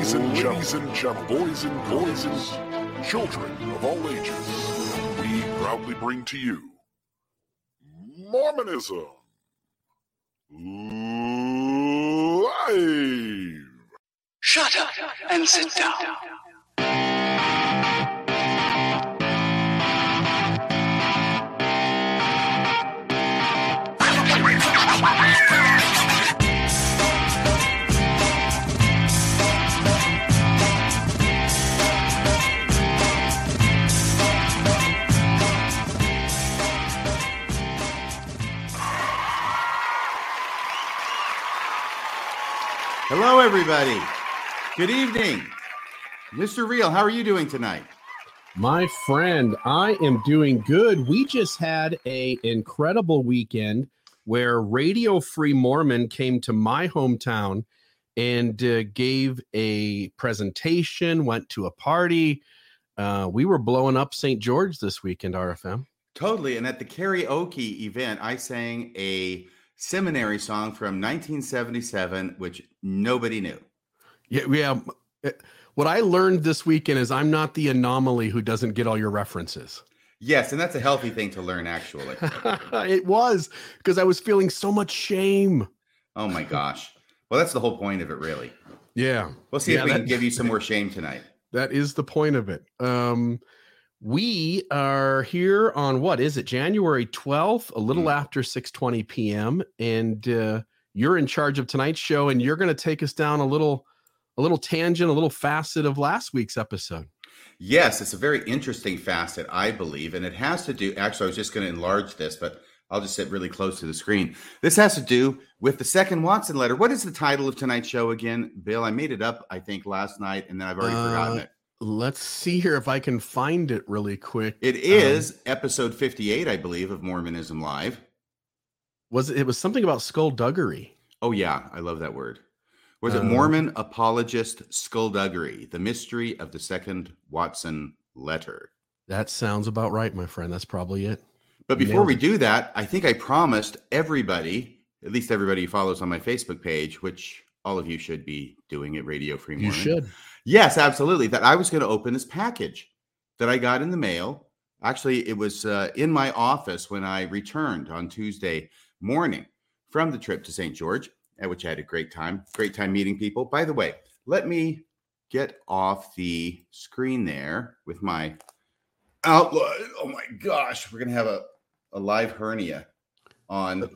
Ladies and gentlemen, boys and boys children of all ages, we proudly bring to you Mormonism live. Shut up and sit down. Hello, everybody. Good evening. Mr. Real, how are you doing tonight? My friend, I am doing good. We just had a incredible weekend where Radio Free Mormon came to my hometown and uh, gave a presentation, went to a party. Uh, we were blowing up St. George this weekend, RFM. Totally. And at the karaoke event, I sang a seminary song from 1977, which nobody knew. Yeah, yeah. uh, What I learned this weekend is I'm not the anomaly who doesn't get all your references. Yes, and that's a healthy thing to learn, actually. it was because I was feeling so much shame. oh my gosh. Well, that's the whole point of it, really. Yeah. We'll see Yeah, if we that- can give you some more shame tonight. That is the point of it. Um, we are here on what is it, January 12th, a little Mm. after 6:20 p.m. And uh, you're in charge of tonight's show, and you're going to take us down a little, a little tangent, a little facet of last week's episode. Yes, it's a very interesting facet, I believe, and it has to do. Actually, I was just going to enlarge this, but I'll just sit really close to the screen. This has to do with the second Watson letter. What is the title of tonight's show again, Bill? I made it up, I think, last night, and then I've already forgotten Uh, it. Let's see here if I can find it really quick. It is Um, episode 58, I believe, of Mormonism Live. was it, it was something about skullduggery. Oh, yeah, I love that word. Was it Uh, Mormon apologist skullduggery, the mystery of the second Watson letter? That sounds about right, my friend. That's probably it. But before we do that, I think I promised everybody, at least everybody who follows on my Facebook page, which all of you should be doing at Radio Free You Mormon. should. Yes, absolutely. That I was going to open this package that I got in the mail. Actually, it was uh, in my office when I returned on Tuesday morning from the trip to St. George, at which I had a great time. Great time meeting people. By the way, let me get off the screen there with my outlook. Oh my gosh, we're going to have a, a live hernia on the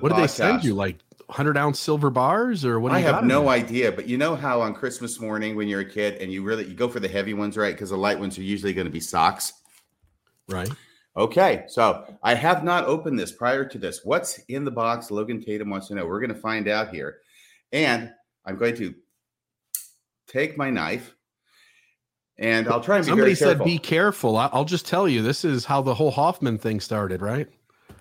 What did they send you? Like 100 ounce silver bars or what? Do I have no there? idea, but you know how on Christmas morning when you're a kid and you really you go for the heavy ones, right? Because the light ones are usually going to be socks. Right. Okay, so I have not opened this prior to this. What's in the box? Logan Tatum wants to know. We're going to find out here, and I'm going to take my knife, and I'll try and be Somebody said, "Be careful." I'll just tell you, this is how the whole Hoffman thing started, right?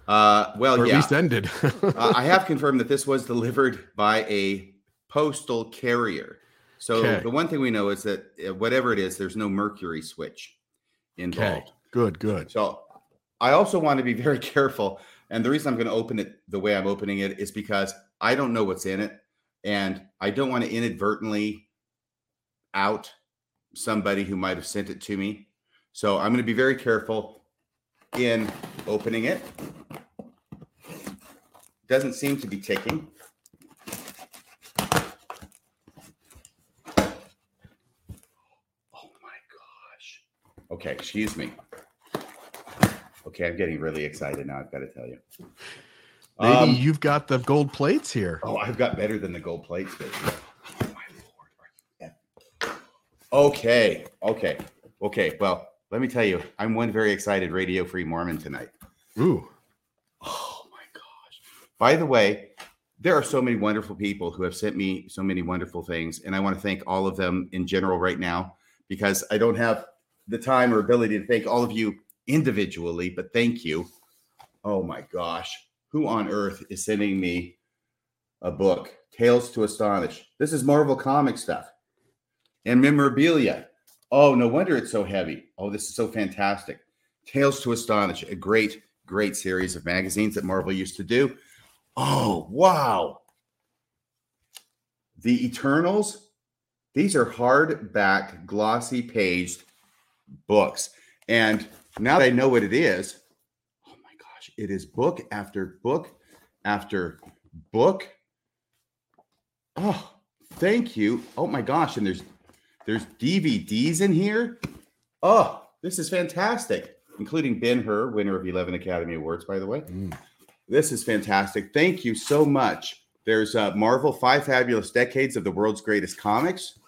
Uh, well, or at yeah, least ended. uh, I have confirmed that this was delivered by a postal carrier. So Okay. the one thing we know is that uh, whatever it is, there's no mercury switch okay. involved. Good. Good. So I also want to be very careful. And the reason I'm going to open it the way I'm opening it is because I don't know what's in it. And I don't want to inadvertently out somebody who might have sent it to me. So I'm going to be very careful in opening it. Doesn't seem to be ticking. Oh my gosh. Okay, excuse me. Okay, I'm getting really excited now. I've got to tell you. Maybe Um, you've got the gold plates here. oh, I've got better than the gold plates, baby. Oh, my lord. are you? Okay, okay, okay. Well, let me tell you, I'm one very excited Radio Free Mormon tonight. Ooh. Oh my gosh. By the way, there are so many wonderful people who have sent me so many wonderful things. And I want to thank all of them in general right now because I don't have the time or ability to thank all of you individually, but thank you. Oh my gosh. Who on earth is sending me a book, Tales to Astonish? This is Marvel comic stuff and memorabilia. Oh, no wonder it's so heavy. Oh, this is so fantastic. Tales to Astonish, a great, great series of magazines that Marvel used to do. Oh, wow. The Eternals, These are hardback, glossy paged books. And now that I know what it is, oh my gosh, it is book after book after book. Oh, thank you. Oh my gosh, and there's there's DVDs in here. Oh, this is fantastic, including Ben Hur, winner of 11 Academy Awards, by the way. Mm. This is fantastic. Thank you so much. There's uh, Marvel Five Fabulous Decades of the World's Greatest Comics.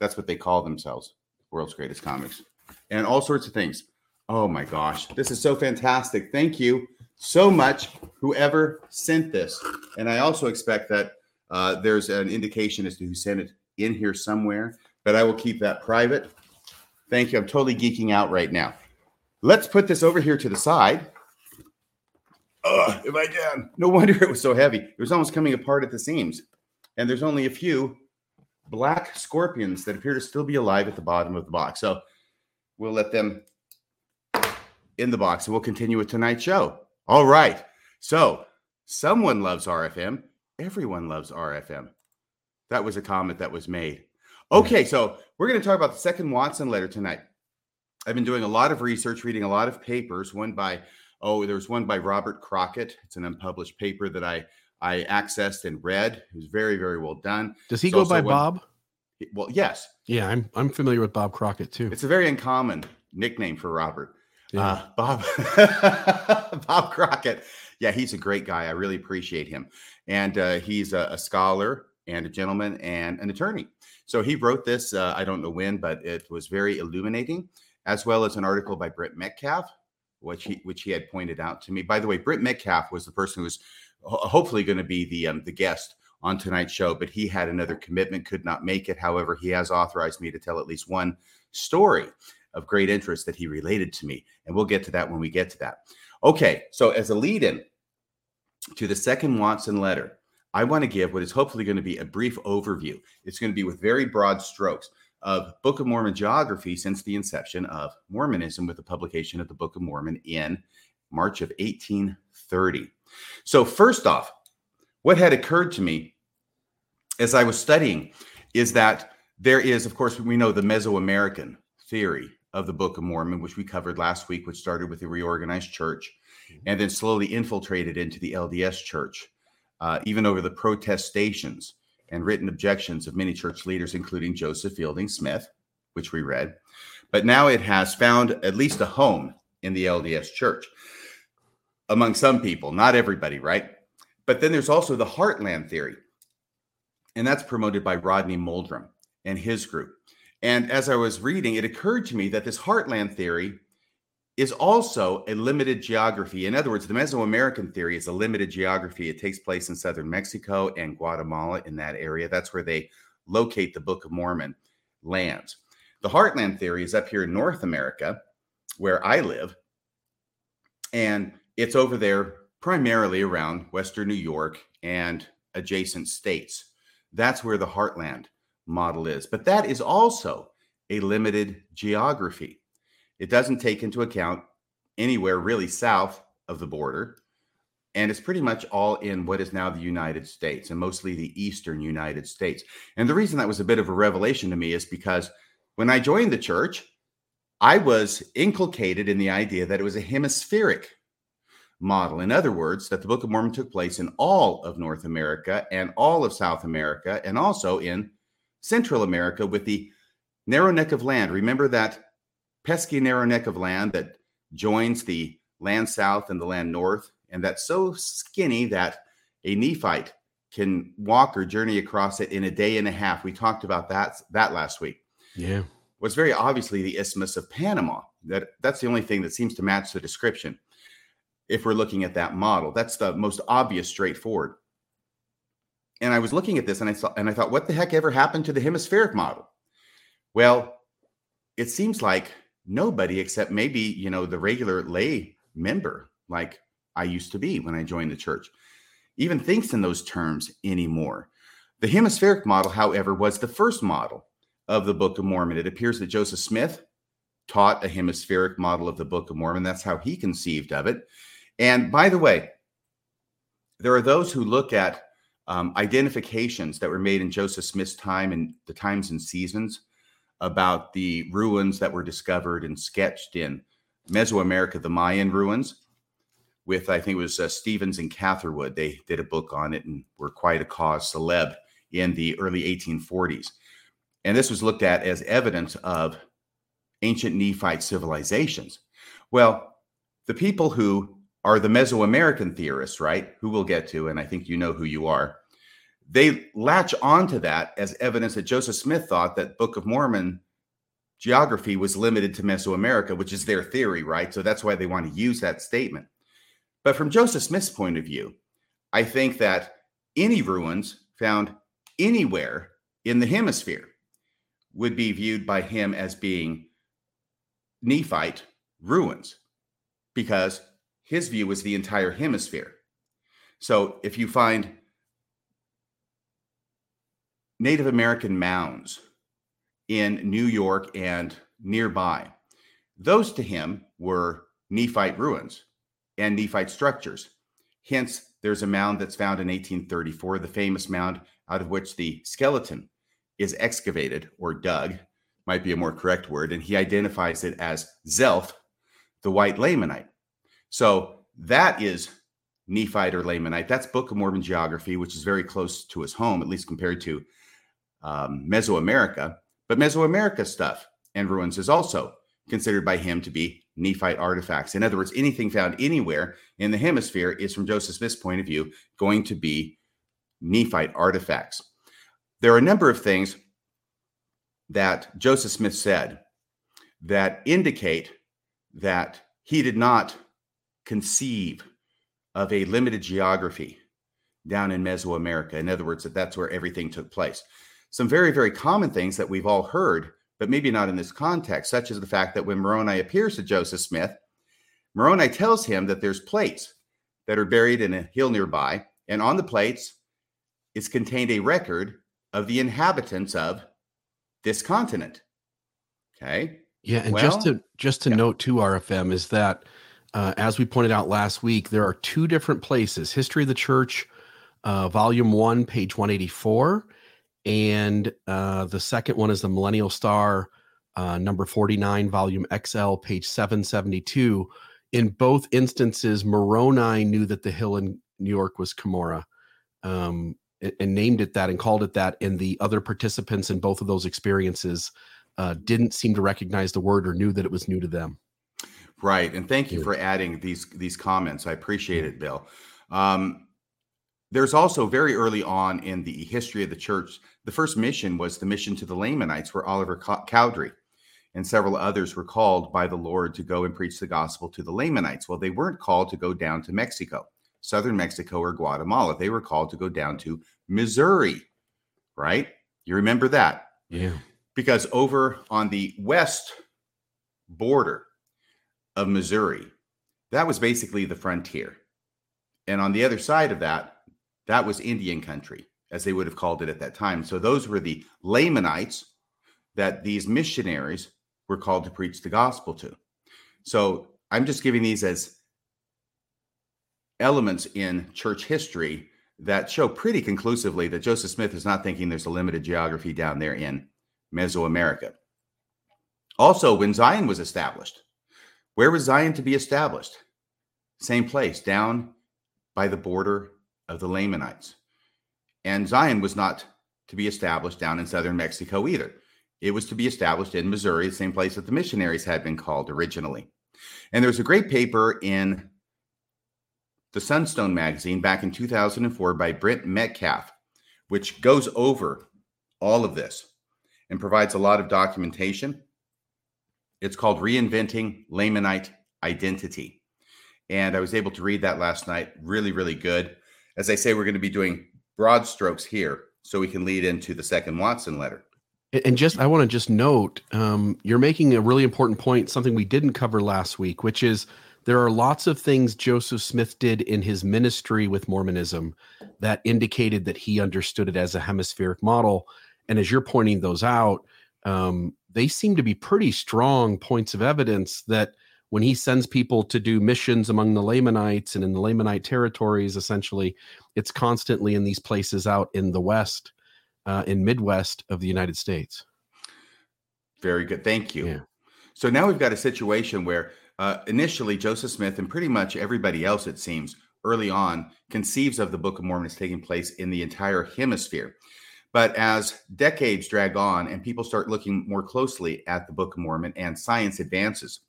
That's what they call themselves, World's Greatest Comics, and all sorts of things. Oh my gosh, this is so fantastic. Thank you so much, whoever sent this. And I also expect that uh, there's an indication as to who sent it in here somewhere, but I will keep that private. Thank you. I'm totally geeking out right now. Let's put this over here to the side. Ugh, if I can. No wonder it was so heavy. It was almost coming apart at the seams. And there's only a few black scorpions that appear to still be alive at the bottom of the box. So we'll let them in the box and we'll continue with tonight's show. All right. So someone loves RFM. Everyone loves RFM. That was a comment that was made. Okay, so we're going to talk about the second Watson letter tonight. I've been doing a lot of research, reading a lot of papers. One by oh, there was one by Robert Crockett. It's an unpublished paper that I I accessed and read. It was very very well done. Does he It's go by one- Bob? Well, yes, Yeah, I'm I'm familiar with Bob Crockett too. it's a very uncommon nickname for Robert. Yeah. Uh, Bob Bob Crockett. Yeah, he's a great guy. I really appreciate him, and uh, he's a, a scholar and a gentleman and an attorney. So he wrote this. Uh, I don't know when, but it was very illuminating, as well as an article by Brent Metcalfe, which he which he had pointed out to me. By the way, Brent Metcalfe was the person who was ho- hopefully going to be the um, the guest on tonight's show, but he had another commitment, could not make it. However, he has authorized me to tell at least one story of great interest that he related to me. And we'll get to that when we get to that. Okay, so as a lead in to the second Watson letter, I want to give what is hopefully going to be a brief overview. It's going to be with very broad strokes of Book of Mormon geography since the inception of Mormonism with the publication of the Book of Mormon in March of 1830. So, first off, what had occurred to me as I was studying is that there is, of course, we know the Mesoamerican theory of the Book of Mormon, which we covered last week, which started with the reorganized church mm-hmm. and then slowly infiltrated into the LDS church, uh, even over the protestations and written objections of many church leaders, including Joseph Fielding Smith, which we read. But now it has found at least a home in the LDS church among some people, not everybody, right? But then there's also the Heartland theory, and that's promoted by Rodney Meldrum and his group. And as I was reading, it occurred to me that this Heartland theory is also a limited geography. In other words, the Mesoamerican theory is a limited geography. It takes place in southern Mexico and Guatemala in that area. That's where they locate the Book of Mormon lands. The Heartland theory is up here in North America, where I live, and it's over there primarily around Western New York and adjacent states. That's where the Heartland model is. But that is also a limited geography. It doesn't take into account anywhere really south of the border. And it's pretty much all in what is now the United States and mostly the eastern United States. And the reason that was a bit of a revelation to me is because when I joined the church, I was inculcated in the idea that it was a hemispheric model. In other words, that the Book of Mormon took place in all of North America and all of South America and also in Central America with the narrow neck of land. Remember that pesky narrow neck of land that joins the land south and the land north, and that's so skinny that a Nephite can walk or journey across it in a day and a half. We talked about that that last week. Yeah. Was very obviously the Isthmus of Panama. That that's the only thing that seems to match the description. If we're looking at that model, that's the most obvious, straightforward. And I was looking at this and I thought, and I thought, what the heck ever happened to the hemispheric model? Well, it seems like nobody except maybe you know the regular lay member like i used to be when i joined the church even thinks in those terms anymore. The hemispheric model however was the first model of the book of mormon. It appears that joseph smith taught a hemispheric model of the book of mormon. That's how he conceived of it. And by the way there are those who look at um, identifications that were made in Joseph Smith's time and the times and seasons about the ruins that were discovered and sketched in Mesoamerica, the Mayan ruins. With I think it was uh, Stephens and Catherwood, they did a book on it and were quite a cause celeb in the early 1840s. And this was looked at as evidence of ancient Nephite civilizations. Well, the people who are the Mesoamerican theorists, right? Who we'll get to, and I think you know who you are. They latch onto that as evidence that Joseph Smith thought that Book of Mormon geography was limited to Mesoamerica, which is their theory, right? So that's why they want to use that statement. But from Joseph Smith's point of view, I think that any ruins found anywhere in the hemisphere would be viewed by him as being Nephite ruins because his view was the entire hemisphere. So if you find Native American mounds in New York and nearby, those to him were Nephite ruins and Nephite structures. Hence, there's a mound that's found in 1834, the famous mound out of which the skeleton is excavated or dug, might be a more correct word, and he identifies it as Zelph, the white Lamanite. So that is Nephite or Lamanite. That's Book of Mormon geography, which is very close to his home, at least compared to um, Mesoamerica. But Mesoamerica stuff and ruins is also considered by him to be Nephite artifacts. In other words, anything found anywhere in the hemisphere is, from Joseph Smith's point of view, going to be Nephite artifacts. There are a number of things that Joseph Smith said that indicate that he did not conceive of a limited geography down in Mesoamerica. In other words, that that's where everything took place. Some very, very common things that we've all heard, but maybe not in this context, such as the fact that when Moroni appears to Joseph Smith, Moroni tells him that there's plates that are buried in a hill nearby, and on the plates is contained a record of the inhabitants of this continent. Okay. Yeah, and Well, just to just to yeah. note too, RFM is that uh, as we pointed out last week, there are two different places: History of the Church, uh, Volume One, page one eighty four, and uh, the second one is the Millennial Star, uh, number forty nine, Volume XL, page seven seventy two. In both instances, Moroni knew that the hill in New York was Cumorah, um, and, and named it that and called it that. And the other participants in both of those experiences uh, didn't seem to recognize the word or knew that it was new to them. Right, and thank you for adding these these comments. I appreciate it, Bill. Um, there's also very early on in the history of the church, the first mission was the mission to the Lamanites, where Oliver Cowdery and several others were called by the Lord to go and preach the gospel to the Lamanites. Well, they weren't called to go down to Mexico, southern Mexico, or Guatemala. They were called to go down to Missouri. Right? You remember that? Yeah. because over on the west border of Missouri, that was basically the frontier. And on the other side of that, that was Indian country, as they would have called it at that time. So those were the Lamanites that these missionaries were called to preach the gospel to. So I'm just giving these as elements in church history that show pretty conclusively that Joseph Smith is not thinking there's a limited geography down there in Mesoamerica. Also, when Zion was established, where was Zion to be established? Same place, down by the border of the Lamanites. And Zion was not to be established down in southern Mexico either. It was to be established in Missouri, the same place that the missionaries had been called originally. And there's a great paper in the Sunstone magazine back in 2004 by Brent Metcalfe, which goes over all of this and provides a lot of documentation. It's called Reinventing Lamanite Identity. And I was able to read that last night. Really, really good. As I say, we're going to be doing broad strokes here so we can lead into the second Watson letter. And- just, I want to just note, um, you're making a really important point, something we didn't cover last week, which is there are lots of things Joseph Smith did in his ministry with Mormonism that indicated that he understood it as a hemispheric model. And as you're pointing those out, um, they seem to be pretty strong points of evidence that when he sends people to do missions among the Lamanites and in the Lamanite territories, essentially, it's constantly in these places out in the West, uh, in Midwest of the United States. Very good. Thank you. Yeah. So now we've got a situation where uh, initially Joseph Smith and pretty much everybody else, it seems, early on conceives of the Book of Mormon as taking place in the entire hemisphere. But as decades drag on and people start looking more closely at the Book of Mormon and science advances,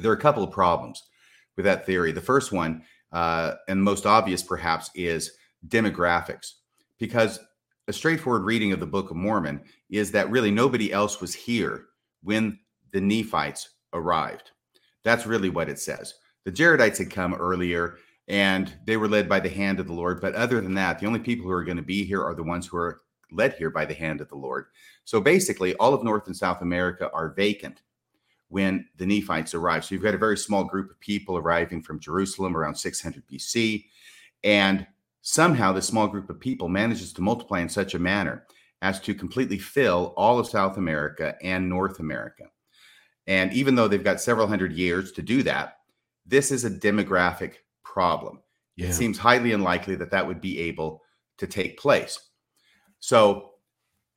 there are a couple of problems with that theory. The first one, uh, and most obvious perhaps, is demographics, because a straightforward reading of the Book of Mormon is that really nobody else was here when the Nephites arrived. That's really what it says. The Jaredites had come earlier and they were led by the hand of the Lord. But other than that, the only people who are going to be here are the ones who are led here by the hand of the Lord. So basically, all of North and South America are vacant when the Nephites arrive. So you've got a very small group of people arriving from Jerusalem around 600 BC. And somehow this small group of people manages to multiply in such a manner as to completely fill all of South America and North America. And even though they've got several hundred years to do that, this is a demographic problem. Yeah. It seems highly unlikely that that would be able to take place. So,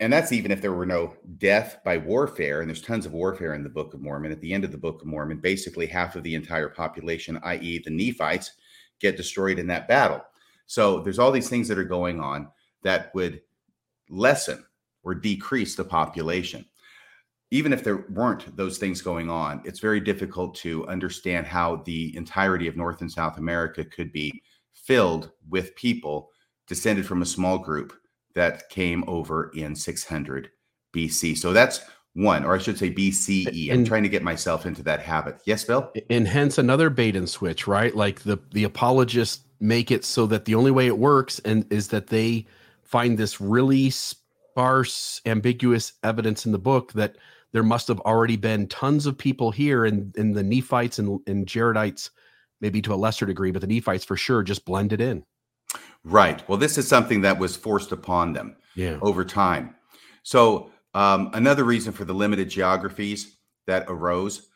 and that's even if there were no death by warfare, and there's tons of warfare in the Book of Mormon. At the end of the Book of Mormon, basically half of the entire population, i.e., the Nephites, get destroyed in that battle. So there's all these things that are going on that would lessen or decrease the population even if there weren't those things going on, it's very difficult to understand how the entirety of North and South America could be filled with people descended from a small group that came over in 600 BC. So that's one, or I should say BCE. I'm and, trying to get myself into that habit. Yes, Bill? And hence another bait and switch, right? Like the the apologists make it so that the only way it works and is that they find this really sparse, ambiguous evidence in the book that there must have already been tons of people here and in, in the Nephites and, and Jaredites, maybe to a lesser degree, but the Nephites for sure just blended in. Right. Well, this is something that was forced upon them yeah. over time. So, um, another reason for the limited geographies that arose,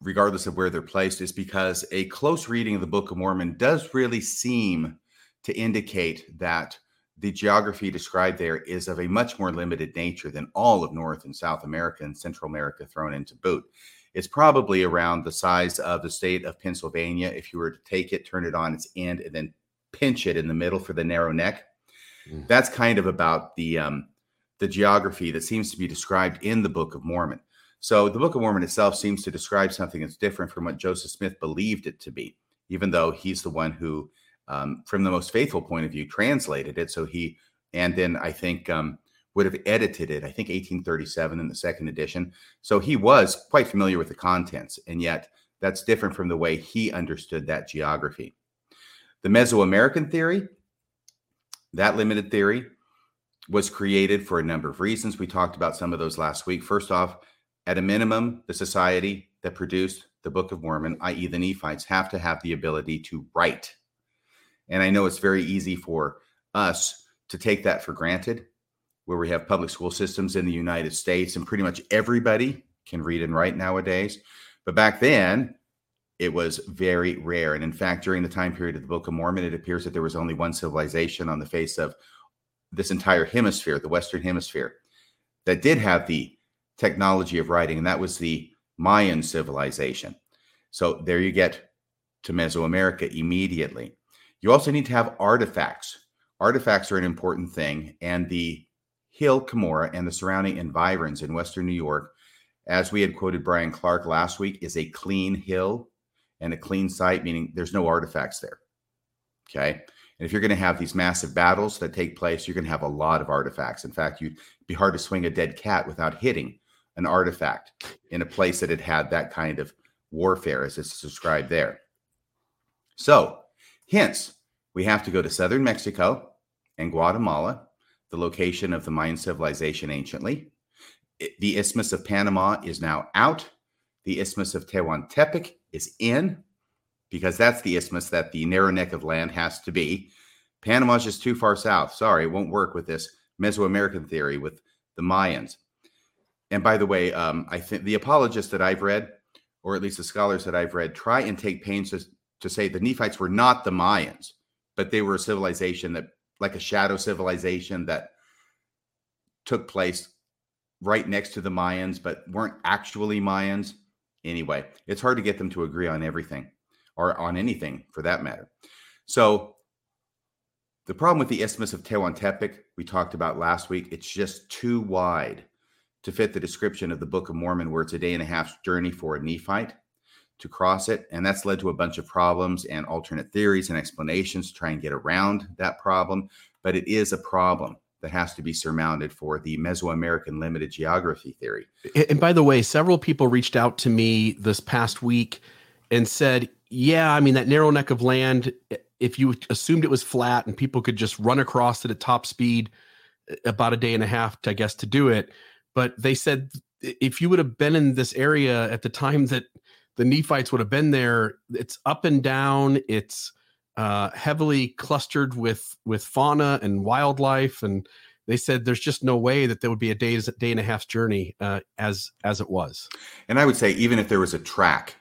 regardless of where they're placed, is because a close reading of the Book of Mormon does really seem to indicate that the geography described there is of a much more limited nature than all of North and South America and Central America thrown into boot. It's probably around the size of the state of Pennsylvania. If you were to take it, turn it on its end, and then pinch it in the middle for the narrow neck, mm. that's kind of about the um, the geography that seems to be described in the Book of Mormon. So the Book of Mormon itself seems to describe something that's different from what Joseph Smith believed it to be, even though he's the one who um, from the most faithful point of view, translated it. So he, and then I think um, would have edited it, I think 1837 in the second edition. So he was quite familiar with the contents, and yet that's different from the way he understood that geography. The Mesoamerican theory, that limited theory, was created for a number of reasons. We talked about some of those last week. First off, at a minimum, the society that produced the Book of Mormon, i.e., the Nephites, have to have the ability to write and I know it's very easy for us to take that for granted, where we have public school systems in the United States and pretty much everybody can read and write nowadays. But back then, it was very rare. And in fact, during the time period of the Book of Mormon, it appears that there was only one civilization on the face of this entire hemisphere, the Western Hemisphere, that did have the technology of writing, and that was the Mayan civilization. So there you get to Mesoamerica immediately. You also need to have artifacts. Artifacts are an important thing. And the hill Cumorah and the surrounding environs in Western New York, as we had quoted Brian Clark last week, is a clean hill and a clean site, meaning there's no artifacts there. Okay. And if you're going to have these massive battles that take place, you're going to have a lot of artifacts. In fact, you'd be hard to swing a dead cat without hitting an artifact in a place that had had that kind of warfare as it's described there. So, hence, we have to go to southern Mexico and Guatemala, the location of the Mayan civilization anciently. The Isthmus of Panama is now out. The Isthmus of Tehuantepec is in because that's the isthmus that the narrow neck of land has to be. Panama's just too far south. Sorry, it won't work with this Mesoamerican theory with the Mayans. And by the way, um, I think the apologists that I've read or at least the scholars that I've read, try and take pains to, to say the Nephites were not the Mayans, but they were a civilization that, like a shadow civilization that took place right next to the Mayans, but weren't actually Mayans. Anyway, it's hard to get them to agree on everything or on anything for that matter. So, the problem with the Isthmus of Tehuantepec we talked about last week, it's just too wide to fit the description of the Book of Mormon, where it's a day and a half's journey for a Nephite to cross it. And that's led to a bunch of problems and alternate theories and explanations to try and get around that problem. But it is a problem that has to be surmounted for the Mesoamerican limited geography theory. And by the way, several people reached out to me this past week and said, yeah, I mean, that narrow neck of land, if you assumed it was flat and people could just run across it at top speed, about a day and a half, I guess, to do it. But they said if you would have been in this area at the time that the Nephites would have been there, it's up and down. It's uh, heavily clustered with with fauna and wildlife, and they said there's just no way that there would be a day day and a half's journey uh, as as it was. And I would say even if there was a track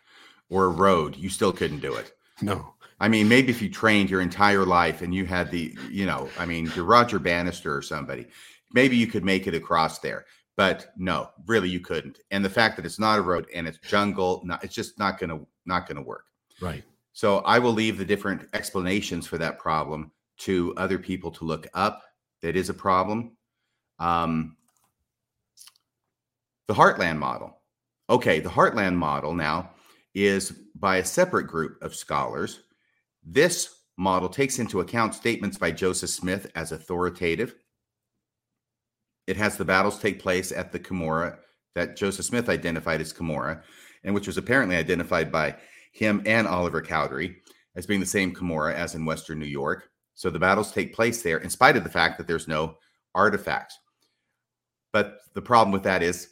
or a road, you still couldn't do it. No. I mean, maybe if you trained your entire life and you had the, you know, I mean, you're Roger Bannister or somebody, maybe you could make it across there. But no, really, you couldn't. And the fact that it's not a road and it's jungle, not, it's just not gonna not gonna work. Right. So I will leave the different explanations for that problem to other people to look up. That is a problem. Um, the Heartland model. Okay, the Heartland model now is by a separate group of scholars. This model takes into account statements by Joseph Smith as authoritative. It has the battles take place at the Cumorah that Joseph Smith identified as Cumorah, and which was apparently identified by him and Oliver Cowdery as being the same Cumorah as in Western New York. So the battles take place there, in spite of the fact that there's no artifacts. But the problem with that is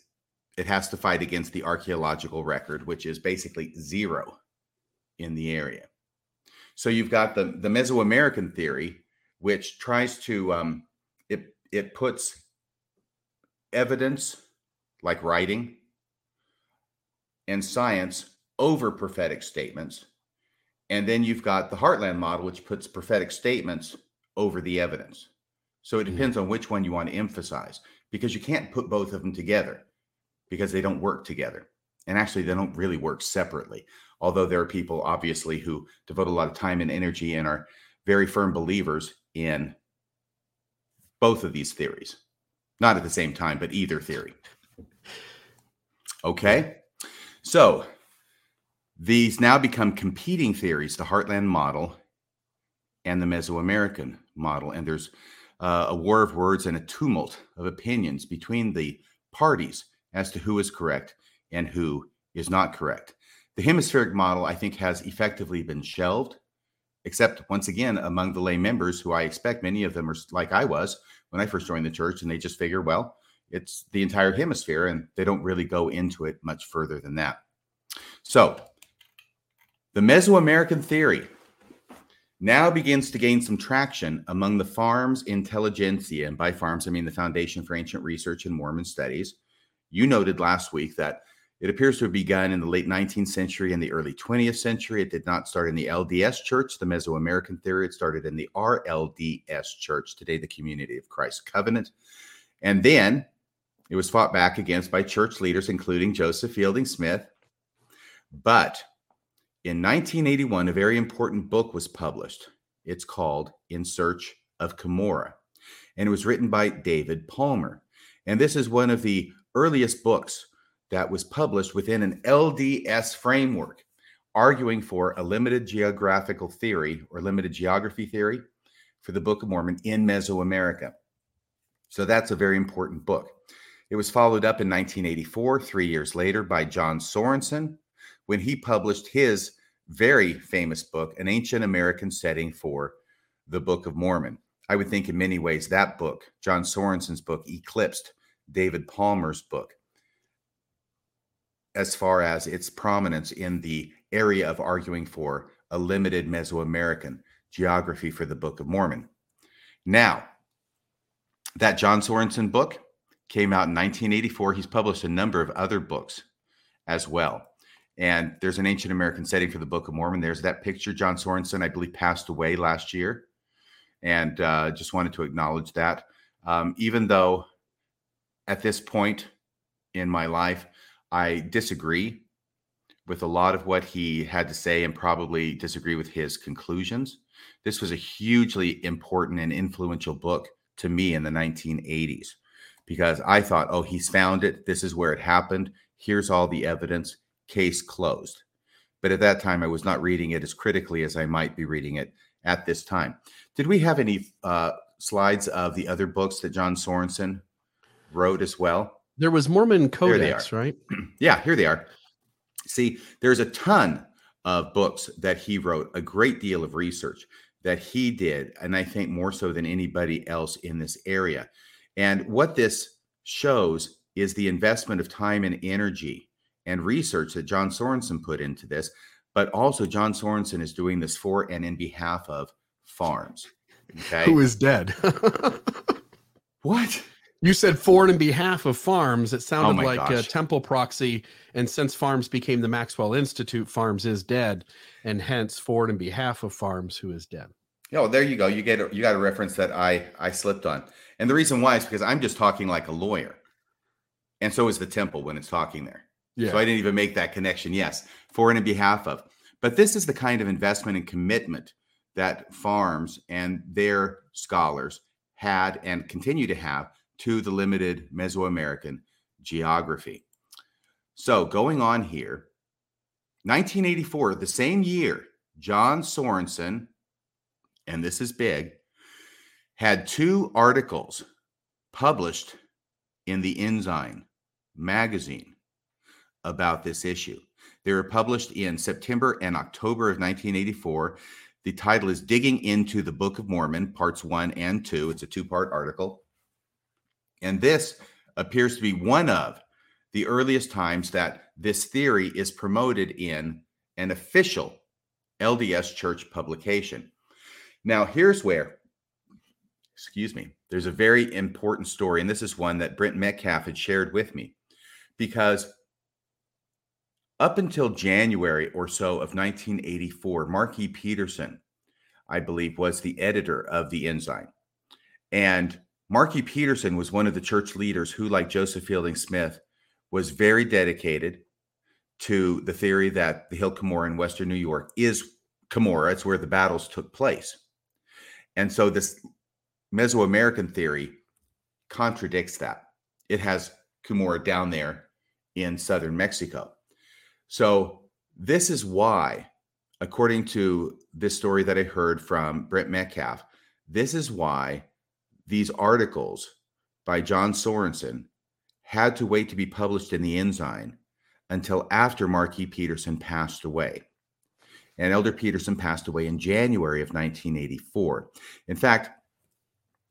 it has to fight against the archaeological record, which is basically zero in the area. So you've got the, the Mesoamerican theory, which tries to um, it it puts evidence like writing and science over prophetic statements. And then you've got the Heartland model, which puts prophetic statements over the evidence. So it hmm. depends on which one you want to emphasize because you can't put both of them together because they don't work together. And actually, they don't really work separately. Although there are people, obviously, who devote a lot of time and energy and are very firm believers in both of these theories. Not at the same time, but either theory. Okay. So these now become competing theories the Heartland model and the Mesoamerican model. And there's uh, a war of words and a tumult of opinions between the parties as to who is correct and who is not correct. The hemispheric model, I think, has effectively been shelved, except once again among the lay members, who I expect many of them are like I was when I first joined the church, and they just figure, well, it's the entire hemisphere, and they don't really go into it much further than that. So, the Mesoamerican theory now begins to gain some traction among the FARMS intelligentsia. And by FARMS, I mean the Foundation for Ancient Research and Mormon Studies, you noted last week that it appears to have begun in the late 19th century and the early 20th century. It did not start in the LDS Church, the Mesoamerican theory. It started in the RLDS Church, today the Community of Christ Covenant. And then it was fought back against by church leaders, including Joseph Fielding Smith. But in 1981, a very important book was published. It's called In Search of Cumorah, and it was written by David Palmer. And this is one of the earliest books that was published within an LDS framework, arguing for a limited geographical theory or limited geography theory for the Book of Mormon in Mesoamerica. So that's a very important book. It was followed up in 1984, three years later, by John Sorenson when he published his very famous book, An Ancient American Setting for the Book of Mormon. I would think in many ways that book, John Sorenson's book, eclipsed David Palmer's book as far as its prominence in the area of arguing for a limited Mesoamerican geography for the Book of Mormon. Now, that John Sorenson book came out in 1984. He's published a number of other books as well. And there's an ancient American setting for the Book of Mormon. There's that picture. John Sorenson, I believe, passed away last year. And uh, just wanted to acknowledge that. Um, even though at this point in my life, I disagree with a lot of what he had to say and probably disagree with his conclusions. This was a hugely important and influential book to me in the 1980s because I thought, oh, he's found it. This is where it happened. Here's all the evidence. Case closed. But at that time, I was not reading it as critically as I might be reading it at this time. Did we have any uh, slides of the other books that John Sorenson wrote as well? There was Mormon Codex, right? yeah, here they are. See, there's a ton of books that he wrote, a great deal of research that he did, and I think more so than anybody else in this area. And what this shows is the investment of time and energy and research that John Sorenson put into this, but also John Sorenson is doing this for and in behalf of FARMS. Okay. Who is dead? what? You said for and in behalf of FARMS. It sounded oh like uh, a temple proxy. And since FARMS became the Maxwell Institute, FARMS is dead. And hence for and in behalf of FARMS, who is dead. Oh, there you go. You get a, you got a reference that I I slipped on. And the reason why is because I'm just talking like a lawyer. And so is the temple when it's talking there. Yeah. So I didn't even make that connection. Yes, for and in behalf of. But this is the kind of investment and commitment that FARMS and their scholars had and continue to have to the limited Mesoamerican geography. So going on here, 1984, the same year, John Sorenson, and this is big, had two articles published in the Ensign magazine about this issue. They were published in September and October of 1984. The title is Digging into the Book of Mormon, parts one and two. It's a two part article. And this appears to be one of the earliest times that this theory is promoted in an official LDS church publication. Now, here's where excuse me, there's a very important story. And this is one that Brent Metcalfe had shared with me because up until January or so of 1984, Mark E. Petersen, I believe, was the editor of the Ensign. And Mark E. Petersen was one of the church leaders who, like Joseph Fielding Smith, was very dedicated to the theory that the Hill Cumorah in Western New York is Cumorah. It's where the battles took place. And so this Mesoamerican theory contradicts that. It has Cumorah down there in southern Mexico. So, this is why, according to this story that I heard from Brent Metcalfe, this is why these articles by John Sorenson had to wait to be published in the Ensign until after E. Petersen passed away. And Elder Petersen passed away in January of 1984. In fact,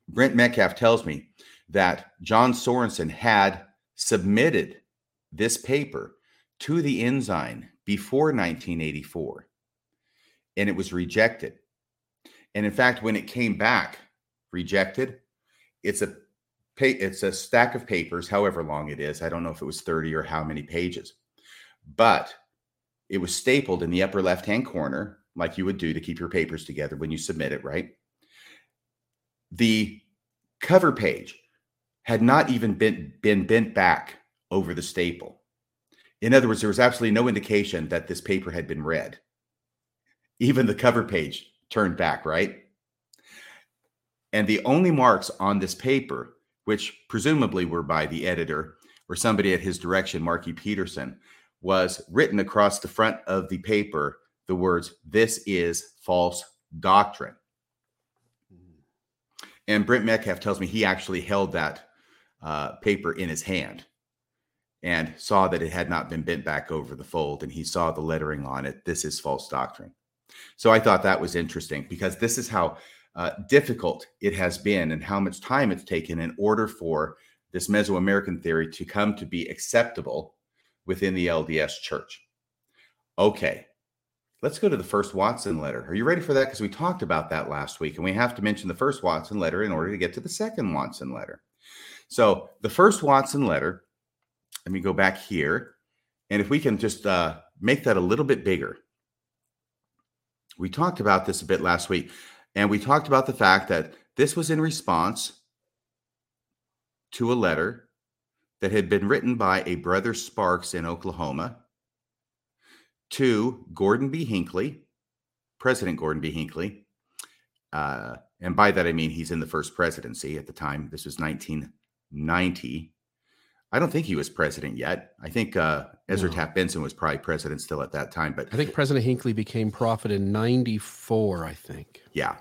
Brent Metcalfe tells me that John Sorensen had submitted this paper to the Ensign before 1984 and it was rejected. And in fact, when it came back rejected, it's a it's a stack of papers, however long it is. I don't know if it was 30 or how many pages, but it was stapled in the upper left hand corner, like you would do to keep your papers together when you submit it, right? the cover page had not even been, been bent back over the staple. In other words, there was absolutely no indication that this paper had been read. Even the cover page turned back, right? And the only marks on this paper, which presumably were by the editor or somebody at his direction, Marky Peterson, was written across the front of the paper the words, This is false doctrine. And Brent Metcalfe tells me he actually held that uh, paper in his hand and saw that it had not been bent back over the fold. And he saw the lettering on it. This is false doctrine. So I thought that was interesting because this is how uh, difficult it has been and how much time it's taken in order for this Mesoamerican theory to come to be acceptable within the LDS church. Okay, Let's go to the first Watson letter. Are you ready for that? Because we talked about that last week, and we have to mention the first Watson letter in order to get to the second Watson letter. So, the first Watson letter, let me go back here. And if we can just uh, make that a little bit bigger. We talked about this a bit last week, and we talked about the fact that this was in response to a letter that had been written by a brother Sparks in Oklahoma to Gordon B. Hinckley, President Gordon B. Hinckley. Uh, and by that, I mean he's in the first presidency at the time. This was 1990. I don't think he was president yet. I think uh, Ezra No. Taft Benson was probably president still at that time. But I think President Hinckley became prophet in 94, I think. Yeah.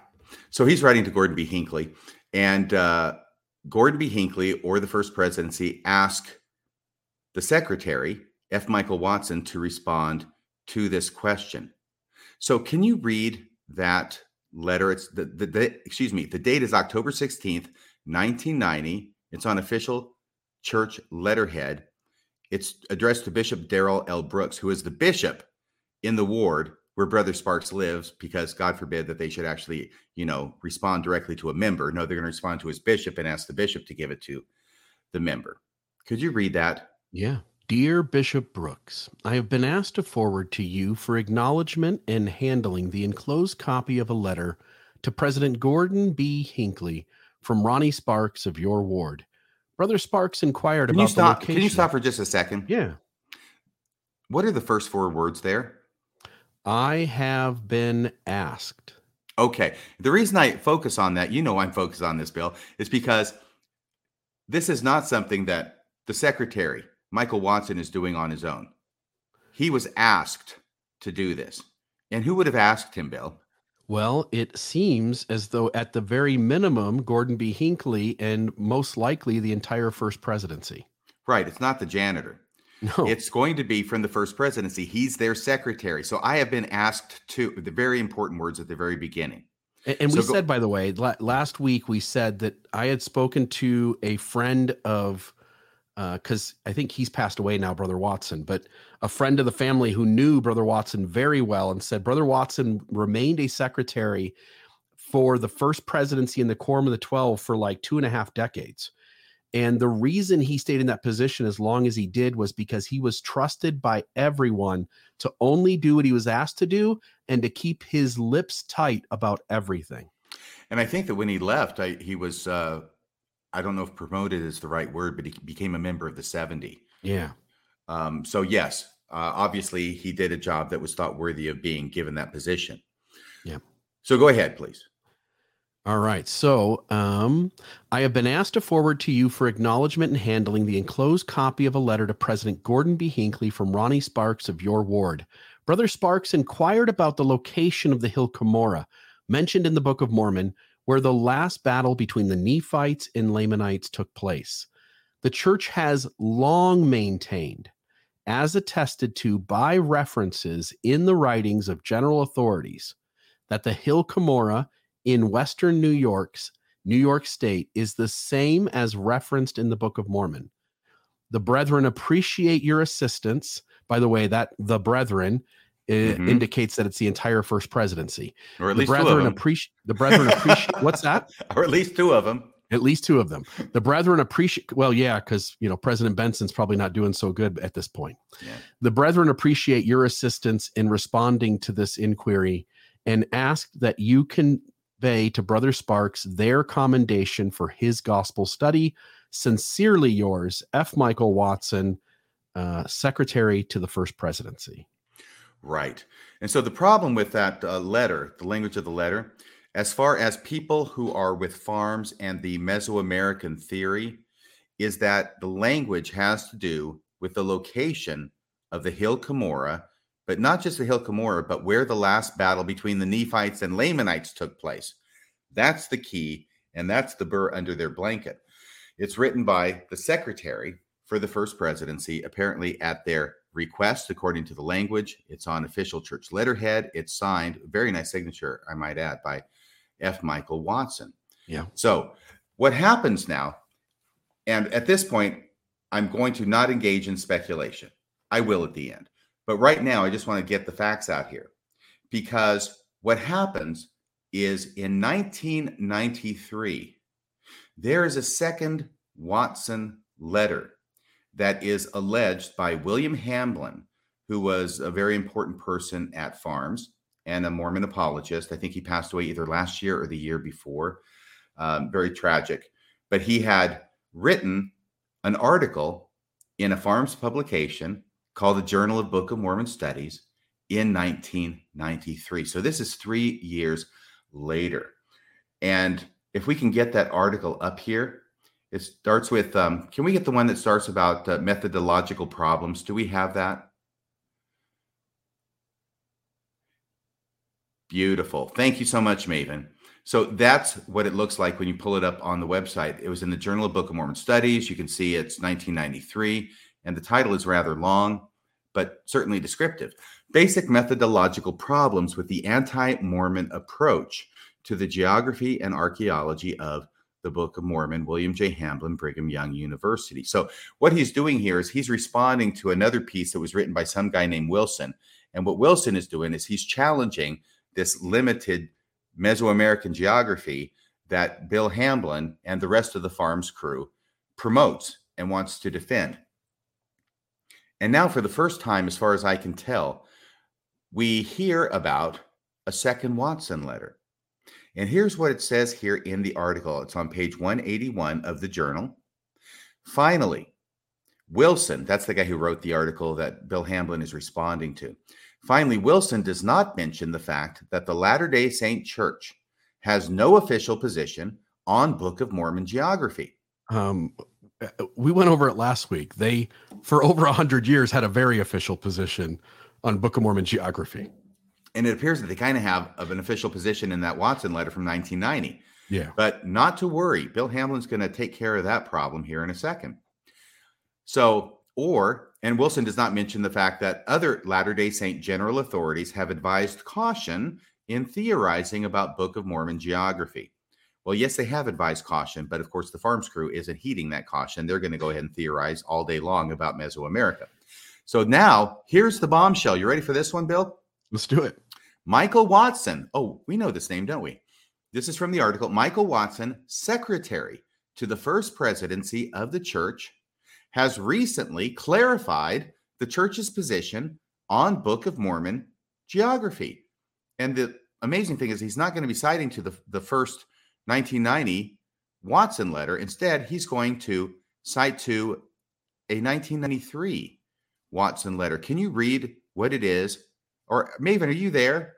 So he's writing to Gordon B. Hinckley, and uh, Gordon B. Hinckley or the first presidency ask the secretary, F. Michael Watson, to respond to this question. So can you read that letter? It's the, the, the excuse me, the date is October 16th, 1990. It's on official church letterhead. It's addressed to Bishop Darrell L. Brooks, who is the bishop in the ward where Brother Sparks lives, because God forbid that they should actually, you know, respond directly to a member. No, they're going to respond to his bishop and ask the bishop to give it to the member. Could you read that? Yeah. Dear Bishop Brooks, I have been asked to forward to you for acknowledgement and handling the enclosed copy of a letter to President Gordon B. Hinckley from Ronnie Sparks of your ward. Brother Sparks inquired Can about you stop? Can you stop for just a second? Yeah. What are the first four words there? I have been asked. Okay. The reason I focus on that, you know, I'm focused on this, Bill, is because this is not something that the secretary, Michael Watson, is doing on his own. He was asked to do this. And who would have asked him, Bill? Well, it seems as though at the very minimum, Gordon B. Hinckley and most likely the entire first presidency. Right. It's not the janitor. No. It's going to be from the first presidency. He's their secretary. So I have been asked to the very important words at the very beginning. A- And we go- said, by the way, la- last week we said that I had spoken to a friend of, because I think he's passed away now, Brother Watson, but a friend of the family who knew Brother Watson very well and said Brother Watson remained a secretary for the first presidency in the Quorum of the Twelve for like two and a half decades. And the reason he stayed in that position as long as he did was because he was trusted by everyone to only do what he was asked to do and to keep his lips tight about everything. And I think that when he left, I, he was, uh, I don't know if promoted is the right word, but he became a member of the 70. Yeah. Um, so, yes, uh, obviously he did a job that was thought worthy of being given that position. Yeah. So go ahead, please. All right. So, um, I have been asked to forward to you for acknowledgement and handling the enclosed copy of a letter to President Gordon B. Hinckley from Ronnie Sparks of your ward. Brother Sparks inquired about the location of the hill Cumorah, mentioned in the Book of Mormon, where the last battle between the Nephites and Lamanites took place. The church has long maintained, as attested to by references in the writings of general authorities, that the hill Cumorah in Western New York's New York State is the same as referenced in the Book of Mormon. The brethren appreciate your assistance. By the way, that the brethren uh, Mhm. indicates that it's the entire first presidency. Or at the least brethren appreciate the brethren appreciate what's that? or at least two of them. At least two of them. The brethren appreciate well, yeah, because you know President Benson's probably not doing so good at this point. Yeah. The brethren appreciate your assistance in responding to this inquiry and ask that you convey to Brother Sparks their commendation for his gospel study. Sincerely yours, F. Michael Watson, uh, Secretary to the First Presidency. Right. And so the problem with that uh, letter, the language of the letter, as far as people who are with FARMS and the Mesoamerican theory, is that the language has to do with the location of the hill Cumorah, but not just the hill Cumorah, but where the last battle between the Nephites and Lamanites took place. That's the key, and that's the burr under their blanket. It's written by the secretary for the first presidency, apparently at their request, according to the language. It's on official church letterhead. It's signed, very nice signature, I might add, by F. Michael Watson. Yeah. So, what happens now, and at this point, I'm going to not engage in speculation. I will at the end. But right now, I just want to get the facts out here because what happens is in 1993, there is a second Watson letter that is alleged by William Hamblin, who was a very important person at FARMS and a Mormon apologist. I think he passed away either last year or the year before. Um, very tragic. But he had written an article in a FARMS publication called the Journal of Book of Mormon Studies in 1993. So this is three years later. And if we can get that article up here, it starts with um, can we get the one that starts about uh, methodological problems? Do we have that? Beautiful. Thank you so much, Maven. So that's what it looks like when you pull it up on the website. It was in the Journal of Book of Mormon Studies. You can see it's 1993, and the title is rather long, but certainly descriptive. Basic methodological problems with the anti Mormon approach to the geography and archaeology of the Book of Mormon, William J. Hamblin, Brigham Young University. So, what he's doing here is he's responding to another piece that was written by some guy named Wilson. And what Wilson is doing is he's challenging this limited Mesoamerican geography that Bill Hamblin and the rest of the FARMS crew promotes and wants to defend. And now, for the first time, as far as I can tell, we hear about a second Watson letter. And here's what it says here in the article it's on page 181 of the journal. Finally, Wilson, that's the guy who wrote the article that Bill Hamblin is responding to. Finally, Wilson does not mention the fact that the Latter day Saint Church has no official position on Book of Mormon geography. Um, we went over it last week. They, for over a hundred years, had a very official position on Book of Mormon geography. And it appears that they kind of have of an official position in that Watson letter from 1990. Yeah. But not to worry, Bill Hamblin's going to take care of that problem here in a second. So, or and Wilson does not mention the fact that other Latter day Saint general authorities have advised caution in theorizing about Book of Mormon geography. Well, yes, they have advised caution, but of course, the FARMS crew isn't heeding that caution. They're going to go ahead and theorize all day long about Mesoamerica. So now here's the bombshell. You ready for this one, Bill? Let's do it. Michael Watson. Oh, we know this name, don't we? This is from the article Michael Watson, secretary to the first presidency of the church, has recently clarified the church's position on Book of Mormon geography. And the amazing thing is, he's not going to be citing to the, the first 1990 Watson letter. Instead, he's going to cite to a 1993 Watson letter. Can you read what it is? Or Maven, are you there?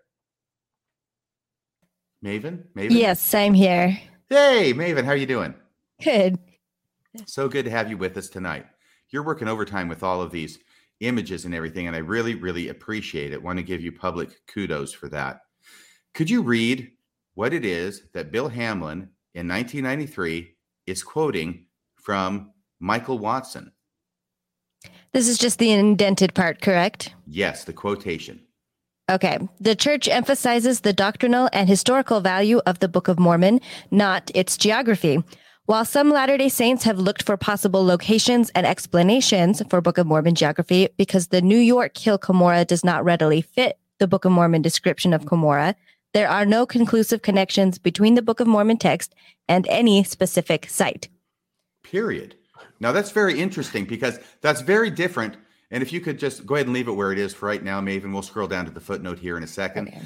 Maven? Maven? Yes, I'm here. Hey, Maven, how are you doing? Good. So good to have you with us tonight. You're working overtime with all of these images and everything, and I really, really appreciate it. Want to give you public kudos for that. Could you read what it is that Bill Hamblin in 1993 is quoting from Michael Watson? This is just the indented part, correct? Yes, the quotation. Okay. The church emphasizes the doctrinal and historical value of the Book of Mormon, not its geography. While some Latter day Saints have looked for possible locations and explanations for Book of Mormon geography because the New York Hill Cumorah does not readily fit the Book of Mormon description of Cumorah, there are no conclusive connections between the Book of Mormon text and any specific site. Period. Now that's very interesting because that's very different. And if you could just go ahead and leave it where it is for right now, Maven, we'll scroll down to the footnote here in a second. Okay.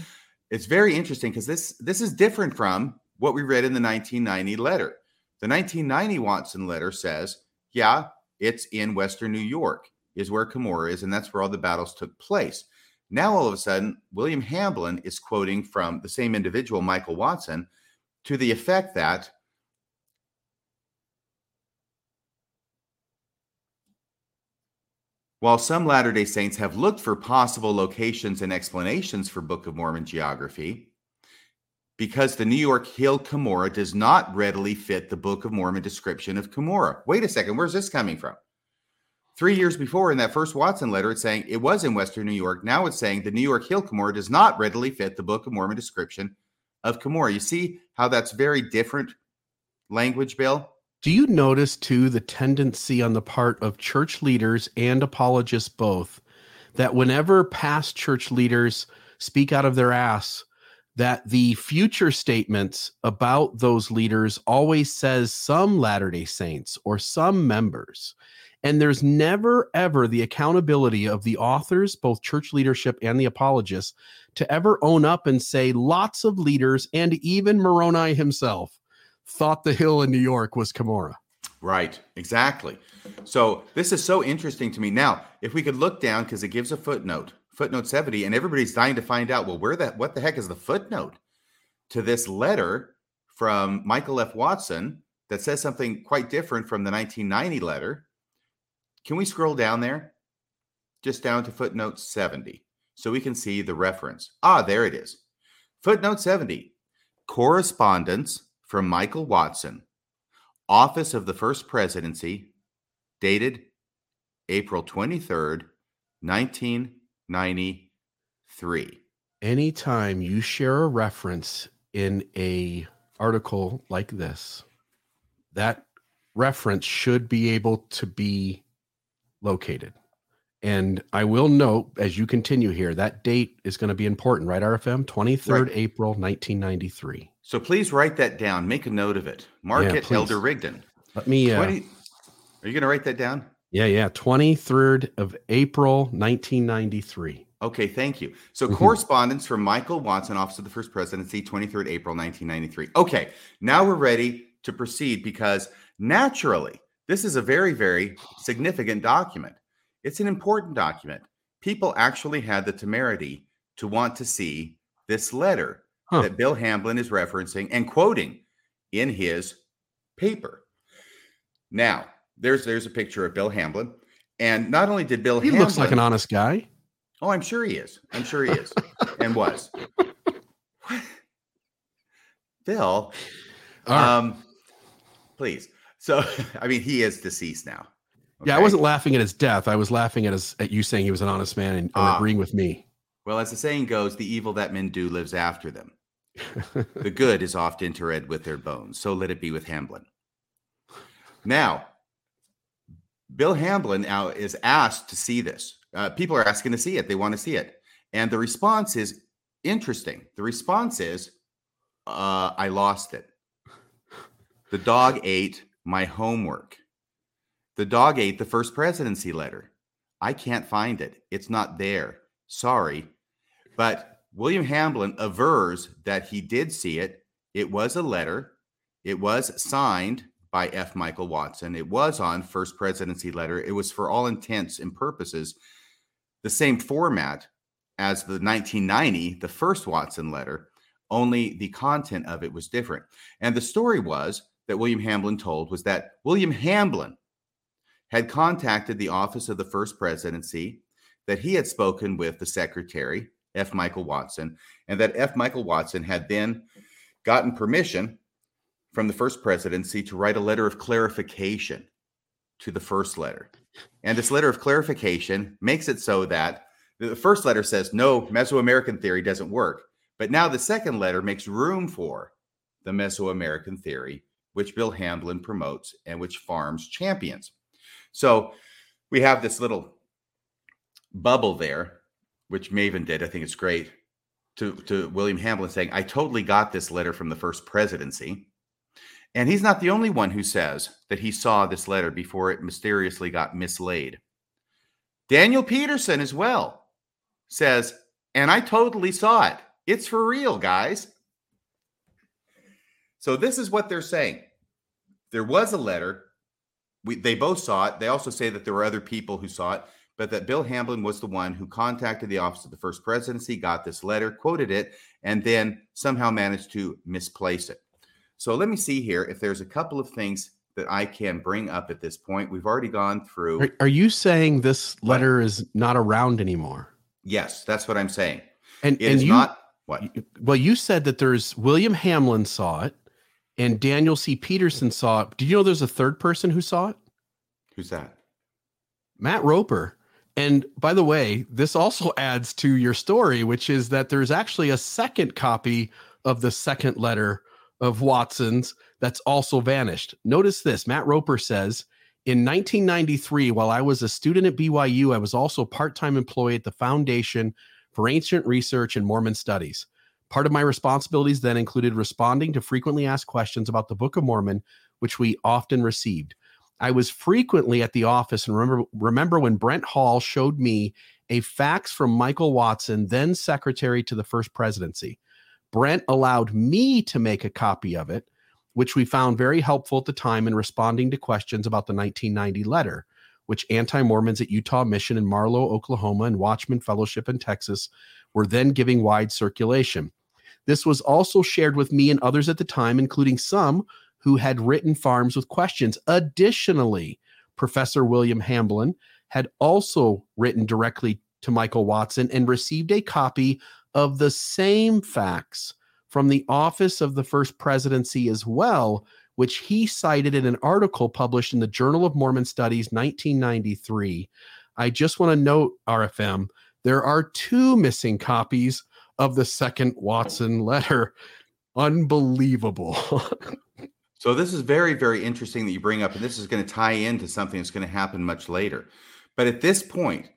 It's very interesting because this this is different from what we read in the 1990 letter. The 1990 Watson letter says, yeah, it's in Western New York, is where Cumorah is, and that's where all the battles took place. Now, all of a sudden, William Hamblin is quoting from the same individual, Michael Watson, to the effect that While some Latter day Saints have looked for possible locations and explanations for Book of Mormon geography, because the New York Hill Cumorah does not readily fit the Book of Mormon description of Cumorah. Wait a second, where's this coming from? Three years before, in that first Watson letter, it's saying it was in Western New York. Now it's saying the New York Hill Cumorah does not readily fit the Book of Mormon description of Cumorah. You see how that's very different language, Bill? Do you notice too the tendency on the part of church leaders and apologists both that whenever past church leaders speak out of their ass, that the future statements about those leaders always says some Latter-day Saints or some members. And there's never ever the accountability of the authors, both church leadership and the apologists, to ever own up and say lots of leaders and even Moroni himself thought the hill in New York was Cumorah. Right, exactly. So this is so interesting to me. Now, if we could look down, because it gives a footnote, footnote 70, and everybody's dying to find out, well, where that what the heck is the footnote to this letter from Michael F. Watson that says something quite different from the 1990 letter? Can we scroll down there? Just down to footnote 70 so we can see the reference. Ah, there it is. Footnote 70 Correspondence from Michael Watson, Office of the First Presidency, dated April 23rd, 1993. Anytime you share a reference in a article like this, that reference should be able to be located. And I will note as you continue here, that date is going to be important, right? RFM 23rd Right. April 1993. So please write that down. Make a note of it. Mark Yeah, it, please. Elder Rigdon. Let me, uh, 20 Are you going to write that down? yeah, yeah, 23rd of April 1993. Okay, thank you. So, Mhm. correspondence from Michael Watson, Office of the First Presidency, 23rd April 1993. Okay, now we're ready to proceed because naturally, this is a very, very significant document. It's an important document. People actually had the temerity to want to see this letter Huh. that Bill Hamblin is referencing and quoting in his paper. Now, there's there's a picture of Bill Hamblin, and not only did Bill He Hamblin, looks like an honest guy. Oh, I'm sure he is. I'm sure he is and was. Bill, right. um, please. So, I mean, he is deceased now. Yeah, I wasn't laughing at his death. I was laughing at his at you saying he was an honest man and, and Ah. agreeing with me. Well, as the saying goes, the evil that men do lives after them. the good is oft interred with their bones. So let it be with Hamblin. Now, Bill Hamblin now is asked to see this. Uh, people are asking to see it. They want to see it. And the response is interesting. The response is, uh, I lost it. The dog ate my homework. The dog ate the first presidency letter. I can't find it. It's not there. Sorry. But William Hamblin avers that he did see it. It was a letter. It was signed by F. Michael Watson. It was on first presidency letter. It was for all intents and purposes the same format as the 1990, the first Watson letter, only the content of it was different. And the story was that William Hamblin told was that William Hamblin had contacted the office of the first presidency, that he had spoken with the secretary, F. Michael Watson, and that F. Michael Watson had then gotten permission from the first presidency to write a letter of clarification to the first letter. And this letter of clarification makes it so that the first letter says, no, Mesoamerican theory doesn't work. But now the second letter makes room for the Mesoamerican theory, which Bill Hamblin promotes and which FARMS champions. So we have this little bubble there, which Maven did. I think it's great to, to William Hamblin saying, I totally got this letter from the first presidency. And he's not the only one who says that he saw this letter before it mysteriously got mislaid. Daniel Peterson as well says, and I totally saw it. It's for real, guys. So this is what they're saying. There was a letter. We, they both saw it. They also say that there were other people who saw it, but that Bill Hamblin was the one who contacted the office of the first presidency, got this letter, quoted it, and then somehow managed to misplace it. So let me see here if there's a couple of things that I can bring up at this point. We've already gone through. Are, are you saying this letter is not around anymore? Yes, that's what I'm saying. And It and is you, not what well, you said that there's William Hamblin saw it, and Daniel C. Peterson saw it. Did you know there's a third person who saw it? who's that? Matt Roper. And by the way, this also adds to your story, which is that there's actually a second copy of the second letter of Watson's that's also vanished. Notice this Matt Roper says, in 1993, while I was a student at BYU, I was also a part time employee at the Foundation for Ancient Research and Mormon Studies. Part of my responsibilities then included responding to frequently asked questions about the Book of Mormon, which we often received. I was frequently at the office and remember remember when Brent Hall showed me a fax from Michael Watson, then secretary to the first presidency. Brent allowed me to make a copy of it, which we found very helpful at the time in responding to questions about the 1990 letter, which anti Mormons at Utah Mission in Marlow, Oklahoma, and Watchman Fellowship in Texas were then giving wide circulation. This was also shared with me and others at the time, including some who had written FARMS with questions. Additionally, Professor William Hamblin had also written directly to Michael Watson and received a copy of the same fax from the office of the first presidency as well, which he cited in an article published in the Journal of Mormon Studies 1993. I just want to note, RFM, there are two missing copies of the second Watson letter. Unbelievable. So this is very, very interesting that you bring up, and this is going to tie into something that's going to happen much later. But at this point,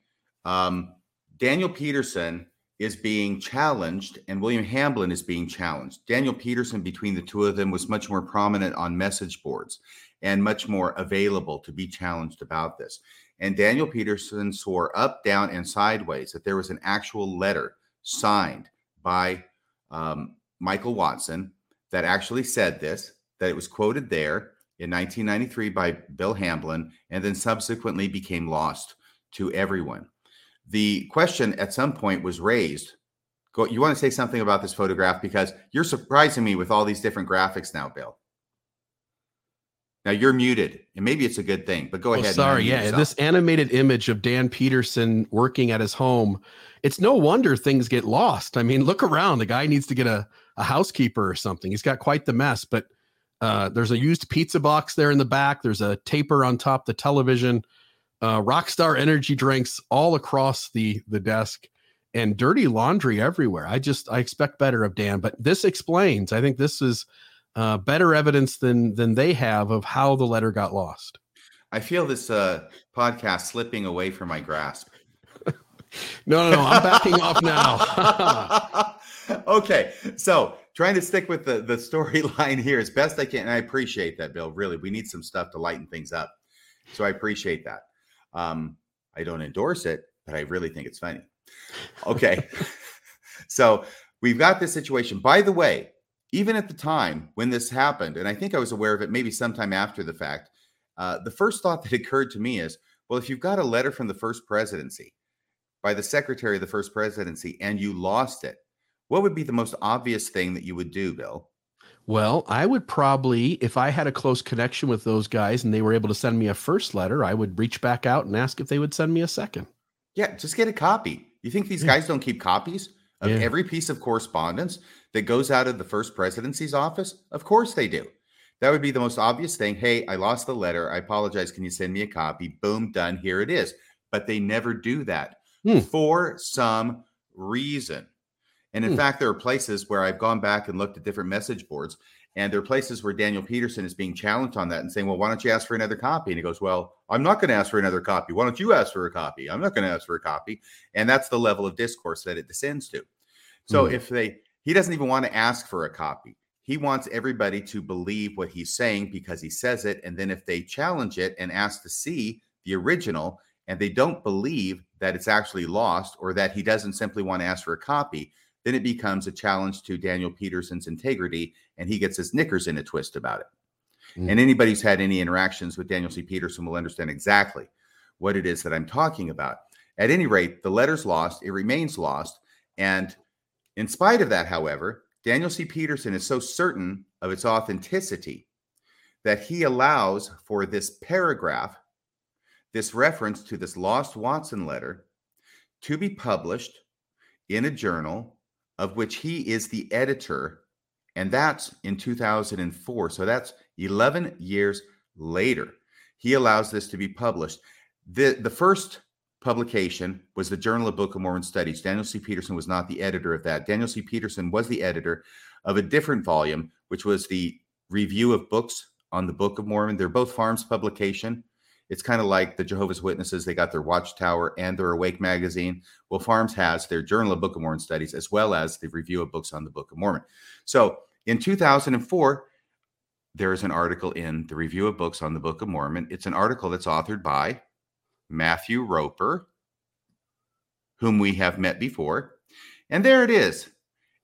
um, Daniel Peterson is being challenged, and William Hamblin is being challenged. Daniel Peterson, between the two of them, was much more prominent on message boards and much more available to be challenged about this. And Daniel Peterson swore up, down, and sideways that there was an actual letter signed by um, Michael Watson that actually said this that it was quoted there in 1993 by Bill Hamblin and then subsequently became lost to everyone. The question at some point was raised. Go, you want to say something about this photograph because you're surprising me with all these different graphics now, Bill. Now you're muted, and maybe it's a good thing, but go oh, ahead. Sorry, yeah, yourself. this animated image of Dan Peterson working at his home. It's no wonder things get lost. I mean, look around. The guy needs to get a, a housekeeper or something. He's got quite the mess, but uh, there's a used pizza box there in the back. There's a taper on top the television. Uh, Rockstar energy drinks all across the the desk, and dirty laundry everywhere. I just I expect better of Dan, but this explains. I think this is uh, better evidence than than they have of how the letter got lost. I feel this uh, podcast slipping away from my grasp. no, no, no. I'm backing off now. okay, so trying to stick with the the storyline here as best I can. And I appreciate that, Bill. Really, we need some stuff to lighten things up. So I appreciate that. Um, I don't endorse it, but I really think it's funny. Okay. so we've got this situation. By the way, even at the time when this happened, and I think I was aware of it maybe sometime after the fact, uh, the first thought that occurred to me is well, if you've got a letter from the first presidency by the secretary of the first presidency and you lost it, what would be the most obvious thing that you would do, Bill? Well, I would probably, if I had a close connection with those guys and they were able to send me a first letter, I would reach back out and ask if they would send me a second. Yeah, just get a copy. You think these yeah. guys don't keep copies of yeah. every piece of correspondence that goes out of the first presidency's office? Of course they do. That would be the most obvious thing. Hey, I lost the letter. I apologize. Can you send me a copy? Boom, done. Here it is. But they never do that hmm. for some reason. And in hmm. fact, there are places where I've gone back and looked at different message boards, and there are places where Daniel Peterson is being challenged on that and saying, Well, why don't you ask for another copy? And he goes, Well, I'm not going to ask for another copy. Why don't you ask for a copy? I'm not going to ask for a copy. And that's the level of discourse that it descends to. So hmm. if they, he doesn't even want to ask for a copy. He wants everybody to believe what he's saying because he says it. And then if they challenge it and ask to see the original and they don't believe that it's actually lost or that he doesn't simply want to ask for a copy, then it becomes a challenge to Daniel Peterson's integrity, and he gets his knickers in a twist about it. Mm. And anybody who's had any interactions with Daniel C. Peterson will understand exactly what it is that I'm talking about. At any rate, the letter's lost, it remains lost. And in spite of that, however, Daniel C. Peterson is so certain of its authenticity that he allows for this paragraph, this reference to this lost Watson letter, to be published in a journal of which he is the editor, and that's in 2004. So that's 11 years later. He allows this to be published. The, the first publication was the Journal of Book of Mormon Studies. Daniel C. Peterson was not the editor of that. Daniel C. Peterson was the editor of a different volume, which was the Review of Books on the Book of Mormon. They're both FARMS publication. It's kind of like the Jehovah's Witnesses. They got their Watchtower and their Awake magazine. Well, FARMS has their Journal of Book of Mormon Studies as well as the review of books on the Book of Mormon. So in 2004, there is an article in the review of books on the Book of Mormon. It's an article that's authored by Matthew Roper, whom we have met before. And there it is.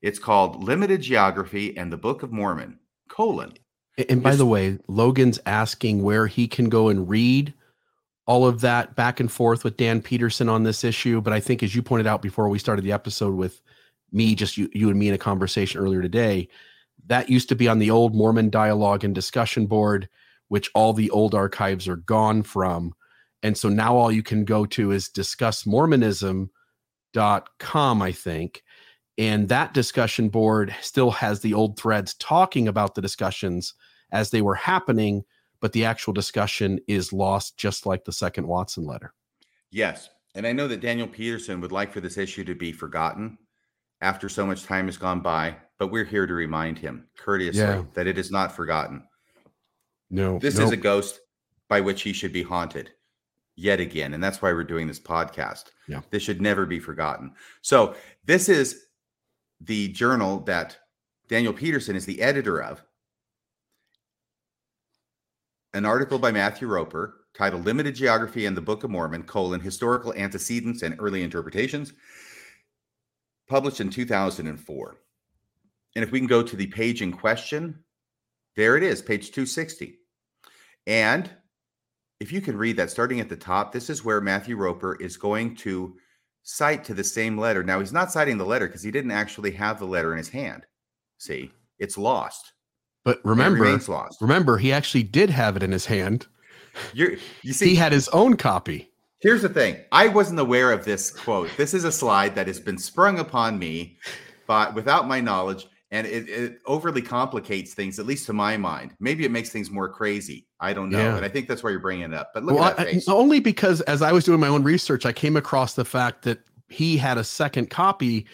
It's called Limited Geography and the Book of Mormon, colon. And by Yes. the way, Logan's asking where he can go and read all of that back and forth with Dan Peterson on this issue. But I think, as you pointed out before we started the episode with me, just you, you and me in a conversation earlier today, that used to be on the old Mormon dialogue and discussion board, which all the old archives are gone from. And so now all you can go to is discussmormonism.com, I think. And that discussion board still has the old threads talking about the discussions as they were happening, but the actual discussion is lost, just like the second Watson letter. Yes. And I know that Daniel Peterson would like for this issue to be forgotten after so much time has gone by, but we're here to remind him courteously Yeah. that it is not forgotten. No, This no. is a ghost by which he should be haunted yet again. And that's why we're doing this podcast. Yeah. This should never be forgotten. So, this is the journal that Daniel Peterson is the editor of. An article by Matthew Roper titled Limited Geography and the Book of Mormon, colon, Historical Antecedents and Early Interpretations, published in 2004. And if we can go to the page in question, there it is, page 260. And if you can read that starting at the top, this is where Matthew Roper is going to cite to the same letter. Now, he's not citing the letter because he didn't actually have the letter in his hand. See, it's lost. But remember, remember, he actually did have it in his hand. You're, you see, he had his own copy. Here's the thing. I wasn't aware of this quote. This is a slide that has been sprung upon me, but without my knowledge, and it, it overly complicates things, at least to my mind. Maybe it makes things more crazy. I don't know, Yeah. and I think that's why you're bringing it up. But look Well, at that I- face. only because as I was doing my own research, I came across the fact that he had a second copy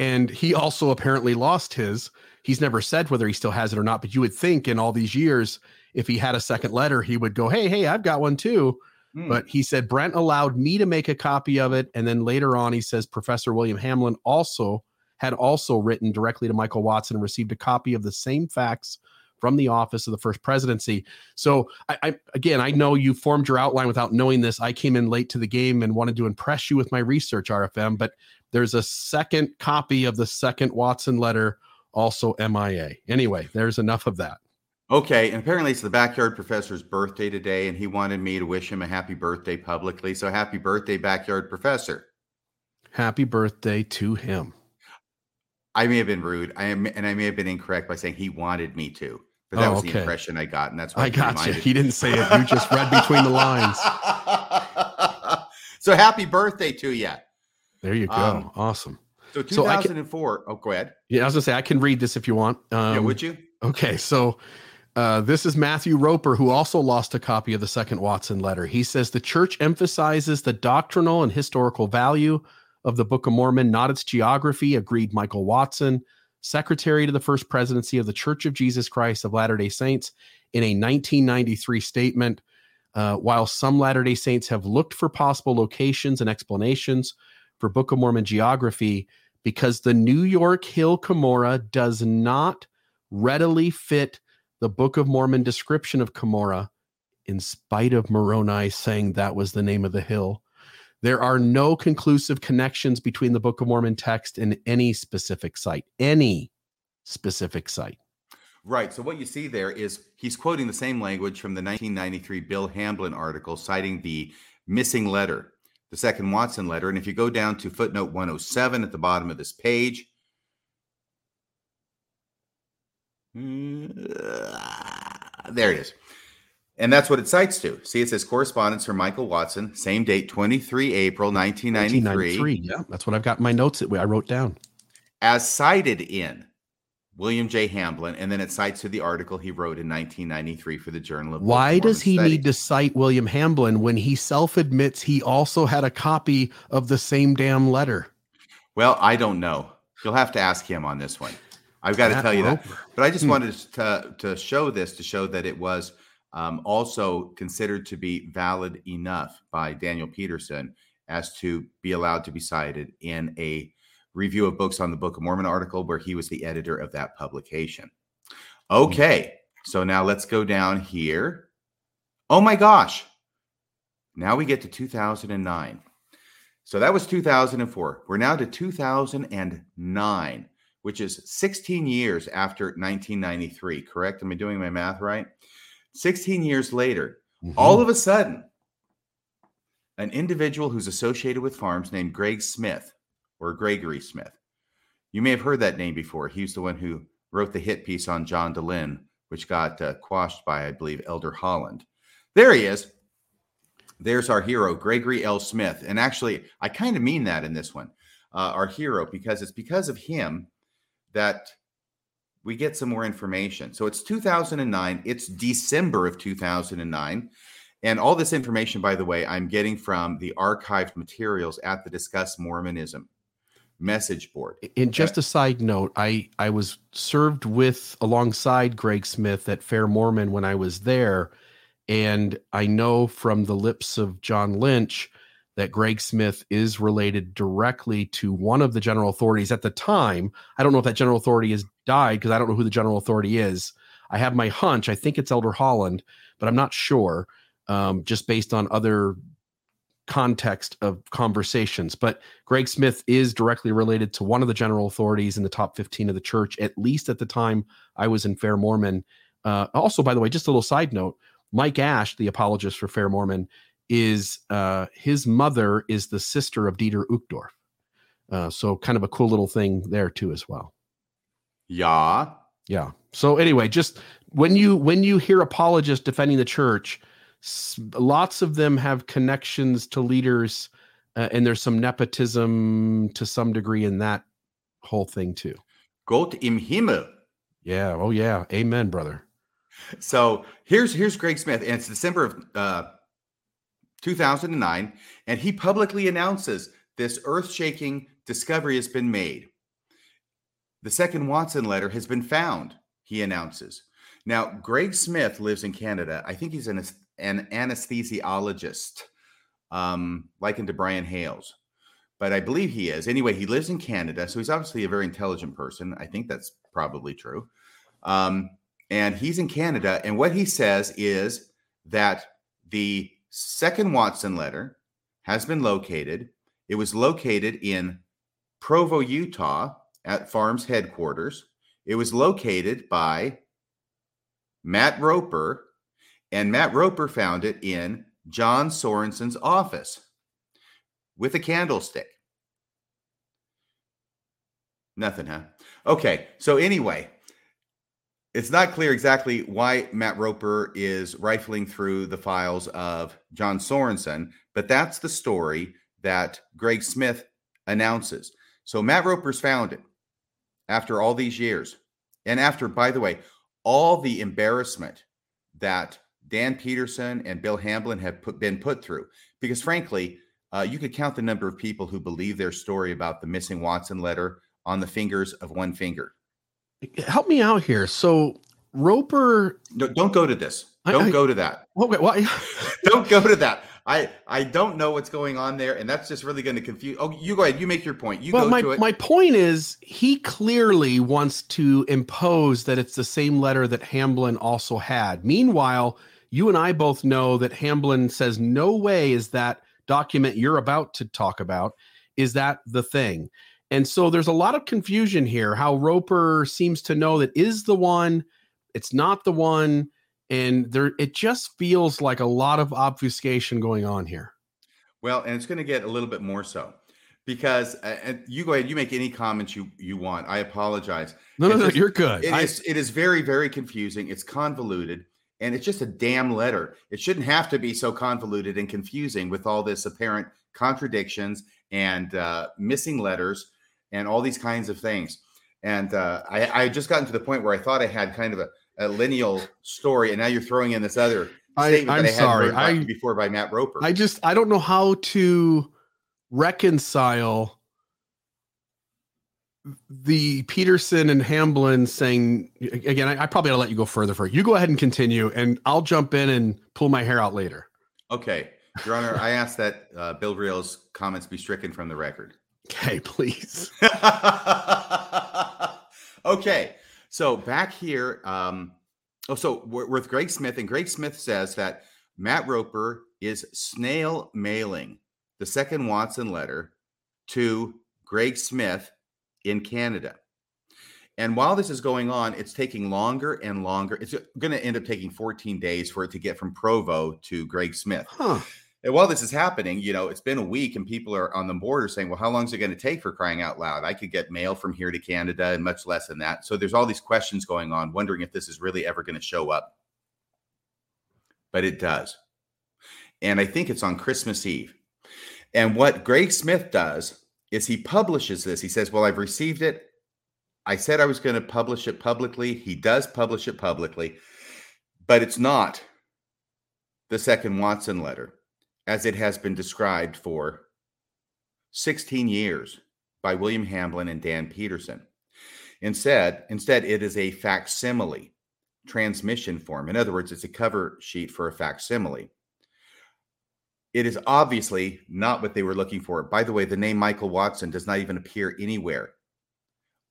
and he also apparently lost his. He's never said whether he still has it or not, but you would think in all these years, if he had a second letter, he would go, Hey, hey, I've got one too. Hmm. But he said Brent allowed me to make a copy of it. And then later on, he says Professor William Hamblin also had also written directly to Michael Watson and received a copy of the same fax from the office of the first presidency. So I, I again, I know you formed your outline without knowing this. I came in late to the game and wanted to impress you with my research, RFM. But there's a second copy of the second Watson letter, also MIA. Anyway, there's enough of that. Okay, and apparently it's the backyard professor's birthday today, and he wanted me to wish him a happy birthday publicly. So happy birthday, backyard professor. Happy birthday to him. I may have been rude. I am, and I may have been incorrect by saying he wanted me to, but that Oh, was the impression I got, and that's why I got you. He didn't say it. You just read between the lines. so happy birthday to you. There you go. Um, awesome. So So I can- 2004. oh, go ahead. Yeah, I was gonna say I can read this if you want. Um, yeah, would you? Okay, so uh, this is Matthew Roper, who also lost a copy of the second Watson letter. He says the church emphasizes the doctrinal and historical value of the Book of Mormon, not its geography, agreed Michael Watson, secretary to the first presidency of the Church of Jesus Christ of Latter day Saints, in a 1993 statement. Uh, while some Latter day Saints have looked for possible locations and explanations for Book of Mormon geography, because the New York Hill Cumorah does not readily fit the Book of Mormon description of Cumorah, in spite of Moroni saying that was the name of the hill. There are no conclusive connections between the Book of Mormon text and any specific site, any specific site. Right. So what you see there is he's quoting the same language from the 1993 Bill Hamblin article citing the missing letter, the second Watson letter. And if you go down to footnote 107 at the bottom of this page, uh, there it is. And that's what it cites to. See, it says correspondence from Michael Watson, same date, 23 April 1993, 1993. Yeah, that's what I've got in my notes that I wrote down. as cited in William J. Hamblin. And then it cites to the article he wrote in 1993 for the Journal of Why does he Studies. need to cite William Hamblin when he self admits he also had a copy of the same damn letter? Well, I don't know. You'll have to ask him on this one. I've got to tell you that. But I just Hmm. wanted to to show this to show that it was um, also considered to be valid enough by Daniel Peterson as to be allowed to be cited in a review of books on the Book of Mormon article where he was the editor of that publication. Okay, so now let's go down here. Oh my gosh. Now we get to 2009. So that was 2004. We're now to 2009, which is 16 years after 1993, correct? Am I doing my math right? 16 years later, Mhm. all of a sudden, an individual who's associated with FARMS named Greg Smith or Gregory Smith. You may have heard that name before. He's the one who wrote the hit piece on John Dehlin, which got uh, quashed by, I believe, Elder Holland. There he is. There's our hero, Gregory L. Smith. And actually, I kind of mean that in this one, uh, our hero, because it's because of him that we get some more information. So it's 2009. It's December of 2009. And all this information, by the way, I'm getting from the archived materials at the Discuss Mormonism message board. In just a side note, I I was served with alongside Greg Smith at Fair Mormon when I was there, and I know from the lips of John Lynch that Greg Smith is related directly to one of the general authorities at the time. I don't know if that general authority has died because I don't know who the general authority is. I have my hunch. I think it's Elder Holland, but I'm not sure. Um, just based on other context of conversations. But Greg Smith is directly related to one of the general authorities in the top 15 of the church, at least at the time I was in Fair Mormon. Uh, also, by the way, just a little side note Mike Ash, the apologist for Fair Mormon, is uh, his mother is the sister of Dieter Uchtdorf. Uh, so, kind of a cool little thing there, too, as well. Yeah. Yeah. So anyway, just when you when you hear apologists defending the church, lots of them have connections to leaders, uh, and there's some nepotism to some degree in that whole thing too. Gott im Himmel. Yeah. Oh yeah. Amen, brother. So here's here's Greg Smith, and it's December of uh, 2009, and he publicly announces this earth-shaking discovery has been made. The second Watson letter has been found. He announces. Now, Greg Smith lives in Canada. I think he's in an, an anesthesiologist, um, likened to Brian Hales, but I believe he is. Anyway, he lives in Canada, so he's obviously a very intelligent person. I think that's probably true. Um, and he's in Canada. And what he says is that the second Watson letter has been located. It was located in Provo, Utah, at FARMS headquarters. It was located by Matt Roper, and Matt Roper found it in John Sorenson's office with a candlestick. Nothing, huh? Okay. So, anyway, it's not clear exactly why Matt Roper is rifling through the files of John Sorensen, but that's the story that Greg Smith announces. So Matt Roper's found it after all these years. And after, by the way, all the embarrassment that Dan Peterson and Bill Hamblin have put, been put through, because frankly, uh, you could count the number of people who believe their story about the missing Watson letter on the fingers of one finger. Help me out here. So Roper. No, don't go to this. Don't I- go to that. Okay. Well, Don't go to that. I I don't know what's going on there, and that's just really going to confuse. Oh, you go ahead. You make your point. You well, go my, to it. my point is he clearly wants to impose that it's the same letter that Hamblin also had. Meanwhile, you and I both know that Hamblin says no way is that document you're about to talk about is that the thing. And so there's a lot of confusion here how Roper seems to know that is the one, it's not the one, and there it just feels like a lot of obfuscation going on here. Well, and it's going to get a little bit more so because uh, you go ahead. You make any comments you you want. I apologize. No, no, no, you're good. It I- is it is very very confusing. It's convoluted, and it's just a damn letter. It shouldn't have to be so convoluted and confusing with all this apparent contradictions and uh, missing letters and all these kinds of things. And uh, I, just gotten to the point where I thought I had kind of a, a lineal story, and now you're throwing in this other I- statement I'm I sorry. I- before by Matt Roper. I just I don't know how to reconcile the Peterson and Hamblin saying again, I, I probably ought to let you go further for it. You go ahead and continue, and I'll jump in and pull my hair out later. Okay, Your Honor, I ask that uh, Bill Reel's comments be stricken from the record. Okay, please. okay, so back here, um, oh, so we're with Greg Smith, and Greg Smith says that Matt Roper is snail mailing the second Watson letter to Greg Smith in Canada. And while this is going on, it's taking longer and longer. It's going to end up taking 14 days for it to get from Provo to Greg Smith. Huh. And while this is happening, you know, it's been a week and people are on the border saying, well, how long is it going to take for crying out loud? I could get mail from here to Canada and much less than that. So there's all these questions going on, wondering if this is really ever going to show up. But it does. And I think it's on Christmas Eve. And what Greg Smith does is he publishes this. He says, Well, I've received it. I said I was going to publish it publicly. He does publish it publicly, but it's not the second Watson letter as it has been described for 16 years by William Hamblin and Dan Peterson. Instead, instead it is a facsimile transmission form. In other words, it's a cover sheet for a facsimile. It is obviously not what they were looking for. By the way, the name Michael Watson does not even appear anywhere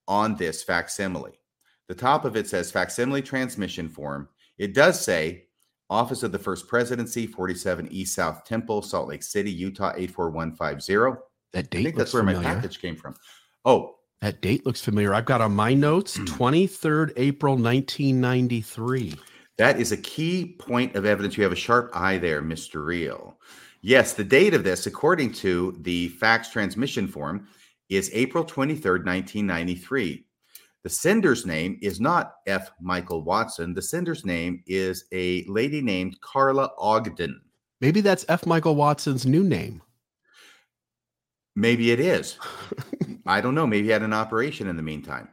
on this facsimile. The top of it says facsimile transmission form. It does say Office of the First Presidency, 47 East South Temple, Salt Lake City, Utah, 84150. That date I think that's where familiar. my package came from. Oh, That date looks familiar. I've got on my notes 23rd April 1993. That is a key point of evidence. You have a sharp eye there, Mr. Reel. Yes, the date of this, according to the fax transmission form, is April 23rd, 1993. The sender's name is not F. Michael Watson. The sender's name is a lady named Carla Ogden. Maybe that's F. Michael Watson's new name. Maybe it is. I don't know. Maybe he had an operation in the meantime.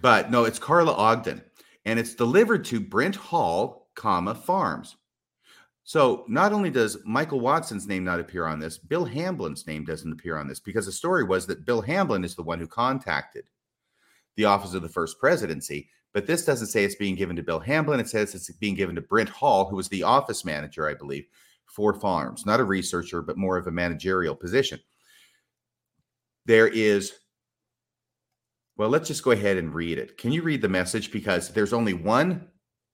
But no, it's Carla Ogden. And it's delivered to Brent Hall, comma, FARMS. So not only does Michael Watson's name not appear on this, Bill Hamblin's name doesn't appear on this because the story was that Bill Hamblin is the one who contacted the office of the first presidency. But this doesn't say it's being given to Bill Hamblin. It says it's being given to Brent Hall, who was the office manager, I believe, for FARMS, not a researcher, but more of a managerial position. There is, well, let's just go ahead and read it. Can you read the message? Because there's only one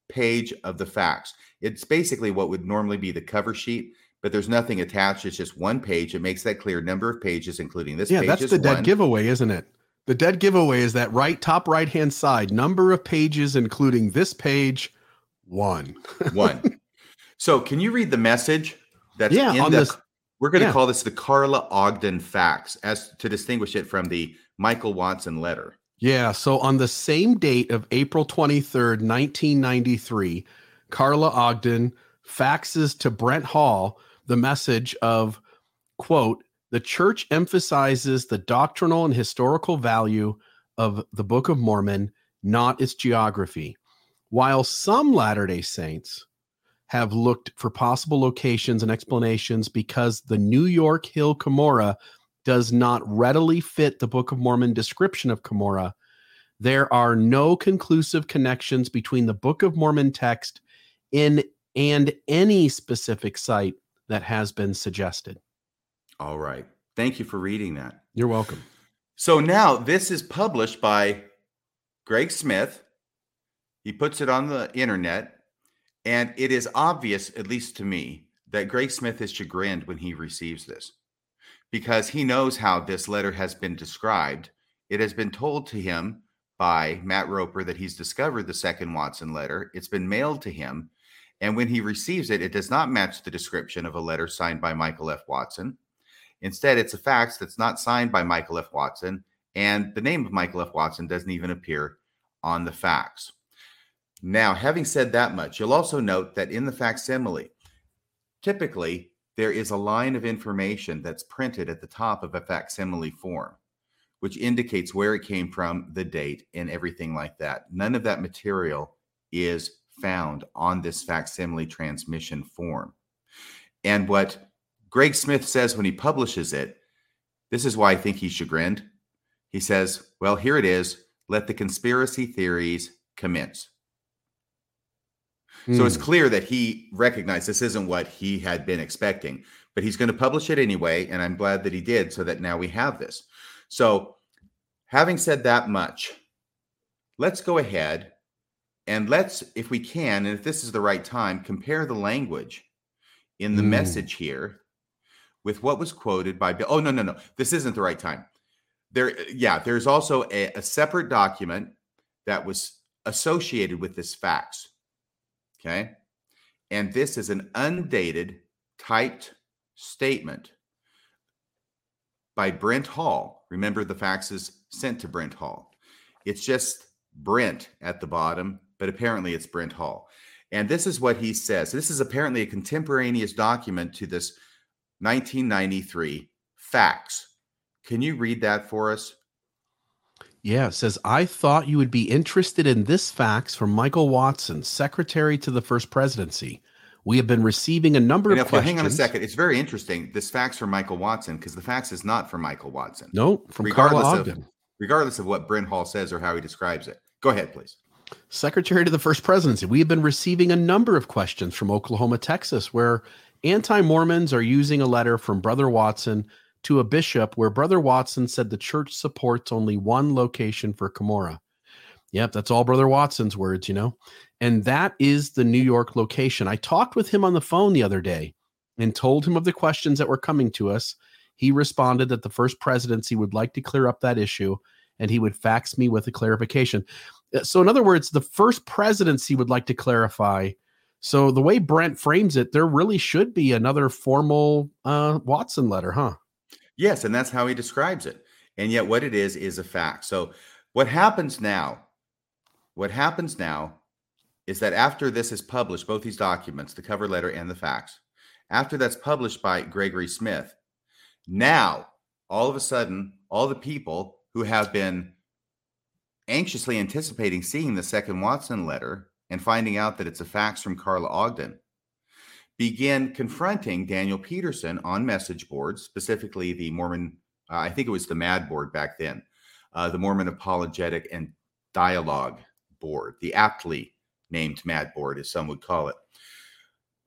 page of the fax. It's basically what would normally be the cover sheet, but there's nothing attached. It's just one page. It makes that clear number of pages, including this Yeah, page. that's is the dead one. giveaway, isn't it? The dead giveaway is that right top right hand side number of pages, including this page, one. one. So can you read the message that's Yeah, in on the this- we're going to yeah. call this the Carla Ogden fax, as to distinguish it from the Michael Watson letter. Yeah. So on the same date of April 23rd, 1993, Carla Ogden faxes to Brent Hall the message of, quote, the church emphasizes the doctrinal and historical value of the Book of Mormon, not its geography. While some Latter day Saints have looked for possible locations and explanations because the New York Hill Cumorah does not readily fit the Book of Mormon description of Cumorah, there are no conclusive connections between the Book of Mormon text in and any specific site that has been suggested. All right. Thank you for reading that. You're welcome. So now this is published by Greg Smith. He puts it on the internet, and it is obvious, at least to me, that Greg Smith is chagrined when he receives this because he knows how this letter has been described. It has been told to him by Matt Roper that he's discovered the second Watson letter. It's been mailed to him. And when he receives it, it does not match the description of a letter signed by Michael F. Watson. Instead, it's a fax that's not signed by Michael F. Watson, and the name of Michael F. Watson doesn't even appear on the fax. Now, having said that much, you'll also note that in the facsimile, typically there is a line of information that's printed at the top of a facsimile form, which indicates where it came from, the date, and everything like that. None of that material is found on this facsimile transmission form. And what Greg Smith says when he publishes it, this is why I think he's chagrined. He says, Well, here it is. Let the conspiracy theories commence. So it's Hmm. clear that he recognized this isn't what he had been expecting, but he's going to publish it anyway. And I'm glad that he did so that now we have this. So, having said that much, let's go ahead and let's, if we can, and if this is the right time, compare the language in the Mm. message here with what was quoted by Bill. Oh, no, no, no. This isn't the right time. There, yeah, there's also a, a separate document that was associated with this fax. Okay. And this is an undated, typed statement by Brent Hall. Remember, the faxes sent to Brent Hall. It's just Brent at the bottom, but apparently it's Brent Hall. And this is what he says. This is apparently a contemporaneous document to this 1993 fax. Can you read that for us? Yeah, says, I thought you would be interested in this fax from Michael Watson, Secretary to the First Presidency. We have been receiving a number And of questions. hang on a second, it's very interesting. This fax from Michael Watson, because the fax is not from Michael Watson. No, from Carla regardless of regardless of what Brent Hall says or how he describes it. Go ahead, please. Secretary to the First Presidency. We have been receiving a number of questions from Oklahoma, Texas, where anti Mormons are using a letter from Brother Watson to a bishop where Brother Watson said the church supports only one location for Cumorah. Yep, that's all Brother Watson's words, you know. And that is the New York location. I talked with him on the phone the other day and told him of the questions that were coming to us. He responded that the first presidency would like to clear up that issue and he would fax me with a clarification. Uh, So, in other words, the first presidency would like to clarify. So, the way Brent frames it, there really should be another formal uh, Watson letter, huh? Yes, and that's how he describes it. And yet, what it is is a fact. So, what happens now? What happens now is that after this is published, both these documents, the cover letter and the fax, after that's published by Gregory Smith, now all of a sudden, all the people who have been anxiously anticipating seeing the second Watson letter and finding out that it's a fax from Carla Ogden begin confronting Daniel Peterson on message boards, specifically the Mormon, uh, I think it was the MAD board back then, uh, the Mormon Apologetic and Dialogue board, the aptly named MAD board, as some would call it,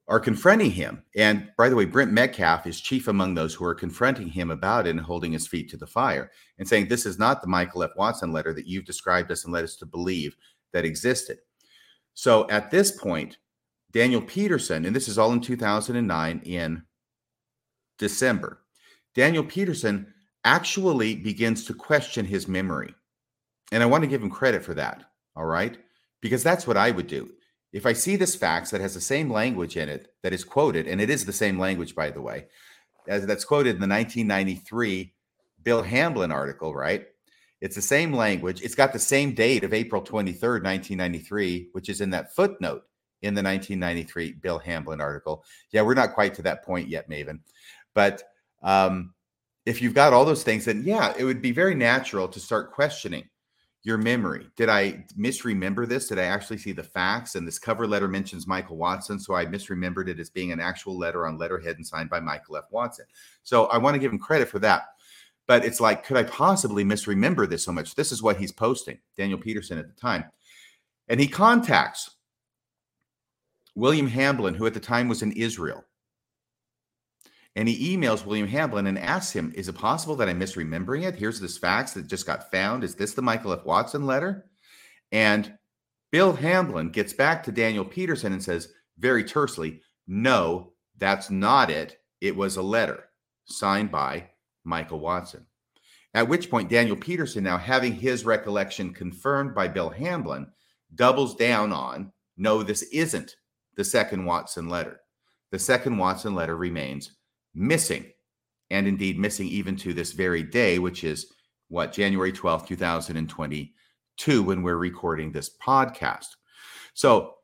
are confronting him. And by the way, Brent Metcalfe is chief among those who are confronting him about it and holding his feet to the fire and saying, This is not the Michael F. Watson letter that you've described us and led us to believe that existed. So at this point, Daniel Peterson, and this is all in 2009 in December, Daniel Peterson actually begins to question his memory. And I want to give him credit for that. All right. Because that's what I would do. If I see this fax that has the same language in it that is quoted, and it is the same language, by the way, as that's quoted in the 1993 Bill Hamblin article, right? It's the same language. It's got the same date of April 23rd, 1993, which is in that footnote in the 1993 Bill Hamblin article. Yeah, we're not quite to that point yet, Maven. But um, if you've got all those things, then yeah, it would be very natural to start questioning your memory. Did I misremember this? Did I actually see the fax? And this cover letter mentions Michael Watson. So I misremembered it as being an actual letter on letterhead and signed by Michael F. Watson. So I want to give him credit for that. But it's like, could I possibly misremember this so much? This is what he's posting, Daniel Peterson at the time. And he contacts William Hamblin, who at the time was in Israel. And he emails William Hamblin and asks him, Is it possible that I'm misremembering it? Here's this fax that just got found. Is this the Michael F. Watson letter? And Bill Hamblin gets back to Daniel Peterson and says, very tersely, No, that's not it. It was a letter signed by Michael Watson. At which point, Daniel Peterson, now having his recollection confirmed by Bill Hamblin, doubles down on no, this isn't the second Watson letter. The second Watson letter remains missing, and indeed missing even to this very day, which is what, January 12th, 2022, when we're recording this podcast. So,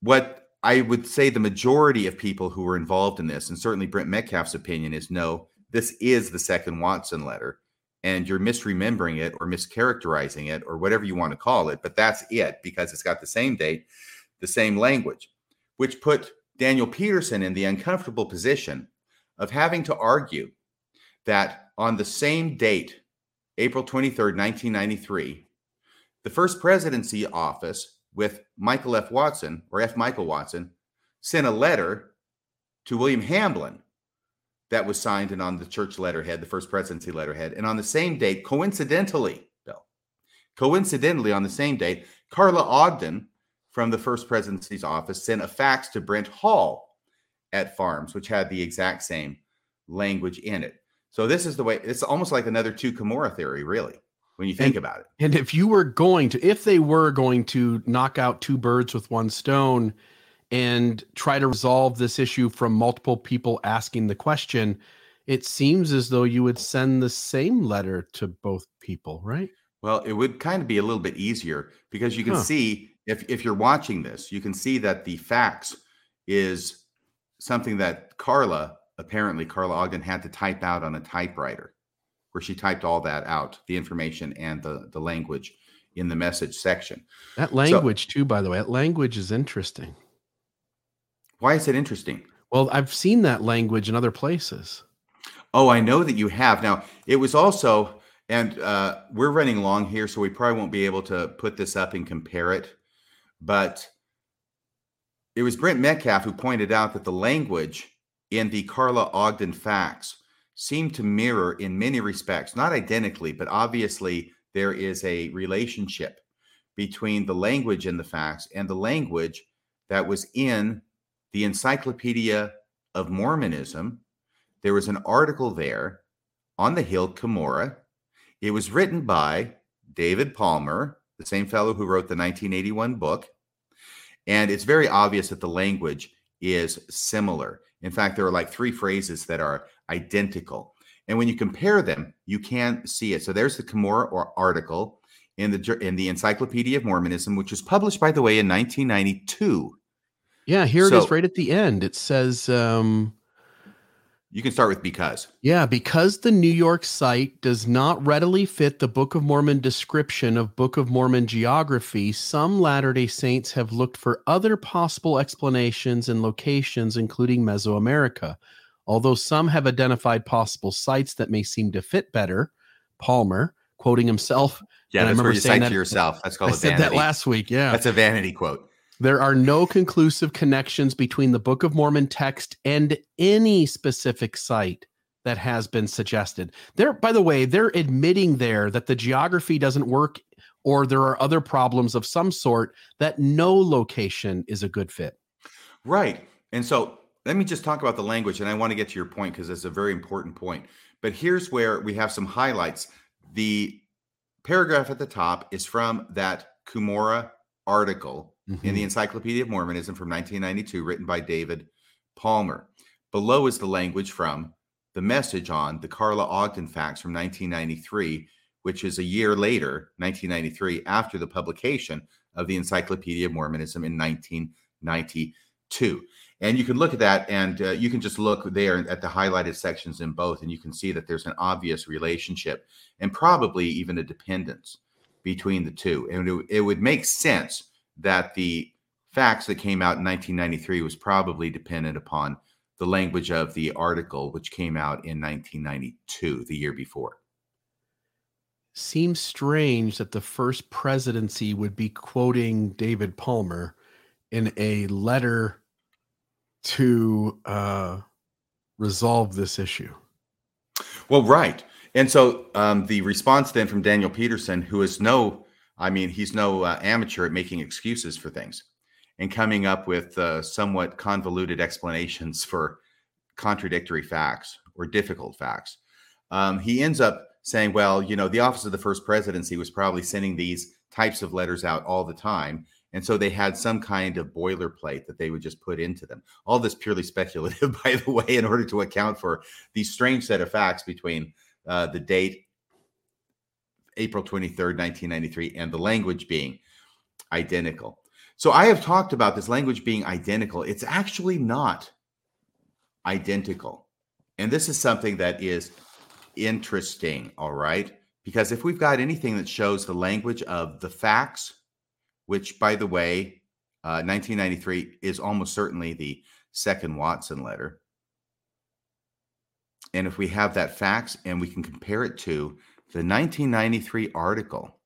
what I would say the majority of people who were involved in this, and certainly Brent Metcalfe's opinion, is no, this is the second Watson letter, and you're misremembering it or mischaracterizing it or whatever you want to call it, but that's it because it's got the same date, the same language, which put Daniel Peterson in the uncomfortable position of having to argue that on the same date, April 23rd, 1993, the first presidency office with Michael F. Watson or F. Michael Watson sent a letter to William Hamblin that was signed and on the church letterhead, the first presidency letterhead. And on the same date, coincidentally, Bill, coincidentally on the same date, Carla Ogden from the first presidency's office sent a fax to Brent Hall at FARMS, which had the exact same language in it. So this is the way it's almost like another two Cumorah theory, really, when you think and, about it. And if you were going to, if they were going to knock out two birds with one stone and try to resolve this issue from multiple people asking the question, it seems as though you would send the same letter to both people, right? Well, it would kind of be a little bit easier because you can huh. see if if you're watching this, you can see that the fax is something that Carla apparently Carla Ogden had to type out on a typewriter, where she typed all that out, the information and the the language in the message section. That language so, too, by the way, that language is interesting. Why is it interesting? Well, I've seen that language in other places. Oh, I know that you have. Now, it was also, and uh, we're running long here, so we probably won't be able to put this up and compare it. But it was Brent Metcalfe who pointed out that the language in the Carla Ogden fax seemed to mirror in many respects, not identically, but obviously there is a relationship between the language in the fax and the language that was in the Encyclopedia of Mormonism. There was an article there on the Hill Cumorah. It was written by David Palmer, the same fellow who wrote the 1981 book. And it's very obvious that the language is similar. In fact, there are like three phrases that are identical. And when you compare them, you can see it. So there's the Cumorah or article in the in the Encyclopedia of Mormonism, which was published, by the way, in 1992. Yeah, here so, it is right at the end. It says um you can start with because. Yeah, because the New York site does not readily fit the Book of Mormon description of Book of Mormon geography, some Latter day Saints have looked for other possible explanations and locations, including Mesoamerica. Although some have identified possible sites that may seem to fit better, Palmer, quoting himself. Yeah, that's where you cite that, to yourself. That's called I said that last week. Yeah. That's a vanity quote. There are no conclusive connections between the Book of Mormon text and any specific site that has been suggested. There, by the way, they're admitting there that the geography doesn't work or there are other problems of some sort that no location is a good fit. Right. And so let me just talk about the language and I want to get to your point because it's a very important point. But here's where we have some highlights. The paragraph at the top is from that Cumorah article mm-hmm. in the mm-hmm. Encyclopedia of Mormonism from 1992, written by David Palmer. Below is the language from the message on the Carla Ogden fax from 1993, which is a year later, 1993, after the publication of the Encyclopedia of Mormonism in 1992. And you can look at that and uh, you can just look there at the highlighted sections in both, and you can see that there's an obvious relationship and probably even a dependence between the two. And it, it would make sense that the fax that came out in 1993 was probably dependent upon the language of the article, which came out in 1992, the year before. Seems strange that the first presidency would be quoting David Palmer in a letter to uh, resolve this issue. Well, right. And so um, the response then from Daniel Peterson, who is no I mean, he's no uh, amateur at making excuses for things and coming up with uh, somewhat convoluted explanations for contradictory facts or difficult facts. Um, he ends up saying, well, you know, the office of the first presidency was probably sending these types of letters out all the time. And so they had some kind of boilerplate that they would just put into them. All this purely speculative, by the way, in order to account for the strange set of facts between uh, the date April 23rd, 1993, and the language being identical. So I have talked about this language being identical. It's actually not identical. And this is something that is interesting, all right? Because if we've got anything that shows the language of the fax, which, by the way, uh, 1993 is almost certainly the second Watson letter. And if we have that fax and we can compare it to the 1993 article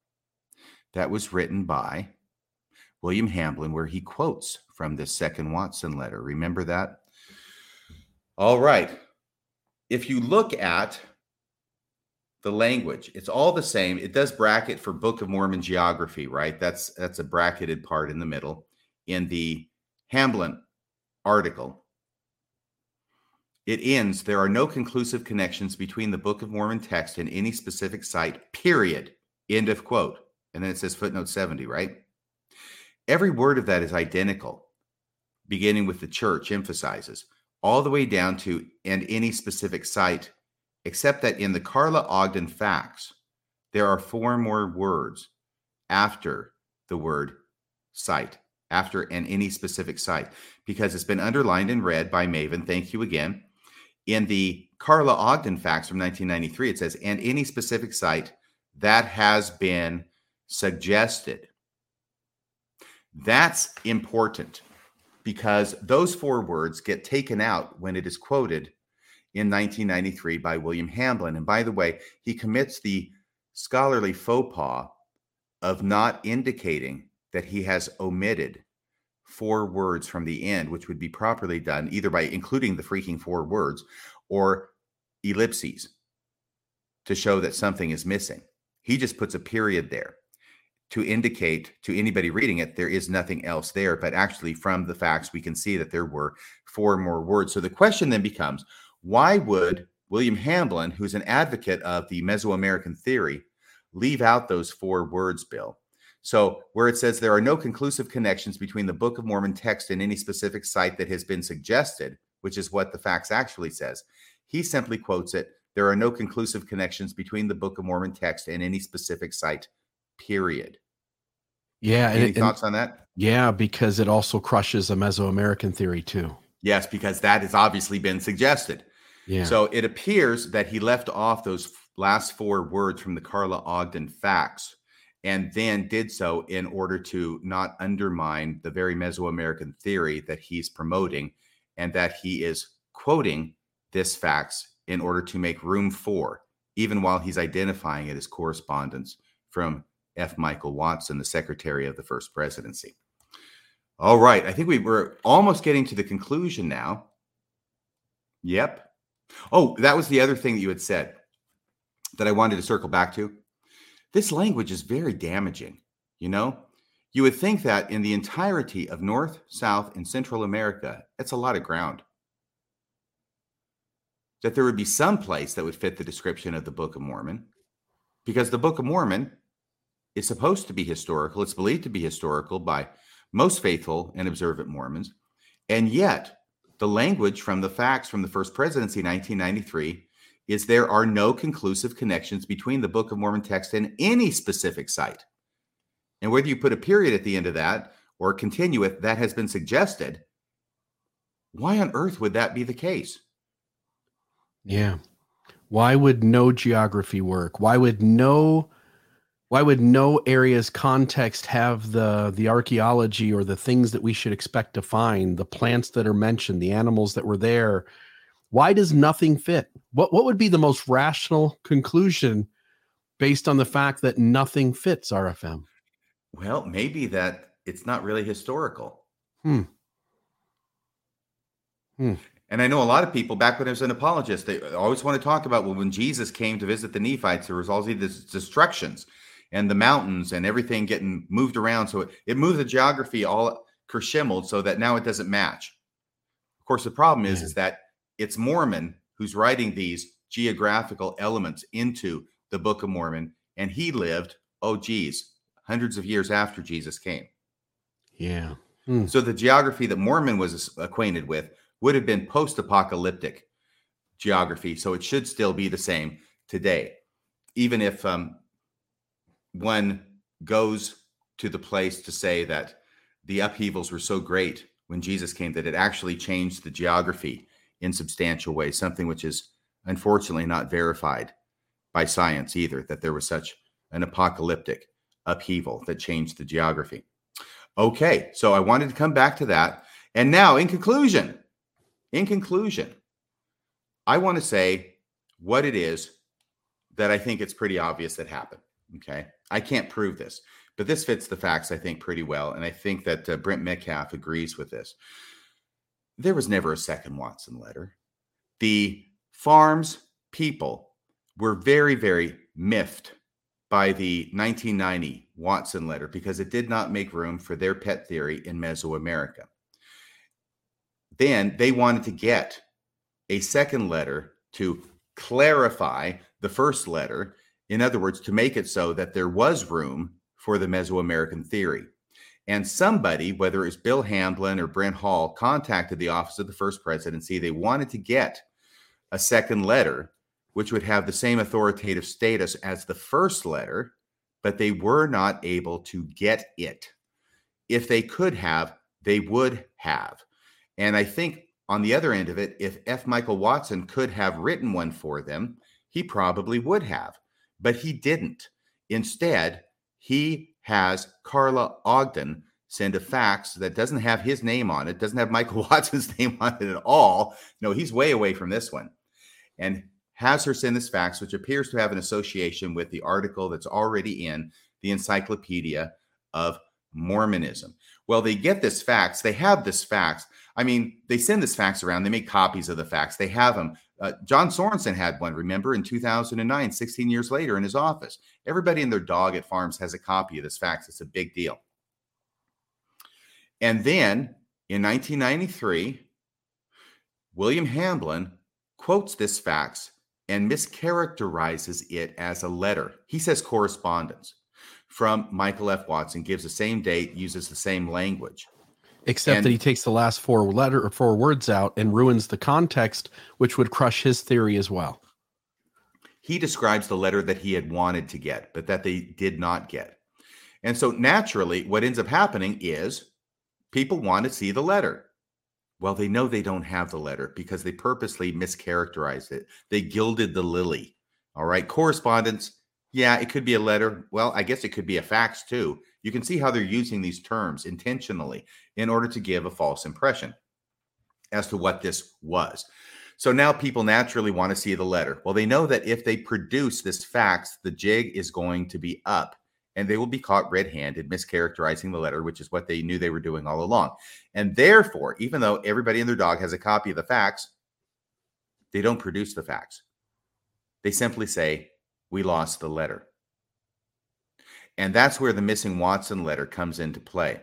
that was written by William Hamblin, where he quotes from this second Watson letter. Remember that? All right. If you look at the language, it's all the same. It does bracket for Book of Mormon geography, right? That's that's a bracketed part in the middle. In the Hamblin article, it ends there are no conclusive connections between the Book of Mormon text and any specific site, period. End of quote. And then it says footnote 70, right? Every word of that is identical, beginning with the church emphasizes, all the way down to and any specific site, except that in the Carla Ogden fax, there are four more words after the word site, after and any specific site, because it's been underlined in red by Maven. Thank you again. In the Carla Ogden fax from 1993, it says, and any specific site that has been suggested. That's important because those four words get taken out when it is quoted in 1993 by William Hamblin. And by the way, he commits the scholarly faux pas of not indicating that he has omitted four words from the end, which would be properly done either by including the freaking four words or ellipses to show that something is missing. He just puts a period there to indicate to anybody reading it there is nothing else there. But actually, from the fax, we can see that there were four more words. So the question then becomes why would William Hamblin, who's an advocate of the Mesoamerican theory, leave out those four words, Bill? So, where it says there are no conclusive connections between the Book of Mormon text and any specific site that has been suggested, which is what the fax actually says, he simply quotes it there are no conclusive connections between the Book of Mormon text and any specific site, period. Yeah. Any and- thoughts on that? yeah, because it also crushes a Mesoamerican theory too. Yes, because that has obviously been suggested. Yeah. So it appears that he left off those last four words from the Carla Ogden fax and then did so in order to not undermine the very Mesoamerican theory that he's promoting and that he is quoting this fax in order to make room for, even while he's identifying it as correspondence from F. Michael Watson, the secretary of the first presidency. All right. I think we were almost getting to the conclusion now. Yep. Oh, that was the other thing that you had said that I wanted to circle back to. This language is very damaging. You know, you would think that in the entirety of North, South, and Central America, it's a lot of ground. That there would be some place that would fit the description of the Book of Mormon, because the Book of Mormon is supposed to be historical. It's believed to be historical by most faithful and observant Mormons. And yet, the language from the fax from the first presidency, 1993, is there are no conclusive connections between the Book of Mormon text and any specific site. And whether you put a period at the end of that or continue it, that has been suggested. Why on earth would that be the case? Yeah. Why would no geography work? Why would no why would no area's context have the the archaeology or the things that we should expect to find, the plants that are mentioned, the animals that were there? Why does nothing fit? What what would be the most rational conclusion based on the fact that nothing fits RFM? Well, maybe that it's not really historical. Hmm. Hmm. And I know a lot of people back when I was an apologist, they always want to talk about well, when Jesus came to visit the Nephites, there was all these destructions and the mountains and everything getting moved around. So it, it moved the geography all kershimmeled so that now it doesn't match. Of course, the problem is, Yeah. is that it's Mormon who's writing these geographical elements into the Book of Mormon, and he lived, oh geez, hundreds of years after Jesus came. Yeah. So the geography that Mormon was acquainted with would have been post-apocalyptic geography. So it should still be the same today, even if um, one goes to the place to say that the upheavals were so great when Jesus came that it actually changed the geography in substantial ways, something which is unfortunately not verified by science either, that there was such an apocalyptic upheaval that changed the geography. Okay, so I wanted to come back to that. And now, in conclusion, in conclusion, I want to say what it is that I think it's pretty obvious that happened. Okay. I can't prove this, but this fits the facts, I think, pretty well. And I think that uh, Brent Metcalfe agrees with this. There was never a second Watson letter. The farm's people were very, very miffed by the 1990 Watson letter because it did not make room for their pet theory in Mesoamerica. Then they wanted to get a second letter to clarify the first letter. In other words, to make it so that there was room for the Mesoamerican theory. And somebody, whether it's Bill Hamblin or Brent Hall, contacted the office of the first presidency. They wanted to get a second letter, which would have the same authoritative status as the first letter, but they were not able to get it. If they could have, they would have. And I think on the other end of it, if F. Michael Watson could have written one for them, he probably would have, but he didn't. Instead, he has Carla Ogden send a fax that doesn't have his name on it, doesn't have Michael Watson's name on it at all. No, he's way away from this one. And has her send this fax, which appears to have an association with the article that's already in the Encyclopedia of Mormonism. Well, they get this fax, they have this fax. I mean, they send this fax around, they make copies of the fax, they have them. Uh, John Sorenson had one, remember, in 2009, 16 years later in his office. Everybody and their dog at FARMS has a copy of this fax. It's a big deal. And then in 1993, William Hamblin quotes this fax and mischaracterizes it as a letter. He says correspondence from Michael F. Watson, gives the same date, uses the same language. Except and, that he takes the last four letter or four words out and ruins the context, which would crush his theory as well. He describes the letter that he had wanted to get, but that they did not get. And so naturally, what ends up happening is people want to see the letter. Well, they know they don't have the letter because they purposely mischaracterized it. They gilded the lily. All right. Correspondence. Yeah, it could be a letter. Well, I guess it could be a fax too. You can see how they're using these terms intentionally in order to give a false impression as to what this was. So now people naturally want to see the letter. Well, they know that if they produce this fax, the jig is going to be up and they will be caught red handed mischaracterizing the letter, which is what they knew they were doing all along. And therefore, even though everybody and their dog has a copy of the fax, they don't produce the fax. They simply say, We lost the letter. And that's where the missing Watson letter comes into play.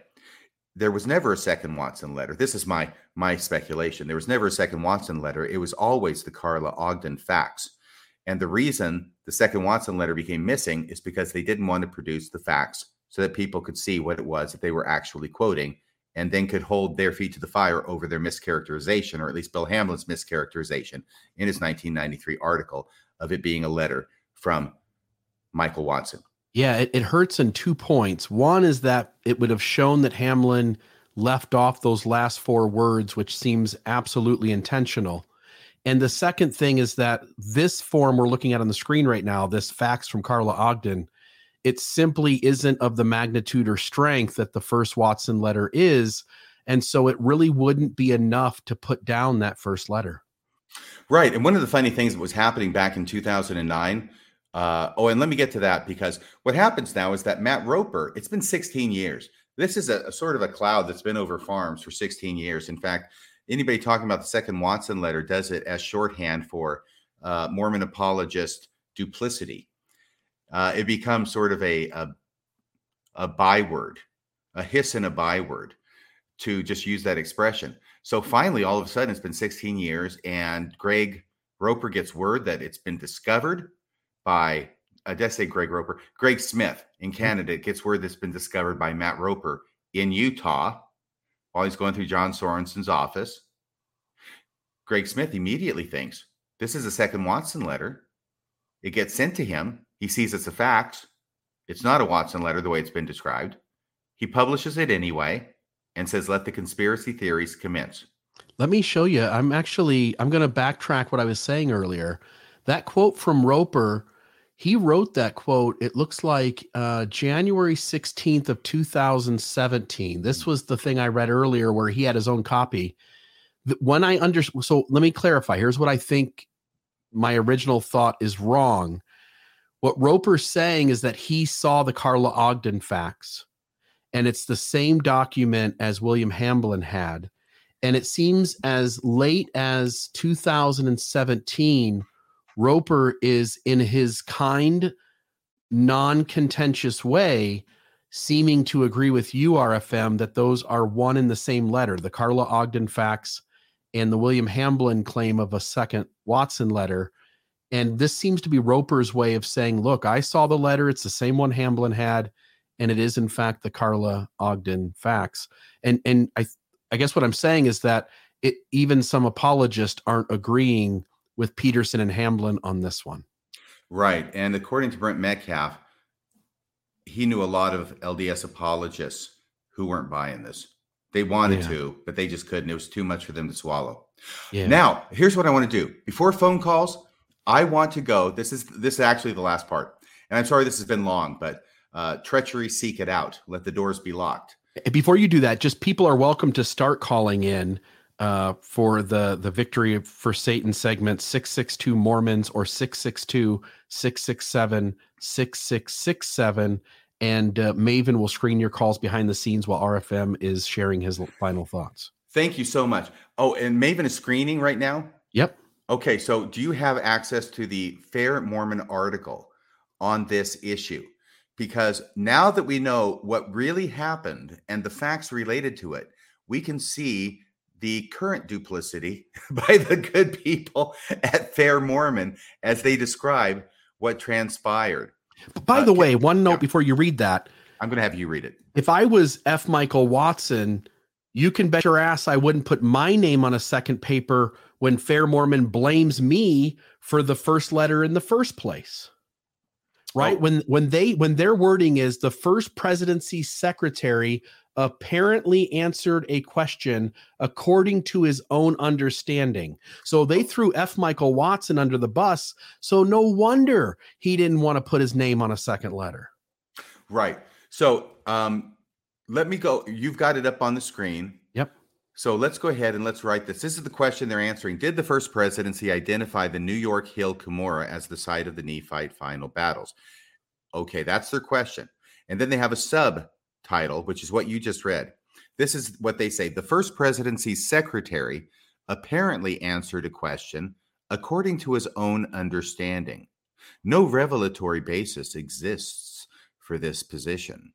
There was never a second Watson letter. This is my my speculation. There was never a second Watson letter. It was always the Carla Ogden fax. And the reason the second Watson letter became missing is because they didn't want to produce the fax so that people could see what it was that they were actually quoting and then could hold their feet to the fire over their mischaracterization, or at least Bill Hamblin's mischaracterization in his 1993 article of it being a letter from Michael Watson. Yeah, it, it hurts in two points. One is that it would have shown that Hamblin left off those last four words, which seems absolutely intentional. And the second thing is that this form we're looking at on the screen right now, this fax from Carla Ogden, it simply isn't of the magnitude or strength that the first Watson letter is. And so it really wouldn't be enough to put down that first letter. Right. And one of the funny things that was happening back in 2009 uh, oh, and let me get to that because what happens now is that Matt Roper, it's been 16 years. This is a, a, sort of a cloud that's been over FARMS for 16 years. In fact, anybody talking about the second Watson letter does it as shorthand for uh, Mormon apologist duplicity. Uh, it becomes sort of a, a, a byword, a hiss and a byword to just use that expression. So finally, all of a sudden, it's been 16 years, and Greg Roper gets word that it's been discovered by I did say Greg Roper, Greg Smith in mm-hmm. Canada gets word that's been discovered by Matt Roper in Utah while he's going through John Sorenson's office. Greg Smith immediately thinks this is a second Watson letter. It gets sent to him. He sees it's a fax. It's not a Watson letter the way it's been described. He publishes it anyway and says, let the conspiracy theories commence. Let me show you. I'm actually I'm going to backtrack what I was saying earlier. That quote from Roper he wrote that quote it looks like uh, january 16th of 2017 this was the thing i read earlier where he had his own copy. When i under so let me clarify. Here's what i think my original thought is wrong. What Roper's saying is that he saw the Carla Ogden fax, and it's the same document as William Hamblin had. And it seems as late as 2017, Roper is in his kind, non contentious way seeming to agree with you, RFM, that those are one in the same letter the Carla Ogden fax and the William Hamblin claim of a second Watson letter. And this seems to be Roper's way of saying, look, I saw the letter. It's the same one Hamblin had. And it is, in fact, the Carla Ogden fax. And, and I, I guess what I'm saying is that it, even some apologists aren't agreeing with Peterson and Hamblin on this one. Right. And according to Brent Metcalfe, he knew a lot of LDS apologists who weren't buying this. They wanted yeah. to, but they just couldn't. It was too much for them to swallow. Yeah. Now, here's what I want to do. Before phone calls, I want to go. This is this is actually the last part. And I'm sorry this has been long, but uh, treachery seek it out. Let the doors be locked. Before you do that, just people are welcome to start calling in uh, for the the victory for Satan segment 662 Mormons or 662 667 6667 and uh, Maven will screen your calls behind the scenes while RFM is sharing his final thoughts. Thank you so much. Oh, and Maven is screening right now? Yep. Okay, so do you have access to the Fair Mormon article on this issue? Because now that we know what really happened and the facts related to it, we can see the current duplicity by the good people at Fair Mormon as they describe what transpired. By uh, the way, one note yeah. before you read that. I'm going to have you read it. If I was F. Michael Watson, you can bet your ass I wouldn't put my name on a second paper when Fair Mormon blames me for the first letter in the first place. Right? Oh. When when they when their wording is the first presidency secretary apparently answered a question according to his own understanding. So they threw F. Michael Watson under the bus. So no wonder he didn't want to put his name on a second letter. Right. So um, let me go. You've got it up on the screen. Yep. So let's go ahead and let's write this. This is the question they're answering. Did the first presidency identify the New York Hill Cumorah as the site of the Nephite final battles? Okay, that's their question. And then they have a sub title, which is what you just read. This is what they say. The first presidency's secretary apparently answered a question according to his own understanding. No revelatory basis exists for this position.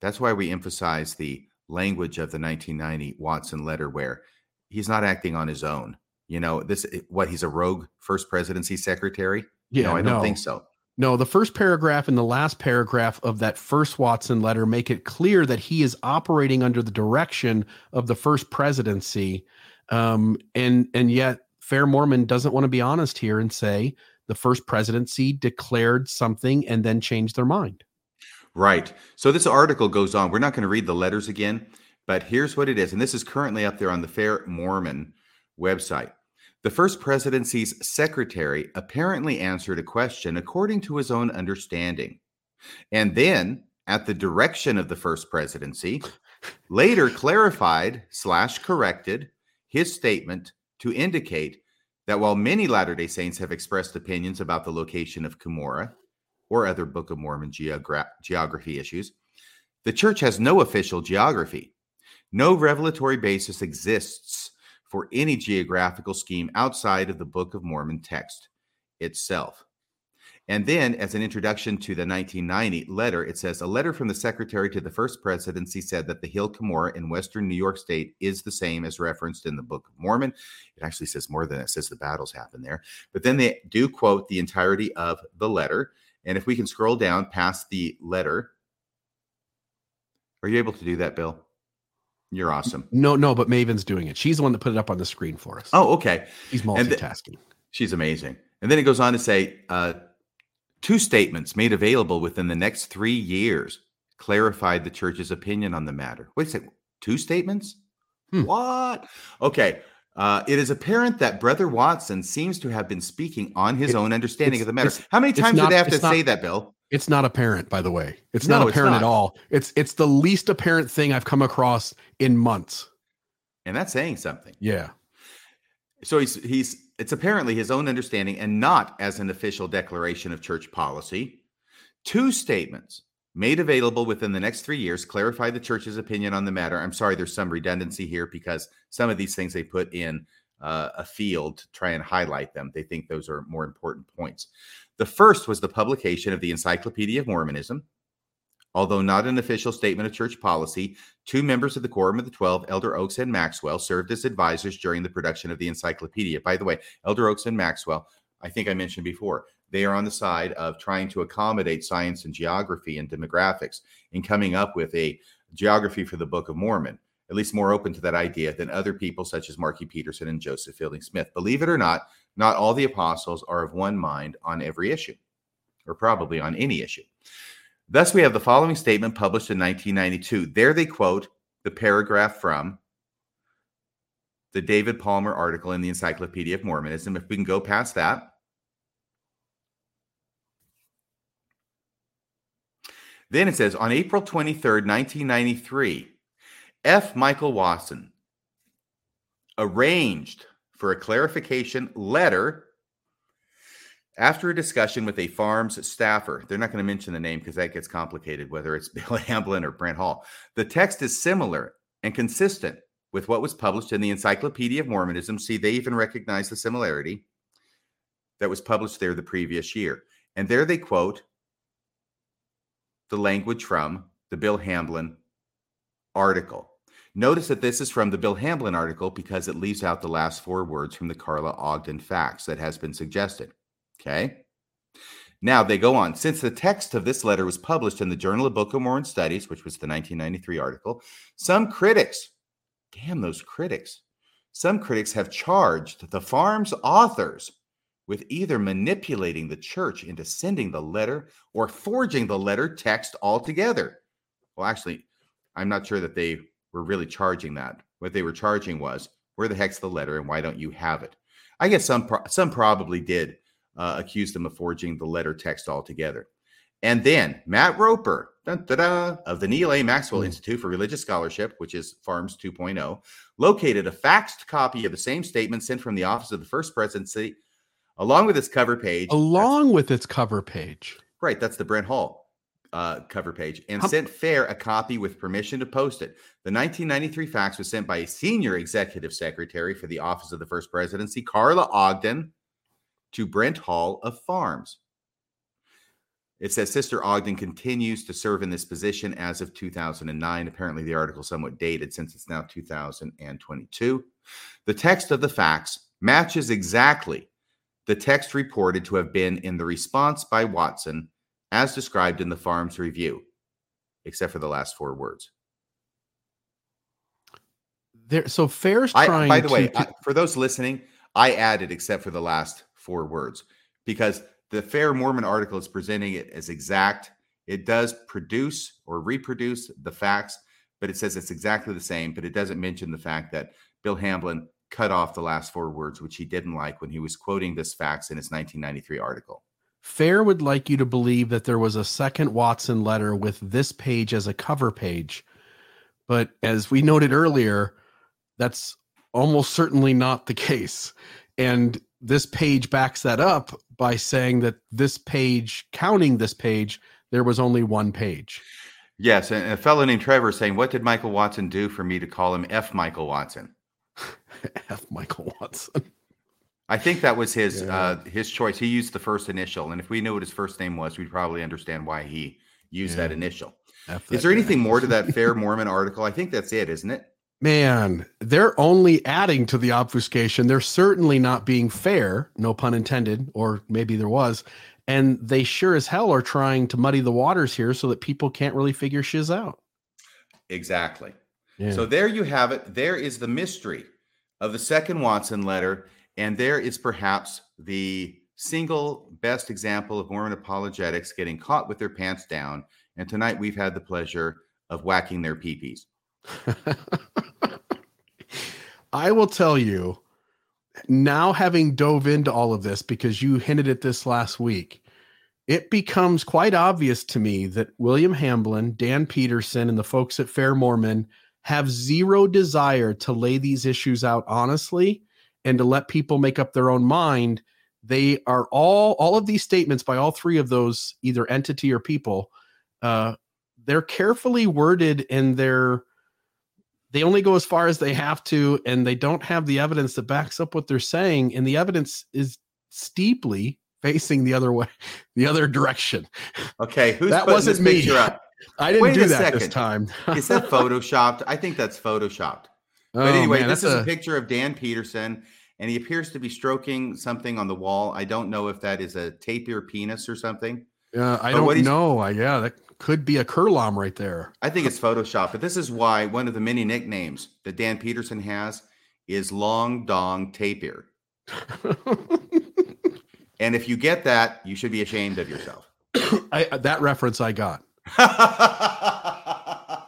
That's why we emphasize the language of the 1990 Watson letter, where he's not acting on his own. You know, this what he's a rogue first presidency secretary. Yeah, no, I don't no. think so. No, the first paragraph and the last paragraph of that first Watson letter make it clear that he is operating under the direction of the first presidency. Um, and and yet Fair Mormon doesn't want to be honest here and say the first presidency declared something and then changed their mind. Right. So this article goes on. We're not going to read the letters again, but here's what it is. And this is currently up there on the Fair Mormon website. The first presidency's secretary apparently answered a question according to his own understanding. And then, at the direction of the first presidency, later clarified slash corrected his statement to indicate that while many Latter day Saints have expressed opinions about the location of Cumorah or other Book of Mormon geogra- geography issues, the church has no official geography. No revelatory basis exists for any geographical scheme outside of the Book of Mormon text itself. And then, as an introduction to the 1990 letter, it says a letter from the secretary to the first presidency said that the Hill Cumorah in western New York State is the same as referenced in the Book of Mormon. It actually says more than that. it says the battles happened there. But then they do quote the entirety of the letter. And if we can scroll down past the letter, are you able to do that, Bill? You're awesome. No, no, but Maven's doing it. She's the one that put it up on the screen for us. Oh, okay. He's multitasking. Th- she's amazing. And then it goes on to say uh, two statements made available within the next three years clarified the church's opinion on the matter. Wait a second. Two statements? Hmm. What? Okay. Uh, it is apparent that Brother Watson seems to have been speaking on his it, own understanding of the matter. How many times not, did they have to not, say that, Bill? It's not apparent, by the way. It's no, not apparent it's not. at all. It's it's the least apparent thing I've come across in months. And that's saying something. Yeah. So he's he's it's apparently his own understanding and not as an official declaration of church policy. Two statements made available within the next three years clarify the church's opinion on the matter. I'm sorry, there's some redundancy here because some of these things they put in uh, a field to try and highlight them. They think those are more important points. The first was the publication of the Encyclopedia of Mormonism. Although not an official statement of church policy, two members of the Quorum of the Twelve, Elder Oaks and Maxwell, served as advisors during the production of the encyclopedia. By the way, Elder Oaks and Maxwell, I think I mentioned before, they are on the side of trying to accommodate science and geography and demographics in coming up with a geography for the Book of Mormon, at least more open to that idea than other people such as Marky Peterson and Joseph Fielding Smith. Believe it or not, not all the apostles are of one mind on every issue, or probably on any issue. Thus, we have the following statement published in 1992. There they quote the paragraph from the David Palmer article in the Encyclopedia of Mormonism. If we can go past that. Then it says on April 23rd, 1993, F. Michael Watson arranged for a clarification letter after a discussion with a FARMS staffer. They're not going to mention the name because that gets complicated, whether it's Bill Hamblin or Brent Hall. The text is similar and consistent with what was published in the Encyclopedia of Mormonism. See, they even recognize the similarity that was published there the previous year. And there they quote the language from the Bill Hamblin article. Notice that this is from the Bill Hamblin article because it leaves out the last four words from the Carla Ogden fax that has been suggested. Okay. Now they go on. Since the text of this letter was published in the Journal of Book of Mormon Studies, which was the 1993 article, some critics, damn those critics, some critics have charged the FARMS authors with either manipulating the church into sending the letter or forging the letter text altogether. Well, actually, I'm not sure that they were really charging that. What they were charging was, where the heck's the letter and why don't you have it? I guess some pro- some probably did uh, accuse them of forging the letter text altogether. And then Matt Roper dun, dun, of the Neal A. Maxwell mm. Institute for Religious Scholarship, which is FARMS 2.0, located a faxed copy of the same statement sent from the office of the first presidency, along with its cover page. Along with its cover page. Right. That's the Brent Hall uh, cover page and sent Fair a copy with permission to post it. The 1993 fax was sent by a senior executive secretary for the office of the first presidency, Carla Ogden to Brent Hall of FARMS. It says Sister Ogden continues to serve in this position as of 2009. Apparently, the article is somewhat dated since it's now 2022. The text of the fax matches exactly the text reported to have been in the response by Watson as described in the FARMS Review, except for the last four words. There, so Fair's trying. I, by the to, way. I, for those listening, I added except for the last four words because the Fair Mormon article is presenting it as exact. It does produce or reproduce the fax, but it says it's exactly the same. But it doesn't mention the fact that Bill Hamblin cut off the last four words, which he didn't like when he was quoting this fax in his 1993 article. Fair would like you to believe that there was a second Watson letter with this page as a cover page. But as we noted earlier, that's almost certainly not the case. And this page backs that up by saying that this page, counting this page, there was only one page. Yes, and a fellow named Trevor saying, "What did Michael Watson do for me to call him F. Michael Watson?" F. Michael Watson. I think that was his yeah. uh, his choice. He used the first initial, and if we knew what his first name was, we'd probably understand why he used yeah. that initial. F is there anything more to that Fair Mormon article? I think that's it, isn't it? Man, they're only adding to the obfuscation. They're certainly not being fair, no pun intended, or maybe there was. And they sure as hell are trying to muddy the waters here so that people can't really figure shiz out. Exactly. Yeah. So there you have it. There is the mystery of the second Watson letter. And there is perhaps the single best example of Mormon apologetics getting caught with their pants down. And tonight we've had the pleasure of whacking their peepees. I will tell you now, having dove into all of this because you hinted at this last week, it becomes quite obvious to me that William Hamblin, Dan Peterson, and the folks at Fair Mormon have zero desire to lay these issues out honestly and to let people make up their own mind. They are all all of these statements by all three of those either entity or people. Uh, they're carefully worded and they're they only go as far as they have to, and they don't have the evidence that backs up what they're saying, and the evidence is steeply facing the other way, the other direction. Okay, who's That wasn't this me. picture up? I didn't Wait do a that this second. time. Is that photoshopped? I think that's photoshopped. Oh, But anyway, man, this is that's a picture of Dan Peterson, and he appears to be stroking something on the wall. I don't know if that is a tapir penis or something. Uh, I But don't know. I, yeah, that could be a curlom right there. I think it's Photoshop, but this is why one of the many nicknames that Dan Peterson has is Long Dong Tapir. And if you get that, you should be ashamed of yourself. I, that reference I got.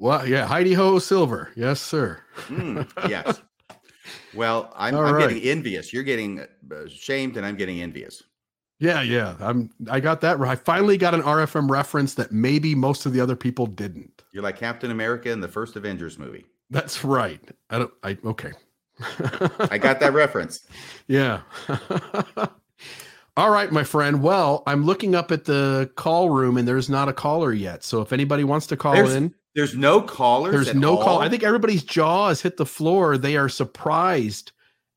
Well, yeah, Heidi Ho Silver. Yes, sir. Mm, yes. Well, I'm, I'm right. getting envious. You're getting uh, shamed, and I'm getting envious. Yeah, yeah. I'm. I got that. right. I finally got an RFM reference that maybe most of the other people didn't. You're like Captain America in the first Avengers movie. That's right. I don't. I okay. I got that reference. Yeah. All right, my friend. Well, I'm looking up at the call room and there's not a caller yet. So if anybody wants to call There's in, There's no callers. there's no call. I think everybody's jaw has hit the floor. They are surprised